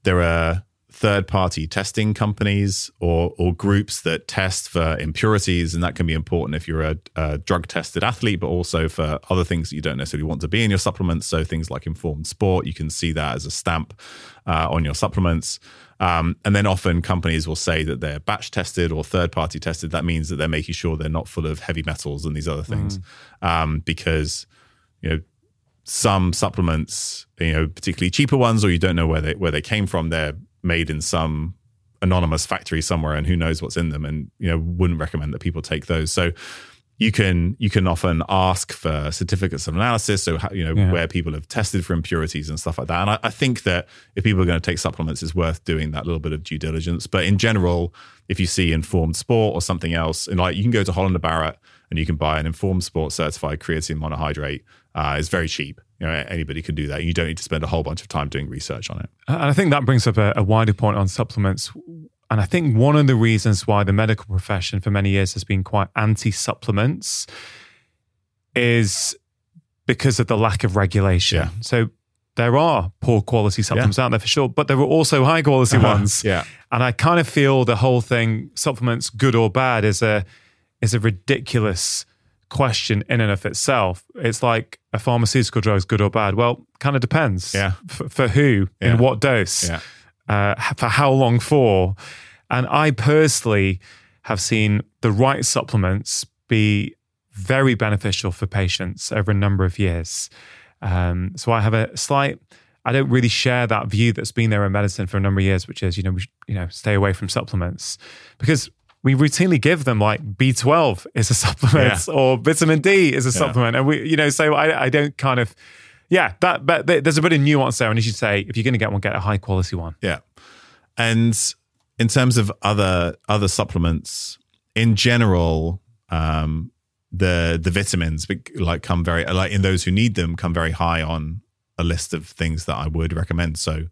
there are third party testing companies or, or groups that test for impurities. And that can be important if you're a, a drug tested athlete, but also for other things that you don't necessarily want to be in your supplements. So things like informed sport, you can see that as a stamp uh, on your supplements. Um, and then often companies will say that they're batch tested or third party tested. That means that they're making sure they're not full of heavy metals and these other things. Um, because, you know, some supplements, you know, particularly cheaper ones, or you don't know where they where they came from. They're made in some anonymous factory somewhere, and who knows what's in them. And you know, wouldn't recommend that people take those. So you can you can often ask for certificates of analysis, so how, you know Yeah. where people have tested for impurities and stuff like that. And I, I think that if people are going to take supplements, it's worth doing that little bit of due diligence. But in general, if you see informed sport or something else, and like you can go to Holland Barrett and you can buy an informed sport certified creatine monohydrate. Uh, it's very cheap. You know, anybody can do that. You don't need to spend a whole bunch of time doing research on it. And I think that brings up a, a wider point on supplements. And I think one of the reasons why the medical profession for many years has been quite anti supplements is because of the lack of regulation. Yeah. So there are poor quality supplements out there for sure, but there are also high quality uh-huh. ones. Yeah. And I kind of feel the whole thing, supplements good or bad, is a is a ridiculous question in and of itself. It's like a pharmaceutical drug is good or bad. Well, kind of depends. Yeah. F- for who, Yeah. in what dose, Yeah. Uh, for how long for. And I personally have seen the right supplements be very beneficial for patients over a number of years. Um, so I have a slight. I don't really share that view that's been there in medicine for a number of years, which is you know we, you know stay away from supplements because we routinely give them like B12 is a *laughs* supplement yeah. or vitamin D is a yeah. supplement, and we you know so I, I don't kind of yeah that but there's a bit of nuance there, and as you say, if you're going to get one, get a high quality one. Yeah, and in terms of other other supplements in general, um, the the vitamins like come very like in those who need them come very high on a list of things that I would recommend. So,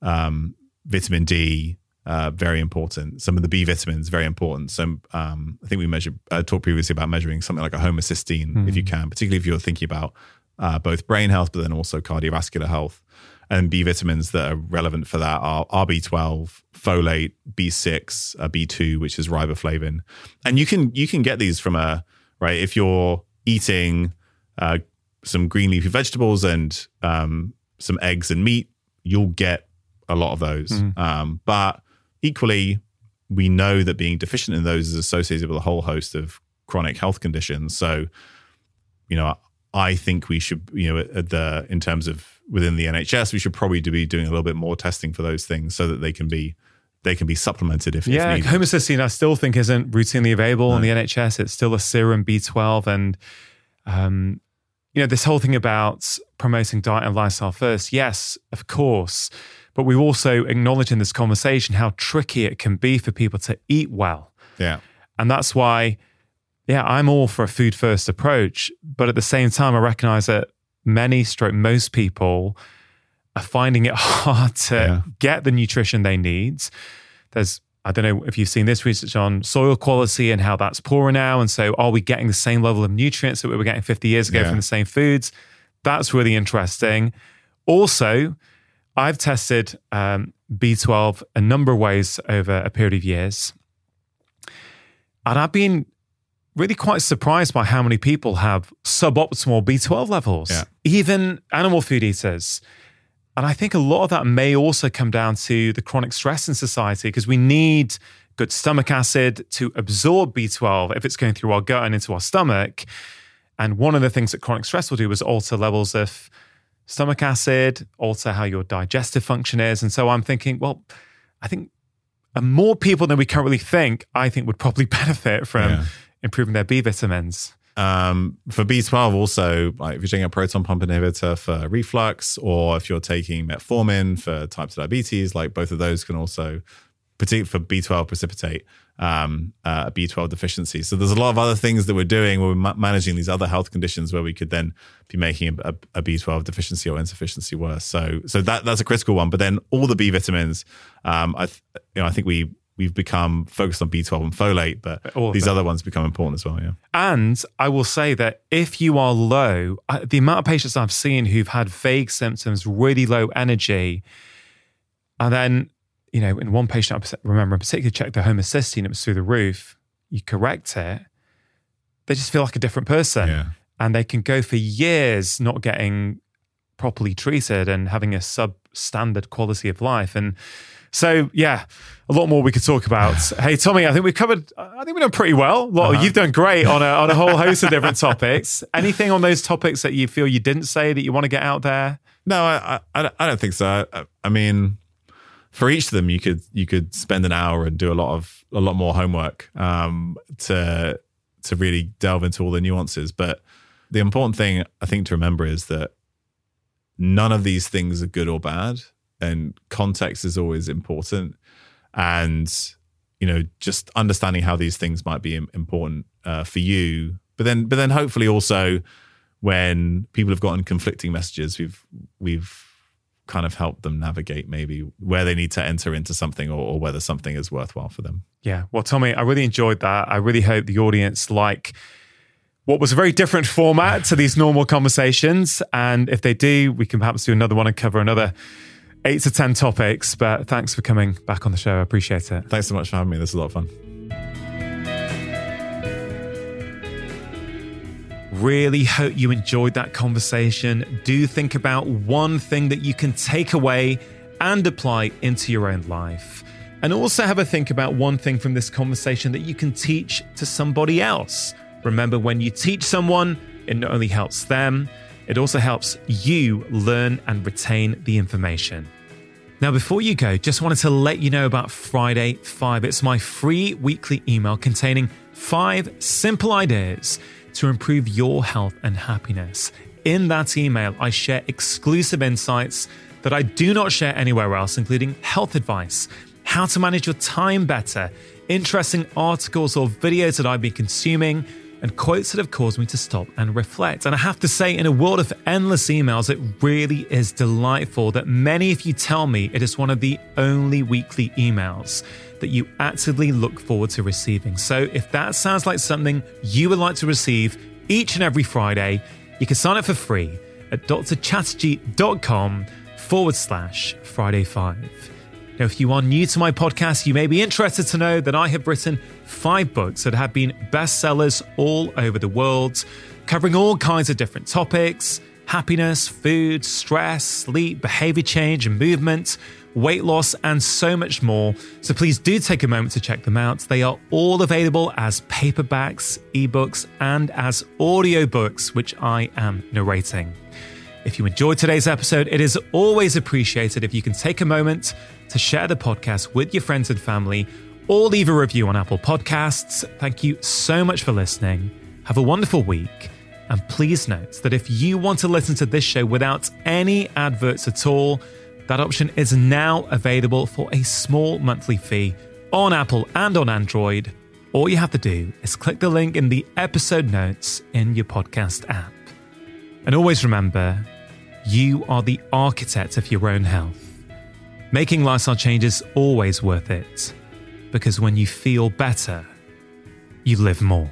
um, vitamin D, uh, very important. Some of the B vitamins, very important. So, um, I think we measured, I talked previously about measuring something like a homocysteine mm. if you hmm. can, particularly if you're thinking about uh, both brain health, but then also cardiovascular health. And B vitamins that are relevant for that are RB12, folate, B6, uh, B2, which is riboflavin. And you can you can get these from a right if you're eating uh, some green leafy vegetables and um, some eggs and meat, you'll get a lot of those. Mm. Um, but equally, we know that being deficient in those is associated with a whole host of chronic health conditions. So, you know, I think we should, you know, at the in terms of within the NHS, we should probably be doing a little bit more testing for those things so that they can be they can be supplemented if yeah. If homocysteine, I still think isn't routinely available no. in the NHS. It's still a serum B12, and um, you know this whole thing about promoting diet and lifestyle first. Yes, of course, but we also acknowledge in this conversation how tricky it can be for people to eat well. Yeah, and that's why yeah, I'm all for a food first approach, but at the same time, I recognize that many stroke most people are finding it *laughs* hard to yeah. get the nutrition they need. There's I don't know if you've seen this research on soil quality and how that's poorer now. And so, are we getting the same level of nutrients that we were getting 50 years ago yeah. from the same foods? That's really interesting. Also, I've tested um, B12 a number of ways over a period of years. And I've been really quite surprised by how many people have suboptimal B12 levels, yeah. even animal food eaters. And I think a lot of that may also come down to the chronic stress in society because we need good stomach acid to absorb B12 if it's going through our gut and into our stomach. And one of the things that chronic stress will do is alter levels of stomach acid, alter how your digestive function is. And so I'm thinking, well, I think uh, more people than we currently think, I think would probably *laughs* benefit from yeah improving their B vitamins. Um, for B12, also, like if you're taking a proton pump inhibitor for reflux, or if you're taking metformin for type 2 diabetes, like both of those can also, particularly for B12, precipitate um, uh, a B12 deficiency. So there's a lot of other things that we're doing where we're ma- managing these other health conditions where we could then be making a a B12 deficiency or insufficiency worse. So so that that's a critical one. But then all the B vitamins, um, I th- you know I think we we've become focused on B12 and folate, but these other ones become important as well. Yeah. And I will say that if you are low, the amount of patients I've seen who've had vague symptoms, really low energy, and then, you know, in one patient I remember in particular checked their homocysteine, it was through the roof. You correct it, they just feel like a different person. Yeah. And they can go for years not getting properly treated and having a substandard quality of life. And so yeah, a lot more we could talk about. *laughs* hey Tommy, I think we've covered. I think we've done pretty well. A lot, uh-huh. You've done great on a on a whole host of different *laughs* topics. Anything on those topics that you feel you didn't say that you want to get out there? No, I I, I don't think so. I, I mean, for each of them, you could you could spend an hour and do a lot of a lot more homework um, to to really delve into all the nuances. But the important thing I think to remember is that none of these things are good or bad and context is always important. And you know just understanding how these things might be important uh, for you. But then but then hopefully also when people have gotten conflicting messages we've we've kind of helped them navigate maybe where they need to enter into something or, or whether something is worthwhile for them. Yeah. Well tommy i really enjoyed that. I really hope the audience like what was a very different format to these normal conversations. And if they do we can perhaps do another one and cover another eight to 10 topics. But thanks for coming back on the show. I appreciate it. Thanks so much for having me. This is a lot of fun. Really hope you enjoyed that conversation. Do think about one thing that you can take away and apply into your own life. And also have a think about one thing from this conversation that you can teach to somebody else. Remember, when you teach someone, it not only helps them, it also helps you learn and retain the information. Now, before you go, just wanted to let you know about Friday 5. It's my free weekly email containing five simple ideas to improve your health and happiness. In that email, I share exclusive insights that I do not share anywhere else, including health advice, how to manage your time better, interesting articles or videos that I've been consuming and quotes that have caused me to stop and reflect. And I have to say, in a world of endless emails, it really is delightful that many of you tell me it is one of the only weekly emails that you actively look forward to receiving. So if that sounds like something you would like to receive each and every Friday, you can sign up for free at drchatterjee.com forward slash Friday 5. Now, if you are new to my podcast, you may be interested to know that I have written five books that have been bestsellers all over the world, covering all kinds of different topics happiness, food, stress, sleep, behavior change and movement, weight loss, and so much more. So please do take a moment to check them out. They are all available as paperbacks, ebooks, and as audiobooks, which I am narrating. If you enjoyed today's episode, it is always appreciated if you can take a moment to share the podcast with your friends and family or leave a review on Apple Podcasts. Thank you so much for listening. Have a wonderful week. And please note that if you want to listen to this show without any adverts at all, that option is now available for a small monthly fee on Apple and on Android. All you have to do is click the link in the episode notes in your podcast app. And always remember, you are the architect of your own health. Making lifestyle changes always worth it because when you feel better, you live more.